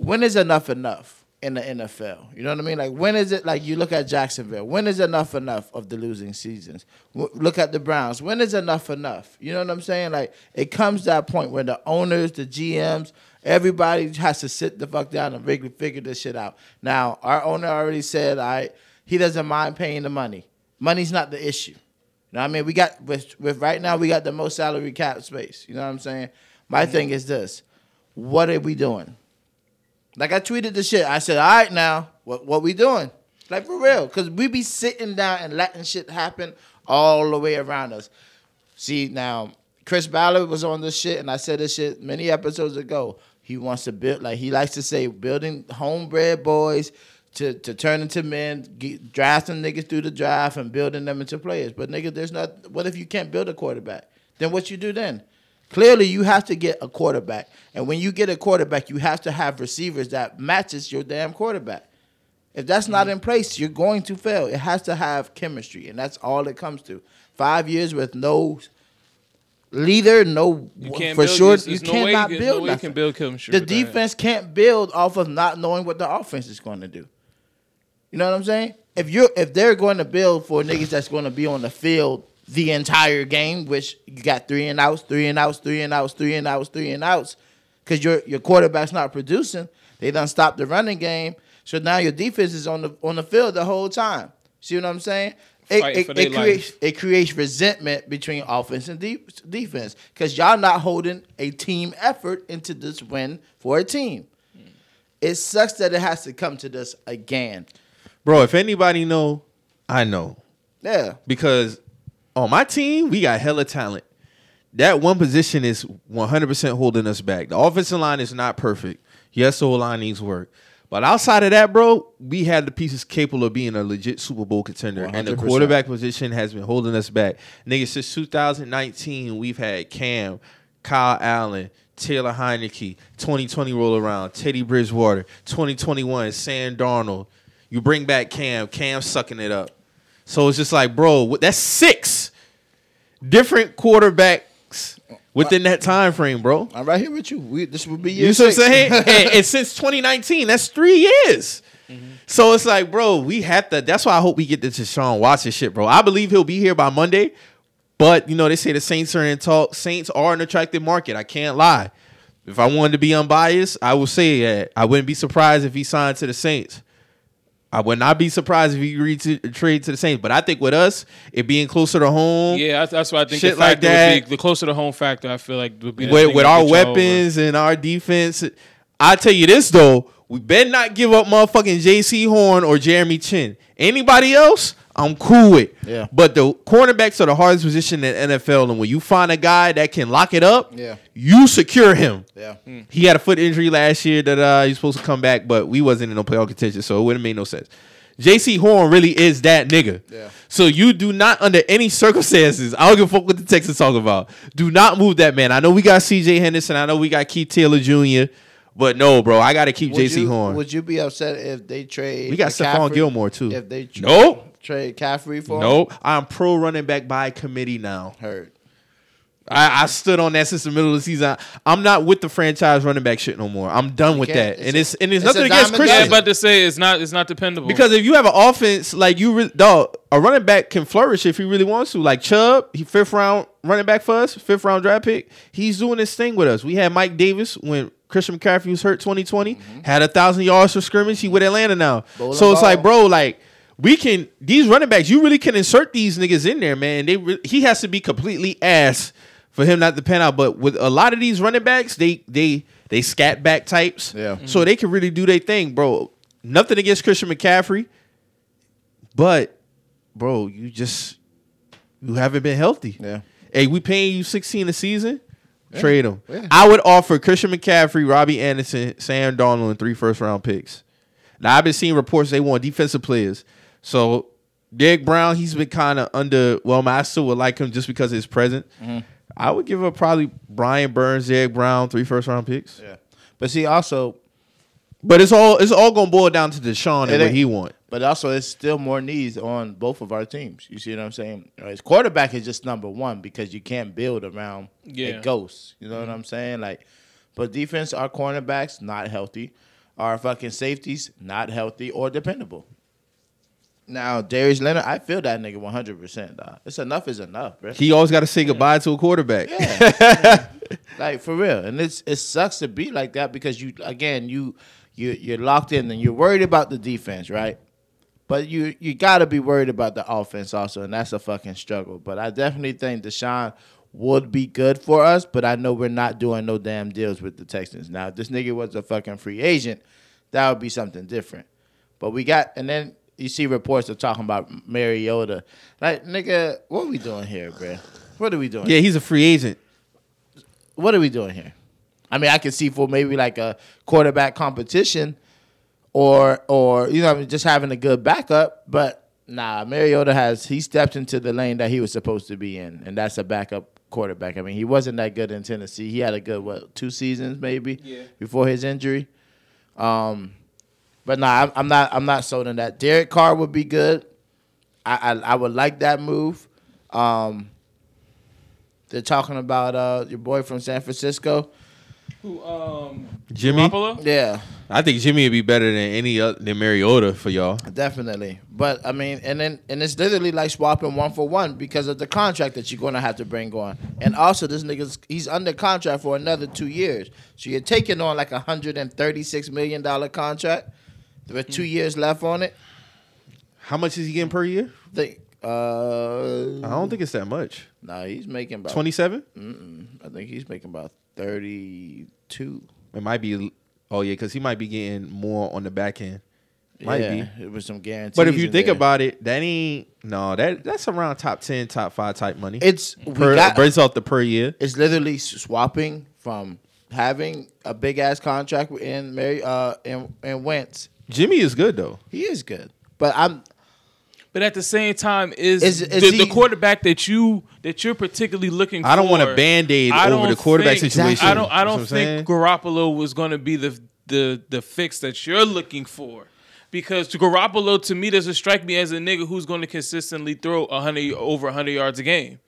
Speaker 3: When is enough enough in the NFL? You know what I mean? Like, when is it like you look at Jacksonville? When is enough enough of the losing seasons? W- Look at the Browns. When is enough enough? You know what I'm saying? Like, it comes to that point where the owners, the GMs, everybody has to sit the fuck down and figure, figure this shit out. Now, our owner already said, I he doesn't mind paying the money. Money's not the issue. You know what I mean? We got with with right now we got the most salary cap space. You know what I'm saying? My mm-hmm. thing is this: what are we doing? Like I tweeted the shit. I said, "All right, now what what we doing? Like for real? Because we be sitting down and letting shit happen all the way around us. See now, Chris Ballard was on this shit, and I said this shit many episodes ago. He wants to build, like he likes to say, building homebred boys to to turn into men, get, drafting niggas through the draft and building them into players. But nigga, there's not. What if you can't build a quarterback? Then what you do then? Clearly, you have to get a quarterback, and when you get a quarterback, you have to have receivers that matches your damn quarterback. If that's not mm-hmm. in place, you're going to fail. It has to have chemistry, and that's all it comes to. Five years with no leader, no for sure. You
Speaker 2: no
Speaker 3: cannot
Speaker 2: can,
Speaker 3: build
Speaker 2: no way you can build chemistry.
Speaker 3: The defense can't build off of not knowing what the offense is going to do. You know what I'm saying? If you're if they're going to build for niggas that's going to be on the field the entire game, which you got three and outs, three and outs, three and outs, three and outs, three and outs, because your your quarterback's not producing. They done stopped the running game, so now your defense is on the on the field the whole time. See what I'm saying? It, it, it creates
Speaker 2: life.
Speaker 3: it creates resentment between offense and de- defense because y'all not holding a team effort into this win for a team. It sucks that it has to come to this again.
Speaker 1: Bro, if anybody know, I know.
Speaker 3: Yeah,
Speaker 1: Because on my team, we got hella talent. That one position is 100% holding us back. The offensive line is not perfect. Yes, the line needs work. But outside of that, bro, we had the pieces capable of being a legit Super Bowl contender. And the quarterback position has been holding us back. Nigga, since 2019, we've had Cam, Kyle Allen, Taylor Heinicke, 2020 roll around, Teddy Bridgewater, 2021, Sam Darnold. You bring back Cam, Cam sucking it up. So it's just like, bro, that's six different quarterbacks within that time frame, bro.
Speaker 3: I'm right here with you. We, this would be
Speaker 1: You see what I'm saying? [laughs] and, and since 2019, that's three years. Mm-hmm. So it's like, bro, we have to. That's why I hope we get this Deshaun Watson shit, bro. I believe he'll be here by Monday. But you know, they say the Saints are in talk. Saints are an attractive market. I can't lie. If I wanted to be unbiased, I would say that I wouldn't be surprised if he signed to the Saints. I would not be surprised if he agreed to trade to the Saints. But I think with us, it being closer to home,
Speaker 2: Yeah, that's, that's what I think.
Speaker 1: Shit
Speaker 2: the
Speaker 1: like that.
Speaker 2: would be the closer to home factor. I feel like would be
Speaker 1: with, with our
Speaker 2: y'all over.
Speaker 1: weapons and our defense. I tell you this though, we better not give up motherfucking Jaycee Horn or Jeremy Chinn. Anybody else, I'm cool with.
Speaker 3: Yeah.
Speaker 1: But the cornerbacks are the hardest position in NFL, and when you find a guy that can lock it up,
Speaker 3: Yeah.
Speaker 1: you secure him.
Speaker 3: Yeah.
Speaker 1: He had a foot injury last year that uh, he's supposed to come back, but we wasn't in no playoff contention, so it wouldn't make no sense. Jaycee Horn really is that nigga.
Speaker 3: Yeah.
Speaker 1: So you do not, under any circumstances, I don't give a fuck what the Texans talk about. Do not move that man. I know we got C.J. Henderson. I know we got Keith Taylor Jr. But no, bro, I got to keep
Speaker 3: Would
Speaker 1: J.C.
Speaker 3: you-
Speaker 1: Horn.
Speaker 3: Would you be upset if they trade?
Speaker 1: we got Stephon Gilmore too.
Speaker 3: If they tra-
Speaker 1: Nope.
Speaker 3: Trade Caffrey for him?
Speaker 1: Nope. I'm pro running back by committee now.
Speaker 3: Heard.
Speaker 1: I, I stood on that since the middle of the season. I'm not with the franchise running back shit no more. I'm done with that.
Speaker 3: it's
Speaker 1: And it's and it's,
Speaker 3: it's
Speaker 1: nothing against
Speaker 3: diamond
Speaker 1: Christian.
Speaker 2: Yeah,
Speaker 3: dozen.
Speaker 2: but to say it's not it's not dependable
Speaker 1: Because if you have an offense like you, re- dog, a running back can flourish if he really wants to. Like Chubb, he fifth round running back for us, fifth round draft pick. He's doing this thing with us. We had Mike Davis when Christian McCaffrey was hurt 2020, mm-hmm. had a thousand yards for scrimmage. He with Atlanta now.
Speaker 3: Bowling
Speaker 1: so it's
Speaker 3: ball.
Speaker 1: like, bro, like we can these running backs. You really can insert these niggas in there, man. They re- he has to be completely ass for him not to pan out. But with a lot of these running backs, they they they scat back types.
Speaker 3: Yeah. Mm-hmm.
Speaker 1: So they can really do their thing, bro. Nothing against Christian McCaffrey. But, bro, you just you haven't been healthy.
Speaker 3: Yeah.
Speaker 1: Hey, we paying you 16 a season? Trade him.
Speaker 3: Yeah.
Speaker 1: I would offer Christian McCaffrey, Robbie Anderson, Sam Darnold, and three first round picks. Now I've been seeing reports they want defensive players. So Derrick Brown, he's been kind of under. Well, I still would like him just because of his presence.
Speaker 3: Mm-hmm.
Speaker 1: I would give up probably Brian Burns, Derrick Brown, three first round picks.
Speaker 3: Yeah. But see, also,
Speaker 1: But it's all it's all gonna boil down to Deshaun and
Speaker 3: It
Speaker 1: what
Speaker 3: ain't-
Speaker 1: he want.
Speaker 3: but also, it's still more needs on both of our teams. You see what I'm saying? His Quarterback is just number one because you can't build around
Speaker 2: Yeah.
Speaker 3: a ghost. You know
Speaker 1: Mm-hmm.
Speaker 3: what I'm saying? Like, but defense, our cornerbacks not healthy, our fucking safeties not healthy or dependable. Now, Darius Leonard, I feel that nigga 100. percent Dog, it's enough is enough, bro.
Speaker 1: He always got to say goodbye to a quarterback. [laughs]
Speaker 3: Yeah. like for real. And it's it sucks to be like that because you again you you you're locked in and you're worried about the defense, right? But you you gotta be worried about the offense also, and that's a fucking struggle. But I definitely think Deshaun would be good for us, but I know we're not doing no damn deals with the Texans. Now, if this nigga was a fucking free agent, that would be something different. But we got and then you see reports of talking about Mariota. Like, nigga, what are we doing here, bruh? What are we doing?
Speaker 1: Yeah, he's a free agent.
Speaker 3: what are we doing here? I mean, I can see for maybe like a quarterback competition, or or you know just having a good backup. But nah, Mariota has he stepped into the lane that he was supposed to be in, and that's a backup quarterback. I mean, he wasn't that good in Tennessee. He had a good what two seasons maybe
Speaker 2: Yeah.
Speaker 3: before his injury. Um, but nah, I'm, I'm not I'm not sold on that. Derek Carr would be good. I I, I would like that move. Um, they're talking about uh, your boy from San Francisco.
Speaker 2: Who, um,
Speaker 1: Jimmy?
Speaker 2: Garoppolo?
Speaker 3: Yeah,
Speaker 1: I think Jimmy would be better than any other than Mariota for y'all.
Speaker 3: definitely. But I mean, and then and it's literally like swapping one for one because of the contract that you're gonna have to bring on, and also this nigga's he's under contract for another two years. So you're taking on like a hundred and thirty six million dollar contract with two years left on it.
Speaker 1: How much is he getting per year?
Speaker 3: Think, uh,
Speaker 1: I don't think it's that much.
Speaker 3: nah, he's making about
Speaker 1: Twenty seven.
Speaker 3: I think he's making about thirty two.
Speaker 1: It might be. Oh yeah, because he might be getting more on the back end. Might
Speaker 3: yeah,
Speaker 1: be.
Speaker 3: it was some guarantees.
Speaker 1: But if you
Speaker 3: in
Speaker 1: think
Speaker 3: there.
Speaker 1: about it, that ain't no. That that's around top ten, top five type money.
Speaker 3: it's we
Speaker 1: per,
Speaker 3: got,
Speaker 1: based off the per year.
Speaker 3: it's literally swapping from having a big ass contract in Mary uh in, in Wentz.
Speaker 1: Jimmy is good though.
Speaker 3: He is good, but I'm
Speaker 2: But at the same time, is,
Speaker 3: Is- is
Speaker 2: the, the quarterback that you that you're particularly looking for.
Speaker 1: I don't
Speaker 2: for?
Speaker 1: want a band-aid over the quarterback
Speaker 2: think-
Speaker 1: situation.
Speaker 2: I don't. I don't
Speaker 1: what saying?
Speaker 2: think Garoppolo was going to be the the the fix that you're looking for. Because to Garoppolo, to me, doesn't strike me as a nigga who's going to consistently throw hundred over hundred yards a game.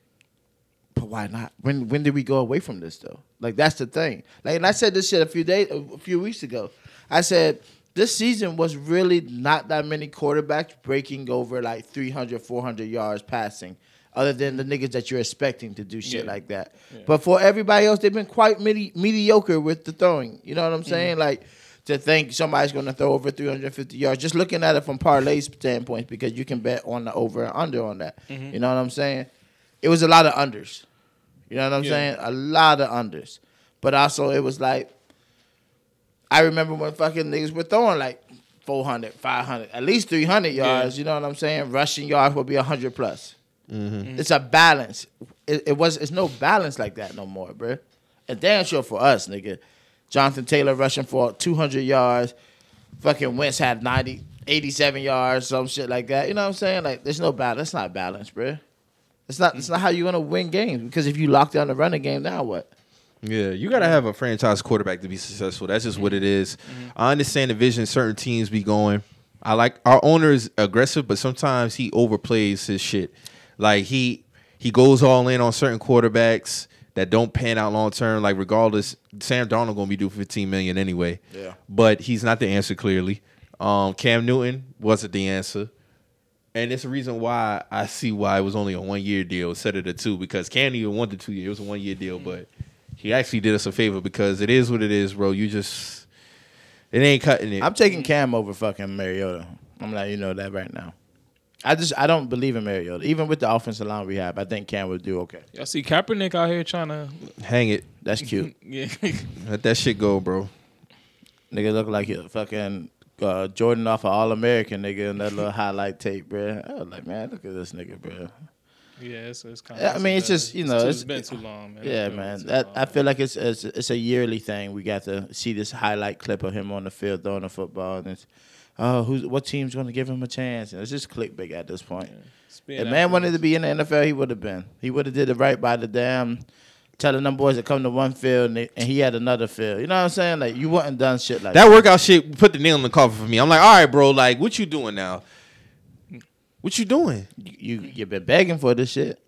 Speaker 3: But why not? When when did we go away from this though? Like that's the thing. Like and I said this shit a few days, a few weeks ago. I said this season was really not that many quarterbacks breaking over like 300, 400 yards passing, other than the niggas that you're expecting to do shit
Speaker 2: Yeah.
Speaker 3: like that. But for everybody else, they've been quite medi- mediocre with the throwing. You know what I'm mm-hmm. saying? Like to think somebody's going to throw over 350 yards, just looking at it from parlay standpoint, because you can bet on the over and under on that. Mm-hmm. You know what I'm saying? It was a lot of unders. You know what I'm
Speaker 2: Yeah.
Speaker 3: saying? A lot of unders. But also it was like I remember when fucking niggas were throwing like 400, 500, at least 300 yards. You know what I'm saying? Rushing yards will be 100 plus. Mm-hmm. It's a balance. It, it was. It's no balance like that no more, bruh. And damn sure for us, nigga. Jonathan Taylor rushing for 200 yards. Fucking Wentz had 90, 87 yards, some shit like that. You know what I'm saying? Like, there's no balance. That's not balance, bruh. It's not. It's not how you're gonna win games because if you lock down the running game, now what?
Speaker 1: Yeah, you gotta have a franchise quarterback to be successful. That's just what it is.
Speaker 2: Mm-hmm.
Speaker 1: I understand the vision certain teams be going. I like our owner is aggressive, but sometimes he overplays his shit. Like he he goes all in on certain quarterbacks that don't pan out long term. Like regardless, Sam Darnold gonna be due 15 million anyway.
Speaker 3: Yeah.
Speaker 1: But he's not the answer clearly. Um, Cam Newton wasn't the answer. And it's the reason why I see why it was only a one year deal instead of the two because Cam even wanted two years. It was a one year deal, but he actually did us a favor because it is what it is, bro. You just it ain't cutting it.
Speaker 3: I'm taking Cam over fucking Mariota. I'm letting you know that right now. I just I don't believe in Mariota. Even with the offensive line we have, I think Cam will do okay.
Speaker 2: Y'all see Kaepernick out here trying to,
Speaker 1: Hang it.
Speaker 3: That's cute. [laughs]
Speaker 2: yeah,
Speaker 1: Let that shit go, bro.
Speaker 3: nigga look like a fucking uh, Jordan off an All American nigga in that little highlight tape, bro. I was like, man, look at this nigga, bro.
Speaker 2: Yeah. It's, it's kind
Speaker 3: of. I mean, it's just, you know,
Speaker 2: it's,
Speaker 3: it's-
Speaker 2: been too long, man.
Speaker 3: Yeah, man. That
Speaker 2: long.
Speaker 3: I feel like it's, it's it's a yearly thing. We got to see this highlight clip of him on the field throwing the football, and it's oh, who's what team's going to give him a chance? And it's just clickbait at this point.
Speaker 2: Spin
Speaker 3: If man wanted to be in the NFL, he would have been. He would have did it right by the damn telling them boys to come to one field and, they, and he had another field. You know what I'm saying? Like you wouldn't done shit like
Speaker 1: That workout shit put the nail in the coffin for me. I'm like, all right, bro. Like, what you doing now? What you doing?
Speaker 3: You you been begging for this shit.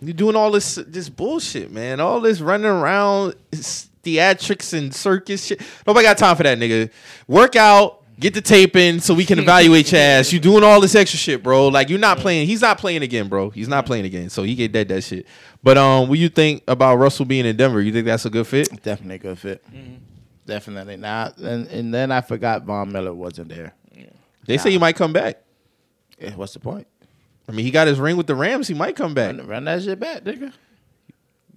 Speaker 1: You doing all this this bullshit, man. All this running around, theatrics and circus shit. Nobody got time for that, nigga. Work out, get the tape in so we can evaluate your ass. You doing all this extra shit, bro. Like you're not playing. He's not playing again, bro. He's not playing again. So he get that that shit. But um, what you think about Russell being in Denver? You think that's a good fit?
Speaker 3: Definitely a good fit. Definitely. Now and, and then I forgot Von Miller wasn't there.
Speaker 1: They say he might come back.
Speaker 3: Yeah, what's the point?
Speaker 1: I mean, he got his ring with the Rams. He might come back.
Speaker 3: Run, run that shit back, nigga.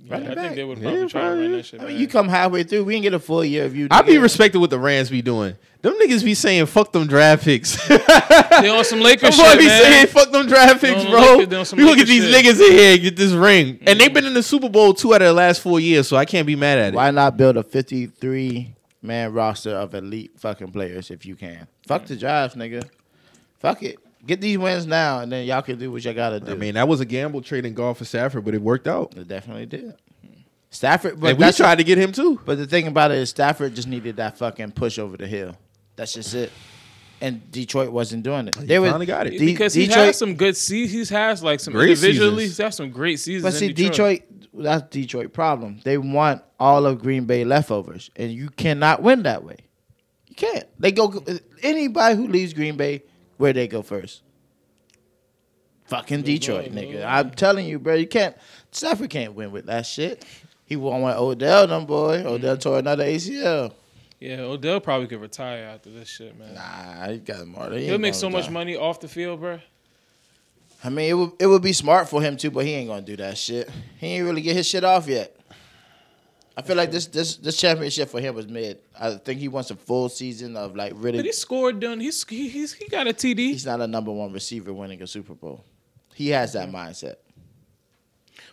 Speaker 2: Yeah,
Speaker 3: Run it
Speaker 2: I
Speaker 3: back.
Speaker 2: think they would
Speaker 1: Yeah,
Speaker 2: probably try to run that shit.
Speaker 3: I mean,
Speaker 2: back.
Speaker 3: you come halfway through, we didn't get a full year of you.
Speaker 1: I'd be
Speaker 3: nigga.
Speaker 1: respecting what the Rams be doing. Them niggas be saying fuck them draft picks. [laughs]
Speaker 2: They on some Lakers
Speaker 1: Them boy
Speaker 2: shit,
Speaker 1: be
Speaker 2: man.
Speaker 1: saying fuck them draft picks, bro.
Speaker 2: Lakers- they on some
Speaker 1: We gonna get these
Speaker 2: shit.
Speaker 1: niggas in here and get this ring. And they've mm-hmm. been in the Super Bowl two out of the last four years, so I can't be mad at it.
Speaker 3: Why not build a 53 man roster of elite fucking players if you can? Fuck mm. the drives, nigga. Fuck it. Get these wins now, and then y'all can do what y'all gotta do.
Speaker 1: I mean, that was a gamble trading Goff for Stafford, but it worked out.
Speaker 3: it definitely did. Stafford, but
Speaker 1: and we tried to get him too.
Speaker 3: But the thing about it is, Stafford just needed that fucking push over the hill. That's just it. And Detroit wasn't doing it. They were
Speaker 1: finally got it.
Speaker 3: De-
Speaker 2: because he
Speaker 3: Detroit,
Speaker 2: has some good seasons. He's has like some
Speaker 1: Great
Speaker 2: individually.
Speaker 1: seasons.
Speaker 2: He's had some great seasons.
Speaker 3: But see,
Speaker 2: in Detroit.
Speaker 3: Detroit, that's Detroit problem. They want all of Green Bay leftovers, and you cannot win that way. You can't. They go anybody who leaves Green Bay, where they go first? Fucking Detroit, nigga. I'm telling you, bro. You can't. Stafford can't win with that shit. He won with Odell, them boy. Mm-hmm. Odell tore another ACL.
Speaker 2: Yeah, Odell probably could retire after this shit, man.
Speaker 3: Nah, he got more. He
Speaker 2: He'll make so much money off the field, bro.
Speaker 3: I mean, it would it would be smart for him too, but he ain't gonna do that shit. He ain't really get his shit off yet. I feel like this this this championship for him was mid. I think he wants a full season of like really.
Speaker 2: But he scored done. He's he, he's he got a TD.
Speaker 3: He's not a number one receiver winning a Super Bowl. He has that mindset.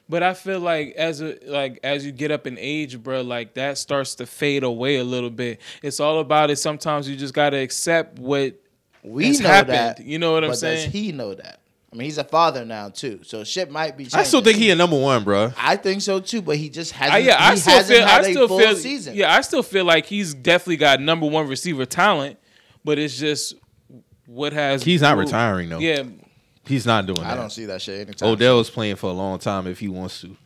Speaker 2: But I feel like as a like as you get up in age, bro, like that starts to fade away a little bit. It's all about it. Sometimes you just gotta accept what
Speaker 3: We know
Speaker 2: happened.
Speaker 3: that.
Speaker 2: You know what I'm saying?
Speaker 3: Does he know that? I mean, he's a father now too, so shit might be. Changing.
Speaker 1: I still think he a number one, bro.
Speaker 3: I think so too, but he just hasn't.
Speaker 2: I, yeah, I still
Speaker 3: hasn't
Speaker 2: feel.
Speaker 3: had
Speaker 2: I
Speaker 3: a
Speaker 2: still feel.
Speaker 3: season.
Speaker 2: Yeah, I still feel like he's definitely got number one receiver talent, but it's just what has.
Speaker 1: He's not
Speaker 2: who-
Speaker 1: retiring though.
Speaker 2: Yeah,
Speaker 1: He's not doing
Speaker 3: I
Speaker 1: that.
Speaker 3: don't see that shit anytime.
Speaker 1: Odell is playing for a long time if he wants to.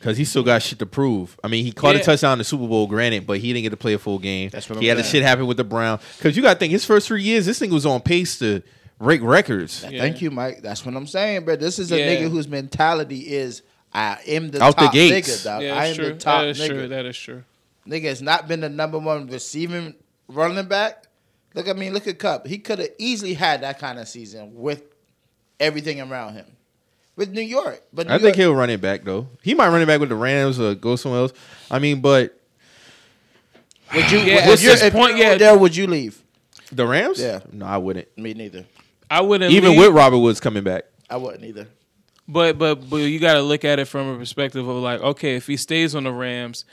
Speaker 1: Cause he still got shit to prove. I mean, he caught
Speaker 2: Yeah.
Speaker 1: a touchdown in the Super Bowl, granted, but he didn't get to play a full game.
Speaker 3: That's what
Speaker 1: he
Speaker 3: I'm
Speaker 1: had the shit happen with the Brown. Cause you got to think his first three years, this thing was on pace to break records.
Speaker 2: Yeah.
Speaker 3: Thank you, Mike. That's what I'm saying, bro. This is a
Speaker 2: Yeah.
Speaker 3: nigga whose mentality is I am the
Speaker 1: Out the
Speaker 3: top
Speaker 1: gates.
Speaker 3: nigga, dog.
Speaker 2: yeah,
Speaker 3: I
Speaker 2: that's
Speaker 3: am
Speaker 2: true.
Speaker 3: the top
Speaker 2: that is
Speaker 3: nigga.
Speaker 2: true. That is true.
Speaker 3: Nigga has not been the number one receiving running back. Look, I mean, look at Kupp. He could have easily had that kind of season with everything around him. With New York, but New
Speaker 1: I think he'll run it back though. He might run it back with the Rams or go somewhere else. I mean, but
Speaker 3: would you?
Speaker 2: Yeah,
Speaker 3: would
Speaker 2: at
Speaker 3: if
Speaker 2: point,
Speaker 3: you were
Speaker 2: yeah.
Speaker 3: There, would you leave?
Speaker 1: the Rams,
Speaker 3: Yeah.
Speaker 1: no, I wouldn't.
Speaker 3: Me neither.
Speaker 2: I wouldn't
Speaker 1: Even
Speaker 2: leave,
Speaker 1: with Robert Woods coming back,
Speaker 3: I wouldn't either.
Speaker 2: but but but you got to look at it from a perspective of like, okay, if he stays on the Rams,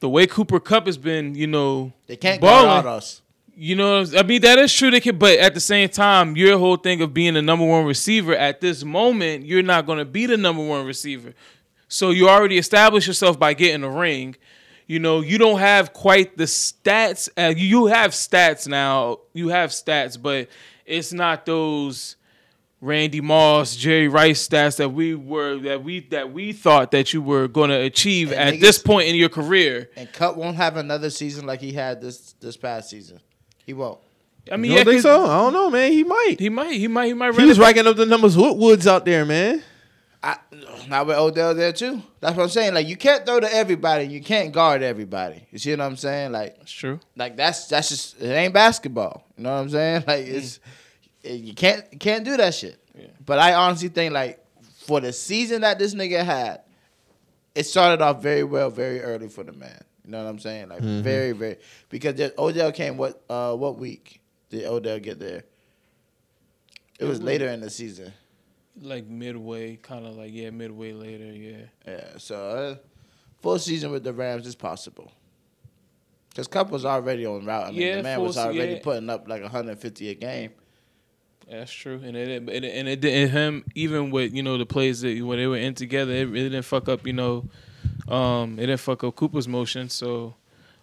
Speaker 2: the way Cooper Kupp has been, you know,
Speaker 3: They can't
Speaker 2: balling,
Speaker 3: guard us.
Speaker 2: You know, I mean that is true. They can, but at the same time, your whole thing of being the number one receiver at this moment, you're not going to be the number one receiver. So you already established yourself by getting a ring. You know, you don't have quite the stats. Uh, you have stats now. You have stats, but it's not those Randy Moss, Jerry Rice stats that we were that we that we thought that you were going to achieve
Speaker 3: And
Speaker 2: at
Speaker 3: niggas-
Speaker 2: this point in your career.
Speaker 3: And Kupp won't have another season like he had this this past season. He won't.
Speaker 2: I mean,
Speaker 1: you don't
Speaker 2: yeah,
Speaker 1: think
Speaker 2: 'cause
Speaker 1: so? I don't know, man. He might.
Speaker 2: He might. He might. He might.
Speaker 1: He was
Speaker 2: back.
Speaker 1: racking up the numbers with Woods out there, man.
Speaker 3: I, not with Odell there too. That's what I'm saying. Like you can't throw to everybody. You can't guard everybody. You see what I'm saying? Like
Speaker 2: That's true.
Speaker 3: like that's that's just it ain't basketball. You know what I'm saying? Like mm. it's you can't you can't do that shit. But I honestly think like for the season that this nigga had, it started off very well, very early for the man. You know what I'm saying? Like very, very because there, Odell came what uh what week did Odell get there? It was later in the season.
Speaker 2: Like midway, kind of like yeah, midway later. Yeah.
Speaker 3: Yeah, so uh, full season with the Rams is possible. Because Kupp was already on route. I mean,
Speaker 2: Yeah,
Speaker 3: the man
Speaker 2: full
Speaker 3: was
Speaker 2: se-
Speaker 3: already
Speaker 2: yeah.
Speaker 3: putting up like 150 a game.
Speaker 2: That's true, and it, it and it didn't him even with you know the plays that when they were in together, it didn't fuck up. You know, um, it didn't fuck up Cooper's motion. So,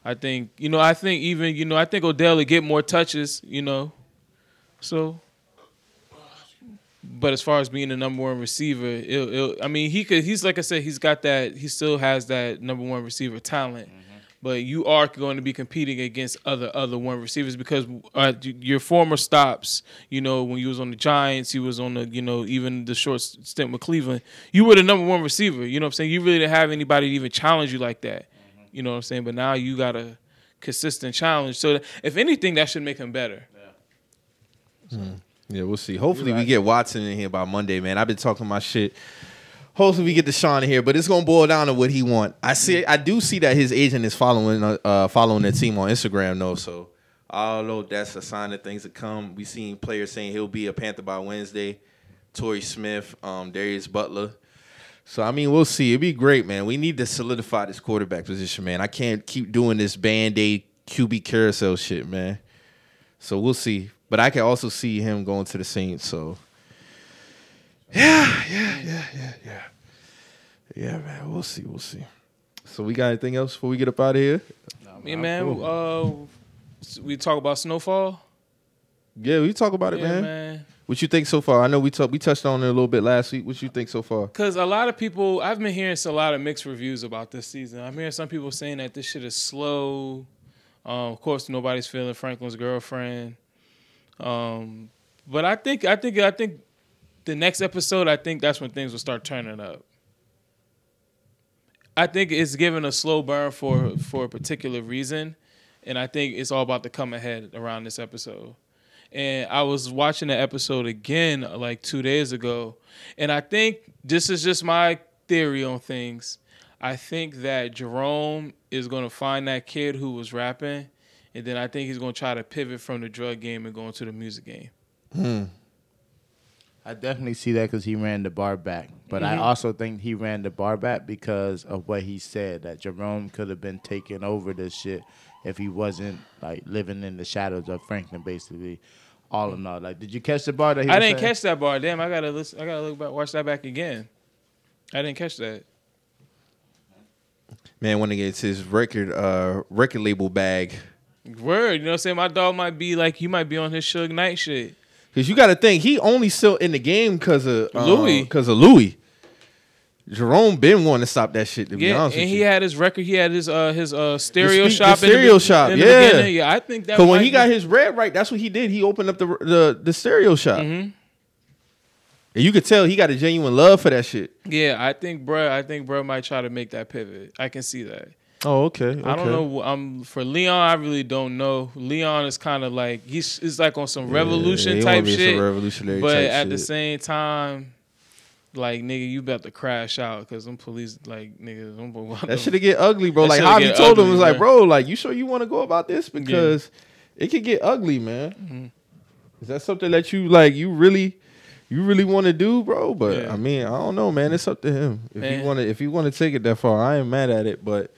Speaker 2: I think you know, I think even you know, I think Odell would get more touches. You know, so. But as far as being the number one receiver, it'll, it'll, I mean, he could. He's like I said, he's got that. He still has that number one receiver talent. But you are going to be competing against other other one receivers because uh, your former stops, you know, when you was on the Giants, you was on the, you know, even the short stint with Cleveland, you were the number one receiver. You know what I'm saying? You really didn't have anybody to even challenge you like that. You know what I'm saying? But now you got a consistent challenge. So if anything, that should make him better.
Speaker 1: Yeah, we'll see. Hopefully, we get Watson in here by Monday, man. I've been talking my shit. Hopefully, we get Deshaun here, but it's gonna boil down to what he want. I see. I do see that his agent is following uh, uh following the team on Instagram, though. So know that's a sign of things to come. We seen players saying he'll be a Panther by Wednesday. Torrey Smith, um, Darius Butler. So I mean, we'll see. It'd be great, man. We need to solidify this quarterback position, man. I can't keep doing this band aid QB carousel shit, man. So we'll see. But I can also see him going to the Saints. So yeah, yeah, yeah, yeah, yeah. Yeah, man. We'll see. We'll see. So we got anything else before we get up out of here?
Speaker 2: Yeah, man. Uh, we talk about snowfall.
Speaker 1: Yeah, we talk about it,
Speaker 2: Yeah,
Speaker 1: man.
Speaker 2: man.
Speaker 1: What you think so far? I know we talked we touched on it a little bit last week. What you think so far?
Speaker 2: Because a lot of people, I've been hearing a lot of mixed reviews about this season. I'm hearing some people saying that this shit is slow. Um, of course, nobody's feeling Franklin's girlfriend. Um, but I think, I think, I think the next episode, I think that's when things will start turning up. I think it's given a slow burn for for a particular reason, and I think it's all about the come ahead around this episode. And I was watching the episode again like two days ago, and I think this is just my theory on things. I think that Jerome is gonna find that kid who was rapping, and then I think he's gonna try to pivot from the drug game and go into the music game. Hmm.
Speaker 4: I definitely see that because he ran the bar back. But I also think he ran the bar back because of what he said that Jerome could have been taking over this shit if he wasn't like living in the shadows of Franklin, basically.
Speaker 5: all in all. Like, did you catch the bar that he
Speaker 2: I
Speaker 5: was
Speaker 2: didn't
Speaker 5: saying?
Speaker 2: catch that bar. Damn, I gotta listen. I gotta look back, watch that back again. I didn't catch that.
Speaker 1: Man, when he gets his record uh record label bag.
Speaker 2: Word, you know what I'm saying? My dog might be like, you might be on his Suge Knight shit.
Speaker 1: Cause you got to think he only still in the game because of uh,
Speaker 2: Louis.
Speaker 1: Because of Louis. Jerome been wanting to stop that shit. To be
Speaker 2: Yeah,
Speaker 1: honest
Speaker 2: and he
Speaker 1: you.
Speaker 2: had his record. He had his uh his uh stereo
Speaker 1: speak-
Speaker 2: shop.
Speaker 1: the
Speaker 2: in
Speaker 1: stereo shop,
Speaker 2: in the
Speaker 1: yeah.
Speaker 2: beginning. yeah. I think that.
Speaker 1: Cause when he got
Speaker 2: be-
Speaker 1: his red right, that's what he did. He opened up the the the stereo shop,
Speaker 2: Mhm.
Speaker 1: and you could tell he got a genuine love for that shit.
Speaker 2: Yeah, I think bruh, I think bruh might try to make that pivot. I can see that.
Speaker 1: Oh, okay.
Speaker 2: I don't know. Um, for Leon, I really don't know. Leon is kind of like he's it's like on some revolution
Speaker 1: he
Speaker 2: type shit.
Speaker 1: revolutionary
Speaker 2: but at the same time, like nigga, you about to crash out because them police like niggas. Them, [laughs]
Speaker 1: That should get ugly, bro.
Speaker 2: That
Speaker 1: like Javi told him,
Speaker 2: ugly,
Speaker 1: was like, bro, like you sure you want to go about this because it could get ugly, man.
Speaker 2: Mm-hmm.
Speaker 1: Is that something that you like? You really, you really want to do, bro? But
Speaker 2: Yeah.
Speaker 1: I mean, I don't know, man. It's up to him. If
Speaker 2: Man.
Speaker 1: he want to, if he want to take it that far, I ain't mad at it. But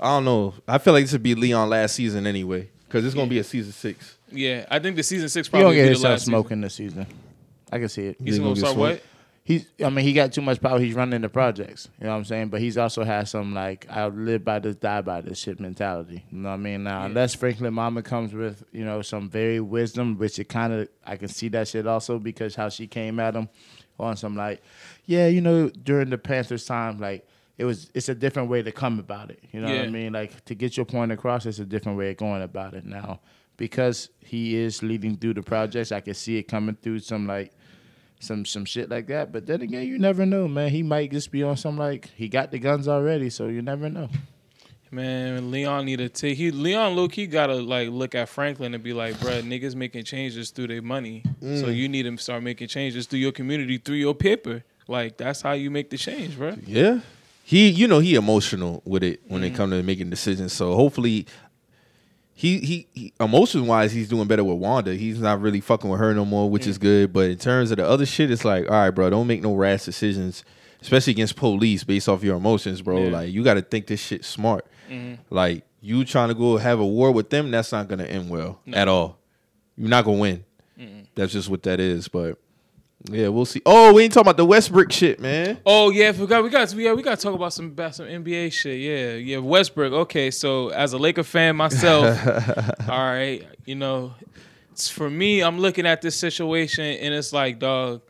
Speaker 1: I don't know. I feel like this would be Leon last season anyway because it's gonna be a season six.
Speaker 2: Yeah, I think the season six
Speaker 5: He
Speaker 2: probably
Speaker 5: gonna get
Speaker 2: be the
Speaker 5: himself
Speaker 2: last
Speaker 5: smoking this season. I can see it.
Speaker 2: He's
Speaker 1: He
Speaker 2: gonna
Speaker 1: gonna get
Speaker 2: start
Speaker 1: smoked.
Speaker 2: what?
Speaker 5: He's, I mean, he got too much power. He's running the projects. You know what I'm saying? But he's also had some like, I'll live by this, die by this shit mentality. You know what I mean? Now,
Speaker 2: Yeah.
Speaker 5: unless Franklin Mama comes with, you know, some very wisdom, which it kind of, I can see that shit also because how she came at him on some like, yeah, you know, during the Panthers time, like it was, it's a different way to come about it. You know what I mean? Like to get your point across, it's a different way of going about it now. Because he is leading through the projects, I can see it coming through some like some some shit like that. But then again, you never know, man. He might just be on some like he got the guns already, so you never know.
Speaker 2: Man, Leon need to take he Leon low he gotta like look at Franklin and be like, bruh, niggas making changes through their money. So
Speaker 1: Mm.
Speaker 2: you need to start making changes through your community, through your paper. Like that's how you make the change, bruh.
Speaker 1: Yeah. He, you know, he emotional with it when
Speaker 2: Mm-hmm.
Speaker 1: it comes to making decisions. So hopefully, he he, he emotion wise, he's doing better with Wanda. He's not really fucking with her no more, which
Speaker 2: Mm.
Speaker 1: is good. But in terms of the other shit, it's like, all right, bro, don't make no rash decisions, especially against police based off your emotions, bro.
Speaker 2: Yeah.
Speaker 1: Like you got to think this shit smart.
Speaker 2: Mhm.
Speaker 1: Like you trying to go have a war with them, that's not gonna end well
Speaker 2: No.
Speaker 1: at all. You're not gonna win. That's just what that is. But yeah, we'll see. Oh, we ain't talking about the Westbrook shit, man.
Speaker 2: Oh yeah, forgot we got we got we got to talk about some about some NBA shit. Yeah, yeah, Westbrook. Okay, so as a Laker fan myself, [laughs] all right, you know, for me, I'm looking at this situation and it's like, dog.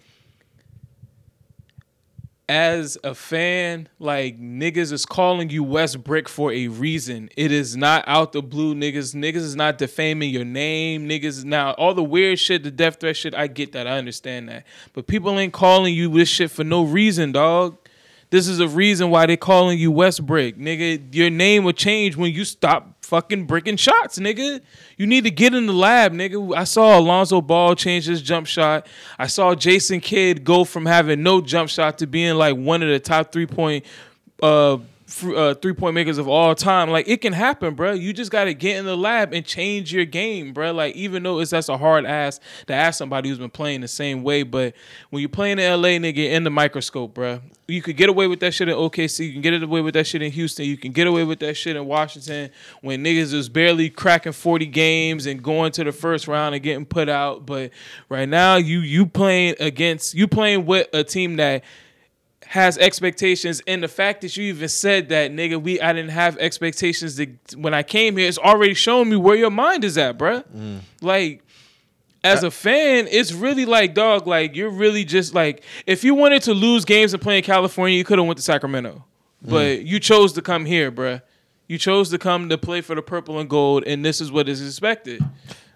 Speaker 2: As a fan, like niggas is calling you Westbrick for a reason. It is not out the blue, niggas. Niggas is not defaming your name. Niggas now all the weird shit, the death threat shit. I get that. I understand that. But people ain't calling you this shit for no reason, dog. This is a reason why they calling you Westbrick, nigga. Your name will change when you stop fucking breaking shots, nigga. You need to get in the lab, nigga. I saw Alonzo Ball change his jump shot. I saw Jason Kidd go from having no jump shot to being like one of the top three point uh, uh three point makers of all time. Like it can happen, bro. You just got to get in the lab and change your game, bro. Like even though it's that's a hard ass to ask somebody who's been playing the same way, but when you're playing in LA, nigga, in the microscope, bro. You could get away with that shit in OKC. You can get away with that shit in Houston. You can get away with that shit in Washington when niggas is barely cracking 40 games and going to the first round and getting put out. But right now, you you playing against you playing with a team that has expectations and the fact that you even said that nigga we I didn't have expectations that when I came here it's already showing me where your mind is at bruh. Mm. like as a fan it's really like dog like you're really just like if you wanted to lose games and play in California you could have went to Sacramento. Mm. But you chose to come here bruh. you chose to come to play for the purple and gold and this is what is expected.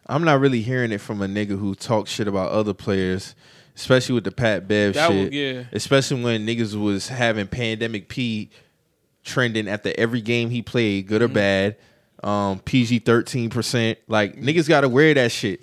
Speaker 1: I'm not really hearing it from a nigga who talks shit about other players, especially with the Pat Bev
Speaker 2: That
Speaker 1: shit.
Speaker 2: would- yeah.
Speaker 1: Especially when niggas was having pandemic P trending after every game he played, good or
Speaker 2: Mm-hmm.
Speaker 1: bad. Um, PG thirteen percent. Like niggas gotta wear that shit.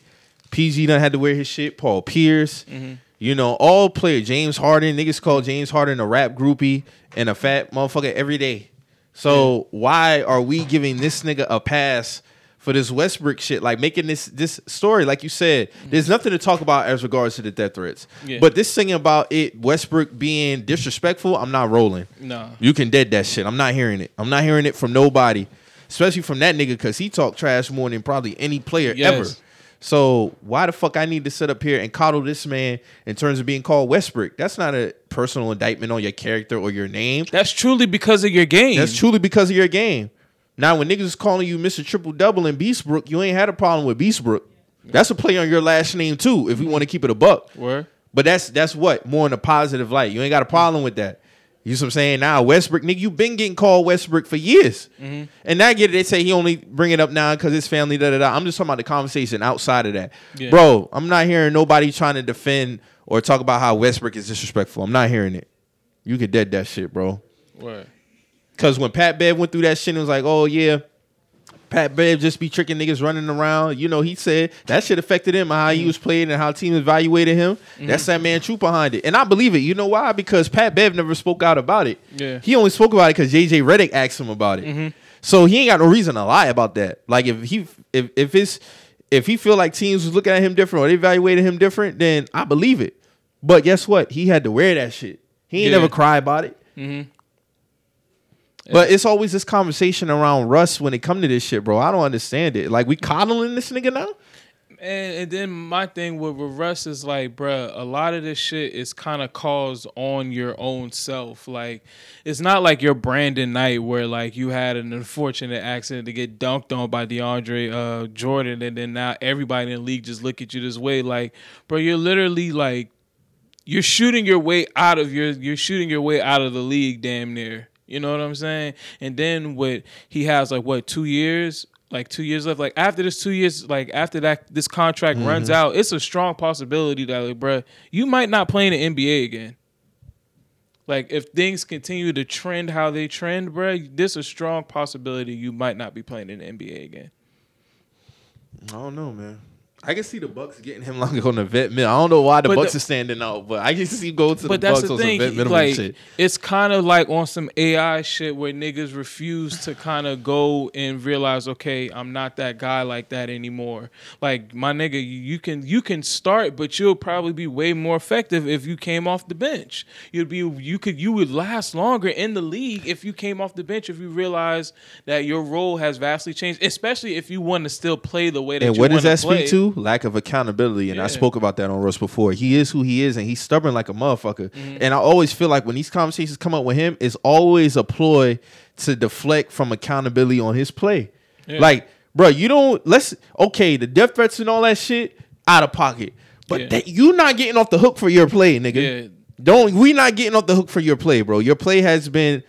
Speaker 1: PG done had to wear his shit. Paul Pierce.
Speaker 2: Mm-hmm.
Speaker 1: You know, all player James Harden. Niggas call James Harden a rap groupie and a fat motherfucker every day. So why are we giving this nigga a pass for this Westbrick shit? Like making this this story, like you said, mm-hmm. there's nothing to talk about as regards to the death threats.
Speaker 2: Yeah.
Speaker 1: But this thing about it, Westbrick being disrespectful, I'm not rolling.
Speaker 2: no
Speaker 1: You can dead that shit. I'm not hearing it. I'm not hearing it from nobody, especially from that nigga, because he talked trash more than probably any player
Speaker 2: Yes.
Speaker 1: ever. So why the fuck I need to sit up here and coddle this man in terms of being called Westbrick? That's not a personal indictment on your character or your name.
Speaker 2: That's truly because of your game.
Speaker 1: That's truly because of your game. Now, when niggas is calling you Mr. Triple Double and Beastbrook, you ain't had a problem with Beastbrook. That's a play on your last name too, if we want to keep it a buck.
Speaker 2: Word.
Speaker 1: But that's that's what more in a positive light. You ain't got a problem with that. You see what I'm saying? Now Westbrick, nigga, you been getting called Westbrick for years, mm-hmm. and now get it. They say he only bring it up now because his family. Da da da. I'm just talking about the conversation outside of that,
Speaker 2: Yeah.
Speaker 1: bro. I'm not hearing nobody trying to defend or talk about how Westbrick is disrespectful. I'm not hearing it. You could dead that shit, bro.
Speaker 2: Word.
Speaker 1: Cause when Pat Bev went through that shit, it was like, oh yeah, Pat Bev just be tricking niggas running around. You know, he said that shit affected him and how he mm-hmm. was playing and how teams evaluated him. That's mm-hmm. that man truth behind it. And I believe it. You know why? Because Pat Bev never spoke out about it.
Speaker 2: Yeah.
Speaker 1: He only spoke about it because JJ Redick asked him about it. Mm-hmm. So he ain't got no reason to lie about that. Like if he if if it's if he feel like teams was looking at him different or they evaluated him different, then I believe it. But guess what? He had to wear that shit. He ain't
Speaker 2: Yeah.
Speaker 1: never cry about it. But it's always this conversation around Russ when it come to this shit, bro. I don't understand it. Like we coddling this nigga now.
Speaker 2: And, and then my thing with, with Russ is like, bruh, a lot of this shit is kind of caused on your own self. Like, it's not like your Brandon Knight where like you had an unfortunate accident to get dunked on by DeAndre uh, Jordan, and then now everybody in the league just look at you this way. Like, bro, you're literally like, you're shooting your way out of your, you're shooting your way out of the league, damn near. You know what I'm saying? And then what he has like what two years, like two years left. Like after this two years, like after that this contract runs mm-hmm. out, it's a strong possibility that like, bruh, you might not play in the NBA again. Like if things continue to trend how they trend, bruh, there's a strong possibility you might not be playing in the NBA again.
Speaker 1: I don't know, man. I can see the Bucks getting him [laughs] like on the vet minimum. I don't know why the
Speaker 2: But
Speaker 1: Bucks
Speaker 2: the-
Speaker 1: are standing out, but I can [laughs] see go to the Bucks
Speaker 2: the
Speaker 1: on some
Speaker 2: thing,
Speaker 1: vet minimum
Speaker 2: like
Speaker 1: shit.
Speaker 2: it's kind of like on some AI shit where niggas refuse to kind of go and realize, okay, I'm not that guy like that anymore. Like my nigga, you, can you can start, but you'll probably be way more effective if you came off the bench. You'd be you could you would last longer in the league if you came off the bench if you realize that your role has vastly changed, especially if you want to still play the way that
Speaker 1: And
Speaker 2: you
Speaker 1: what does that
Speaker 2: play.
Speaker 1: speak to? Lack of accountability. And I spoke about that on Russ before. He is who he is, and he's stubborn like a motherfucker.
Speaker 2: Mm-hmm.
Speaker 1: And I always feel like when these conversations come up with him, it's always a ploy to deflect from accountability on his play.
Speaker 2: Yeah.
Speaker 1: Like, bro, you don't let's okay, the death threats and all that shit out of pocket. But
Speaker 2: Yeah.
Speaker 1: that, you not getting off the hook for your play, nigga.
Speaker 2: Yeah.
Speaker 1: Don't we not getting off the hook for your play, bro? Your play has been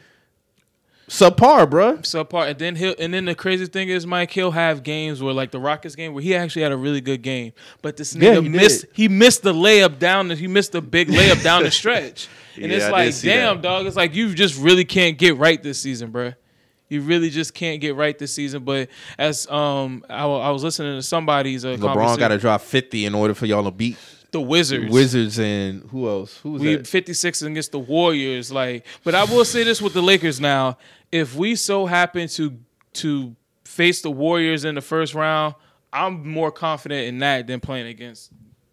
Speaker 1: subpar, bro.
Speaker 2: subpar. And then he'll and then the crazy thing is Mike he'll have games where like the Rockets game where he actually had a really good game. But this
Speaker 1: Yeah,
Speaker 2: nigga
Speaker 1: he
Speaker 2: missed
Speaker 1: did.
Speaker 2: he missed the layup down the, he missed the big layup down the stretch. [laughs] And
Speaker 1: Yeah,
Speaker 2: it's like, damn,
Speaker 1: that.
Speaker 2: dog. It's like you just really can't get right this season, bro. You really just can't get right this season. But as um I, I was listening to somebody's uh,
Speaker 1: LeBron got to drop 50 in order for y'all to beat
Speaker 2: the Wizards.
Speaker 1: Wizards and who else? Who was
Speaker 2: We
Speaker 1: that?
Speaker 2: 56 against the Warriors. Like, but I will say this with the Lakers now: if we so happen to to face the Warriors in the first round, I'm more confident in that than playing against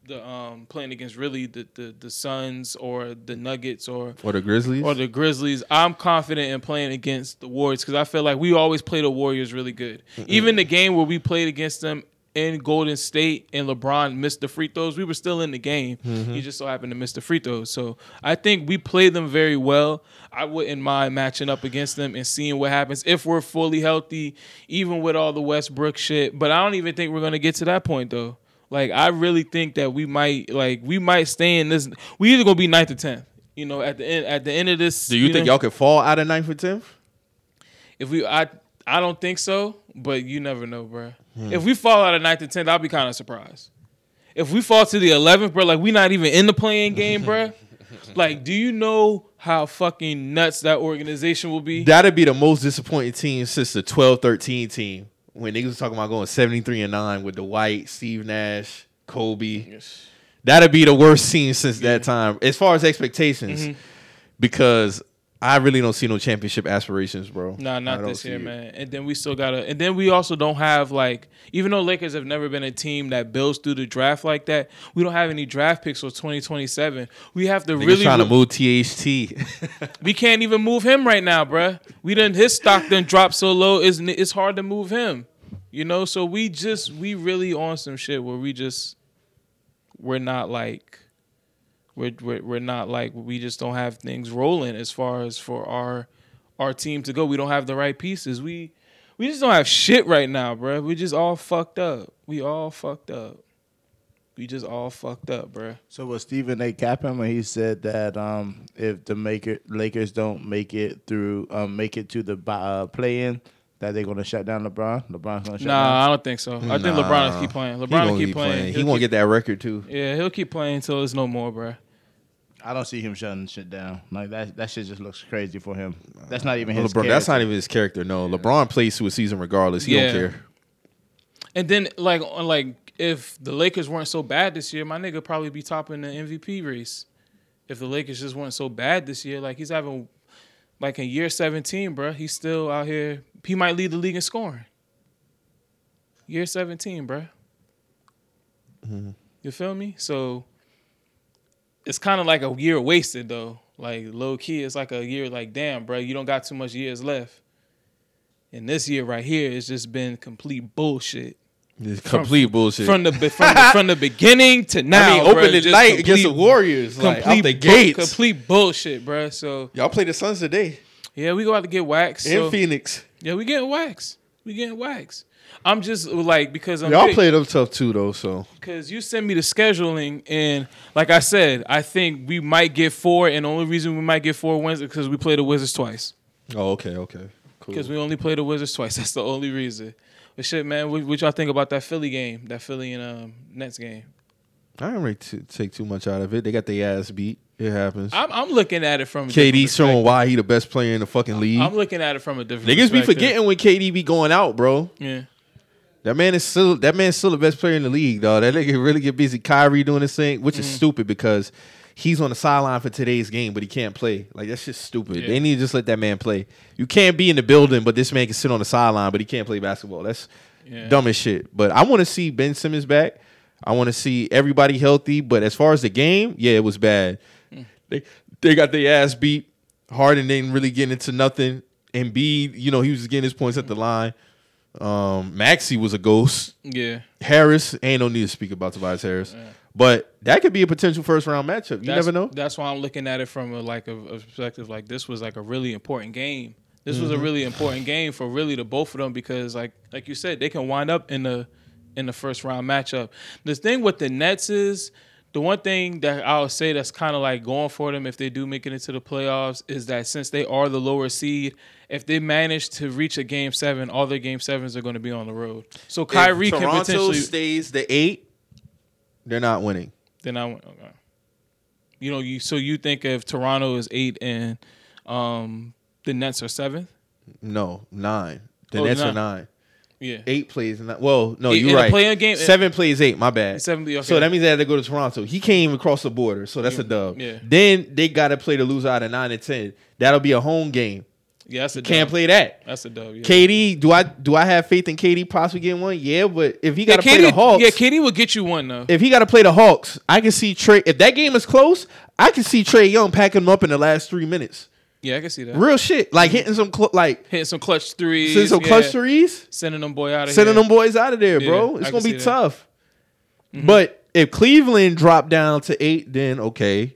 Speaker 2: the um playing against really the the, the Suns or the Nuggets or
Speaker 1: Or the Grizzlies?
Speaker 2: or the Grizzlies. I'm confident in playing against the Warriors because I feel like we always play the Warriors really good. Even the game where we played against them in Golden State and LeBron missed the free throws, we were still in the game. He just so happened to miss the free throws. So I think we played them very well. I wouldn't mind matching up against them and seeing what happens if we're fully healthy, even with all the Westbrook shit. But I don't even think we're gonna get to that point though. Like I really think that we might like we might stay in this. We either gonna be ninth or tenth. You know, at the end at the end of this.
Speaker 1: Do you, think
Speaker 2: know,
Speaker 1: y'all could fall out of ninth or tenth?
Speaker 2: If we, I, I don't think so, but you never know, bro.
Speaker 1: Hmm.
Speaker 2: If we fall out of ninth and tenth, I'll be kind of surprised. If we fall to the eleventh, bro, like we not even in the playing game, [laughs] bro. [laughs] like, do you know how fucking nuts that organization will be?
Speaker 1: That'd be the most disappointing team since the 12-13 team when niggas was talking about going 73 and 9 with Dwight, Steve Nash, Kobe. That'd be the worst team since that time as far as expectations
Speaker 2: Mm-hmm.
Speaker 1: because I really don't see no championship aspirations, bro.
Speaker 2: Nah, not this year,
Speaker 1: it.
Speaker 2: man. And then we still gotta. And then we also don't have like, even though Lakers have never been a team that builds through the draft like that, we don't have any draft picks for 2027. We have to
Speaker 1: Niggas
Speaker 2: really.
Speaker 1: trying to move THT. [laughs]
Speaker 2: we can't even move him right now, bro. We done his stock done dropped so low. It's it's hard to move him. You know, so we just we really on some shit where we just we're not like we're we're, we're not like we just don't have things rolling as far as for our our team to go. We don't have the right pieces. We we just don't have shit right now, bro. We just all fucked up. We all fucked up. We just all fucked up, bro.
Speaker 3: So was Stephen A. capping when he said that um, if the maker Lakers don't make it through, um, make it to the uh, play-in, that they're gonna shut down LeBron. LeBron's gonna shut
Speaker 2: Nah,
Speaker 3: down.
Speaker 2: I don't think so. I think
Speaker 1: Nah.
Speaker 2: LeBron will keep playing.
Speaker 1: He
Speaker 2: LeBron
Speaker 1: gonna
Speaker 2: will keep playing.
Speaker 1: He
Speaker 2: He'll
Speaker 1: won't
Speaker 2: keep-
Speaker 1: get that record too.
Speaker 2: Yeah, he'll keep playing until it's no more, bro.
Speaker 3: I don't see him shutting shit down. Like that, that shit just looks crazy for him. That's not even his.
Speaker 1: LeBron, that's not
Speaker 3: character.
Speaker 1: even his character. No, LeBron plays through a season regardless. He
Speaker 2: Yeah.
Speaker 1: don't care.
Speaker 2: And then like like if the Lakers weren't so bad this year, my nigga probably be topping the MVP race. If the Lakers just weren't so bad this year, like he's having like in year 17, bro, he's still out here. He might lead the league in scoring. Year 17, bro. Mm-hmm. You feel me? So it's kind of like a year wasted though. Like low key, it's like a year like damn, bro, you don't got too much years left. And this year right here, it's just been complete bullshit
Speaker 1: It's complete bullshit.
Speaker 2: from the from the, from the beginning to now. [laughs]
Speaker 1: I mean, opening
Speaker 2: just
Speaker 1: night against the
Speaker 2: complete-
Speaker 1: Warriors, like out the
Speaker 2: bu-
Speaker 1: gates.
Speaker 2: complete bullshit, bro. So
Speaker 1: Y'all play the Suns today
Speaker 2: yeah, we go out to get waxed.
Speaker 1: in
Speaker 2: So,
Speaker 1: Phoenix.
Speaker 2: yeah, we getting waxed. We getting waxed. I'm just like because I'm
Speaker 1: Y'all
Speaker 2: big-
Speaker 1: played them tough too, though. So
Speaker 2: because you sent me the scheduling, and like I said, I think we might get four, and the only reason we might get four wins is because we play the Wizards twice.
Speaker 1: oh, okay, okay, cool.
Speaker 2: Because we only play the Wizards twice. [laughs] That's the only reason. But shit, man, what, what y'all think about that Philly game? That Philly and um, Nets game?
Speaker 1: I didn't really t- take too much out of it. They got their ass beat. It happens.
Speaker 2: I'm, I'm looking at it from a different
Speaker 1: KD showing why he the best player in the fucking league.
Speaker 2: I'm looking at it from a different.
Speaker 1: Niggas be forgetting when KD be going out, bro.
Speaker 2: Yeah,
Speaker 1: That man is still that man's still the best player in the league, dog. That nigga really get busy. Kyrie doing his thing, which is stupid because he's on the sideline for today's game, but he can't play. Like that's just stupid.
Speaker 2: Yeah.
Speaker 1: They need to just let that man play. You can't be in the building, but this man can sit on the sideline, but he can't play basketball. That's
Speaker 2: Yeah.
Speaker 1: dumb as shit. But I want to see Ben Simmons back. I want to see everybody healthy. But as far as the game, yeah, it was bad.
Speaker 2: Mm.
Speaker 1: They they got their ass beat. Harden didn't really get into nothing. Embiid, you know, he was getting his points at the line. Um, Maxey was a ghost.
Speaker 2: yeah.
Speaker 1: Harris ain't no need to speak about Tobias Harris, but that could be a potential first round matchup. You
Speaker 2: That's-
Speaker 1: never know.
Speaker 2: That's why I'm looking at it from a like a, a perspective like this was like a really important game. This was a
Speaker 1: Mm-hmm.
Speaker 2: really important game for really the both of them because like like you said they can wind up in the in the first round matchup. The thing with the Nets is the one thing that I'll say that's kind of like going for them if they do make it into the playoffs is that since they are the lower seed, if they manage to reach a game seven, all their game sevens are going to be on the road. So Kyrie
Speaker 1: if
Speaker 2: can
Speaker 1: Toronto
Speaker 2: potentially
Speaker 1: stays the eight, they're not winning.
Speaker 2: then I went. Okay. You know, you so you think if Toronto is eight and um, the Nets are seventh?
Speaker 1: No, nine. The
Speaker 2: Oh,
Speaker 1: Nets are
Speaker 2: nine.
Speaker 1: nine.
Speaker 2: Yeah,
Speaker 1: Eight plays nine. Well, no, you're right.
Speaker 2: play-in game-
Speaker 1: Seven plays eight. My bad.
Speaker 2: Seven. Okay.
Speaker 1: So that means they had to go to Toronto. He can't even cross the border, so that's a dub.
Speaker 2: Yeah.
Speaker 1: Then they got to play the loser out of nine and ten. That'll be a home game.
Speaker 2: Yeah, that's a
Speaker 1: Can't
Speaker 2: dub.
Speaker 1: play that.
Speaker 2: That's a dub. Yeah.
Speaker 1: KD, do I do I have faith in KD possibly getting one? Yeah, but if he got
Speaker 2: yeah,
Speaker 1: to play the Hawks,
Speaker 2: yeah, KD will get you one though.
Speaker 1: if he got to play the Hawks, I can see Trey. If that game is close, I can see Trae Young packing them up in the last three minutes.
Speaker 2: Yeah, I can see that.
Speaker 1: Real shit, like hitting some cl- like
Speaker 2: Hitting some clutch threes.
Speaker 1: sending some
Speaker 2: yeah.
Speaker 1: clutch threes,
Speaker 2: Sending them boy out of
Speaker 1: sending
Speaker 2: here.
Speaker 1: them boys out of there, bro.
Speaker 2: I
Speaker 1: It's
Speaker 2: can
Speaker 1: gonna be
Speaker 2: that. Mm-hmm.
Speaker 1: tough. But if Cleveland dropped down to eight, then okay,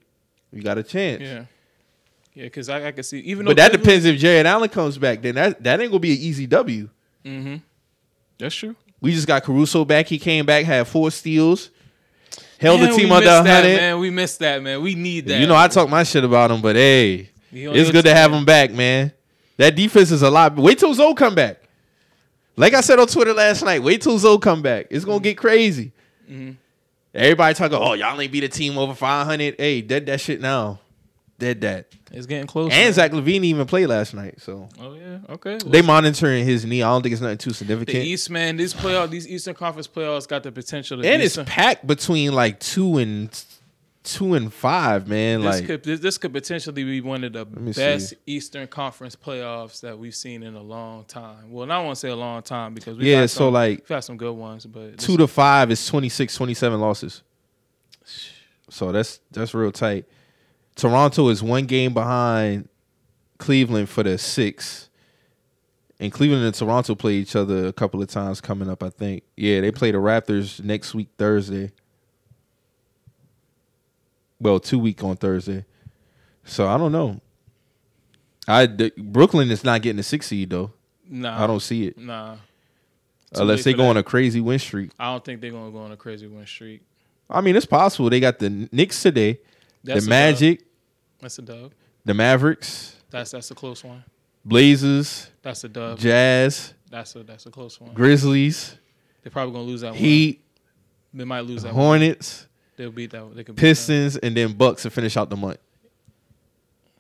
Speaker 1: you got a chance.
Speaker 2: Yeah. Yeah, because I, I can see even
Speaker 1: But that
Speaker 2: Cleveland-
Speaker 1: depends if Jarrett Allen comes back. Then that that ain't gonna be an easy W.
Speaker 2: That's true.
Speaker 1: We just got Caruso back. He came back, had four steals, held
Speaker 2: Man,
Speaker 1: the team under hundred.
Speaker 2: man. We missed that, man. We need that.
Speaker 1: You know, I talk my shit about him, but hey, it's good to have him back, man. That defense is a lot. Wait till Zoe come back. Like I said on Twitter last night, wait till Zoe come back. It's gonna get crazy.
Speaker 2: Mm-hmm.
Speaker 1: Everybody talking, oh, y'all ain't beat a team over 500. Hey, dead that shit now. Dead that.
Speaker 2: it's getting close.
Speaker 1: And. Zach LaVine even played last night, so
Speaker 2: Oh yeah. Okay. Well,
Speaker 1: they monitoring his knee. I don't think it's nothing too
Speaker 2: the
Speaker 1: significant.
Speaker 2: East, man. These playoff, these Eastern Conference playoffs got the potential to.
Speaker 1: and it's packed between like two and two and five, man.
Speaker 2: This
Speaker 1: like
Speaker 2: could this, this could potentially be one of the best
Speaker 1: see.
Speaker 2: Eastern Conference playoffs that we've seen in a long time. Well, not want to say a long time because we've
Speaker 1: Yeah, so,
Speaker 2: some,
Speaker 1: like,
Speaker 2: we've had some good ones, but
Speaker 1: two to five is 26, 27 losses. So that's that's real tight. Toronto is one game behind Cleveland for the six, And Cleveland and Toronto play each other a couple of times coming up. I think. Yeah, they play the Raptors next week Thursday. Well, two week on Thursday. So I don't know. I the, Brooklyn is not getting a six seed though.
Speaker 2: Nah,
Speaker 1: I don't see it
Speaker 2: Nah,
Speaker 1: unless they go
Speaker 2: that.
Speaker 1: on a crazy win streak.
Speaker 2: I don't think they're gonna go on a crazy win streak.
Speaker 1: I mean, it's possible. They got the Knicks today,
Speaker 2: That's
Speaker 1: the Magic.
Speaker 2: That's a dub.
Speaker 1: the Mavericks,
Speaker 2: That's that's a close one.
Speaker 1: Blazers,
Speaker 2: That's a dub.
Speaker 1: Jazz,
Speaker 2: That's a that's a close one.
Speaker 1: Grizzlies,
Speaker 2: They're probably gonna lose that one.
Speaker 1: Heat,
Speaker 2: They might lose that one.
Speaker 1: Hornets,
Speaker 2: They'll beat that. one. They could beat.
Speaker 1: Pistons, and then Bucks to finish out the month.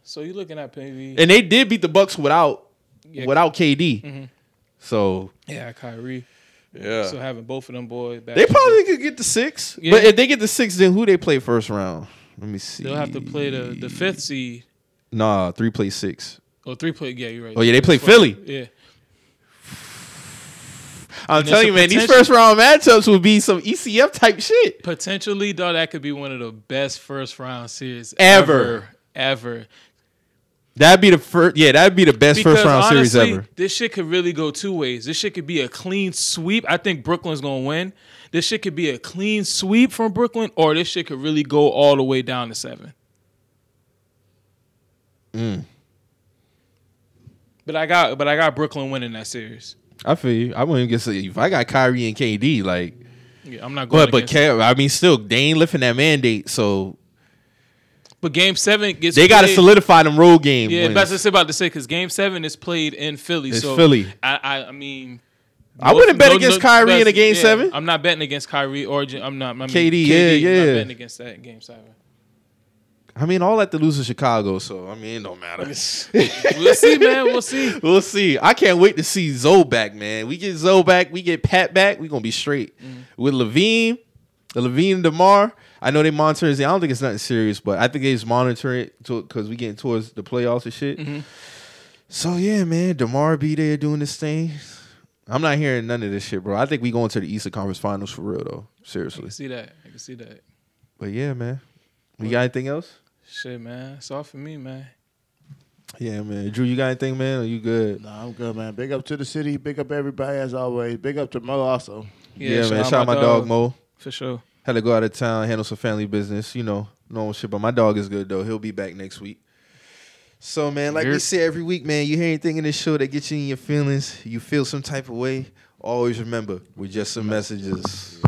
Speaker 2: So you're looking at maybe
Speaker 1: And they did beat the Bucks without
Speaker 2: yeah,
Speaker 1: without KD.
Speaker 2: Mhm.
Speaker 1: So
Speaker 2: yeah Kyrie.
Speaker 1: yeah,
Speaker 2: So having both of them boys back.
Speaker 1: they probably could get the six.
Speaker 2: Yeah.
Speaker 1: But if they get the six, then who they play first round? Let me see.
Speaker 2: they'll have to play the the fifth seed
Speaker 1: Nah, three play six.
Speaker 2: or three play. Yeah, you're right.
Speaker 1: Oh, yeah, they play. Philly.
Speaker 2: Yeah,
Speaker 1: I'm
Speaker 2: And
Speaker 1: telling you, man, these first round matchups would be some ECF type shit.
Speaker 2: potentially though that could be one of the best first round series
Speaker 1: Ever.
Speaker 2: ever. ever.
Speaker 1: That'd be the first. Yeah, that'd be the best first round series
Speaker 2: honestly,
Speaker 1: ever.
Speaker 2: This shit could really go two ways. This shit could be a clean sweep. I think Brooklyn's gonna win. This shit could be a clean sweep from Brooklyn, or this shit could really go all the way down to seven.
Speaker 1: Mm.
Speaker 2: But I got, but I got Brooklyn winning that series.
Speaker 1: I feel you. I wouldn't get if I got Kyrie and KD, like,
Speaker 2: Yeah, I'm not going.
Speaker 1: but but Ke- I mean, still they ain't lifting that mandate, so
Speaker 2: but Game Seven gets
Speaker 1: they got to solidify them road game.
Speaker 2: Yeah,
Speaker 1: wins.
Speaker 2: that's what I was about to say because Game Seven is played in Philly.
Speaker 1: It's
Speaker 2: so
Speaker 1: Philly.
Speaker 2: I, I, I mean,
Speaker 1: I wouldn't bet against Kyrie in a Game Seven.
Speaker 2: I'm not betting against Kyrie or I'm not. I mean,
Speaker 1: KD,
Speaker 2: KD,
Speaker 1: yeah,
Speaker 2: I'm
Speaker 1: yeah.
Speaker 2: not betting against that in Game Seven.
Speaker 1: I mean, all that to lose to Chicago, so I mean, it don't matter.
Speaker 2: we'll see, man. We'll see. [laughs]
Speaker 1: we'll see. I can't wait to see Zoe back, man. We get Zoe back, we get Pat back, we gonna be straight
Speaker 2: Mm-hmm.
Speaker 1: with LaVine, LaVine and DeMar. I know they monitoring. I don't think it's nothing serious, but I think they just monitoring it because we getting towards the playoffs and shit.
Speaker 2: Mhm.
Speaker 1: So yeah, man, DeMar be there doing this thing. I'm not hearing none of this shit, bro. I think we going to the Eastern Conference Finals for real though.
Speaker 2: I
Speaker 1: Seriously.
Speaker 2: can see that. I can see that.
Speaker 1: But yeah, man. We got anything else?
Speaker 2: Shit, man. It's all for me, man.
Speaker 1: Yeah, man. Drew, you got anything, man? Are you good?
Speaker 3: No, I'm good, man. Big up to the city. Big up everybody as always. Big up to Mo also.
Speaker 1: Yeah, man. Shout out my dog Mo.
Speaker 2: For sure.
Speaker 1: Had to go out of town, handle some family business, you know, normal shit. But my dog is good though. He'll be back next week. So man, like we
Speaker 2: You're-
Speaker 1: say every week, man, you hear anything in this show that gets you in your feelings, you feel some type of way, always remember we're just some messages.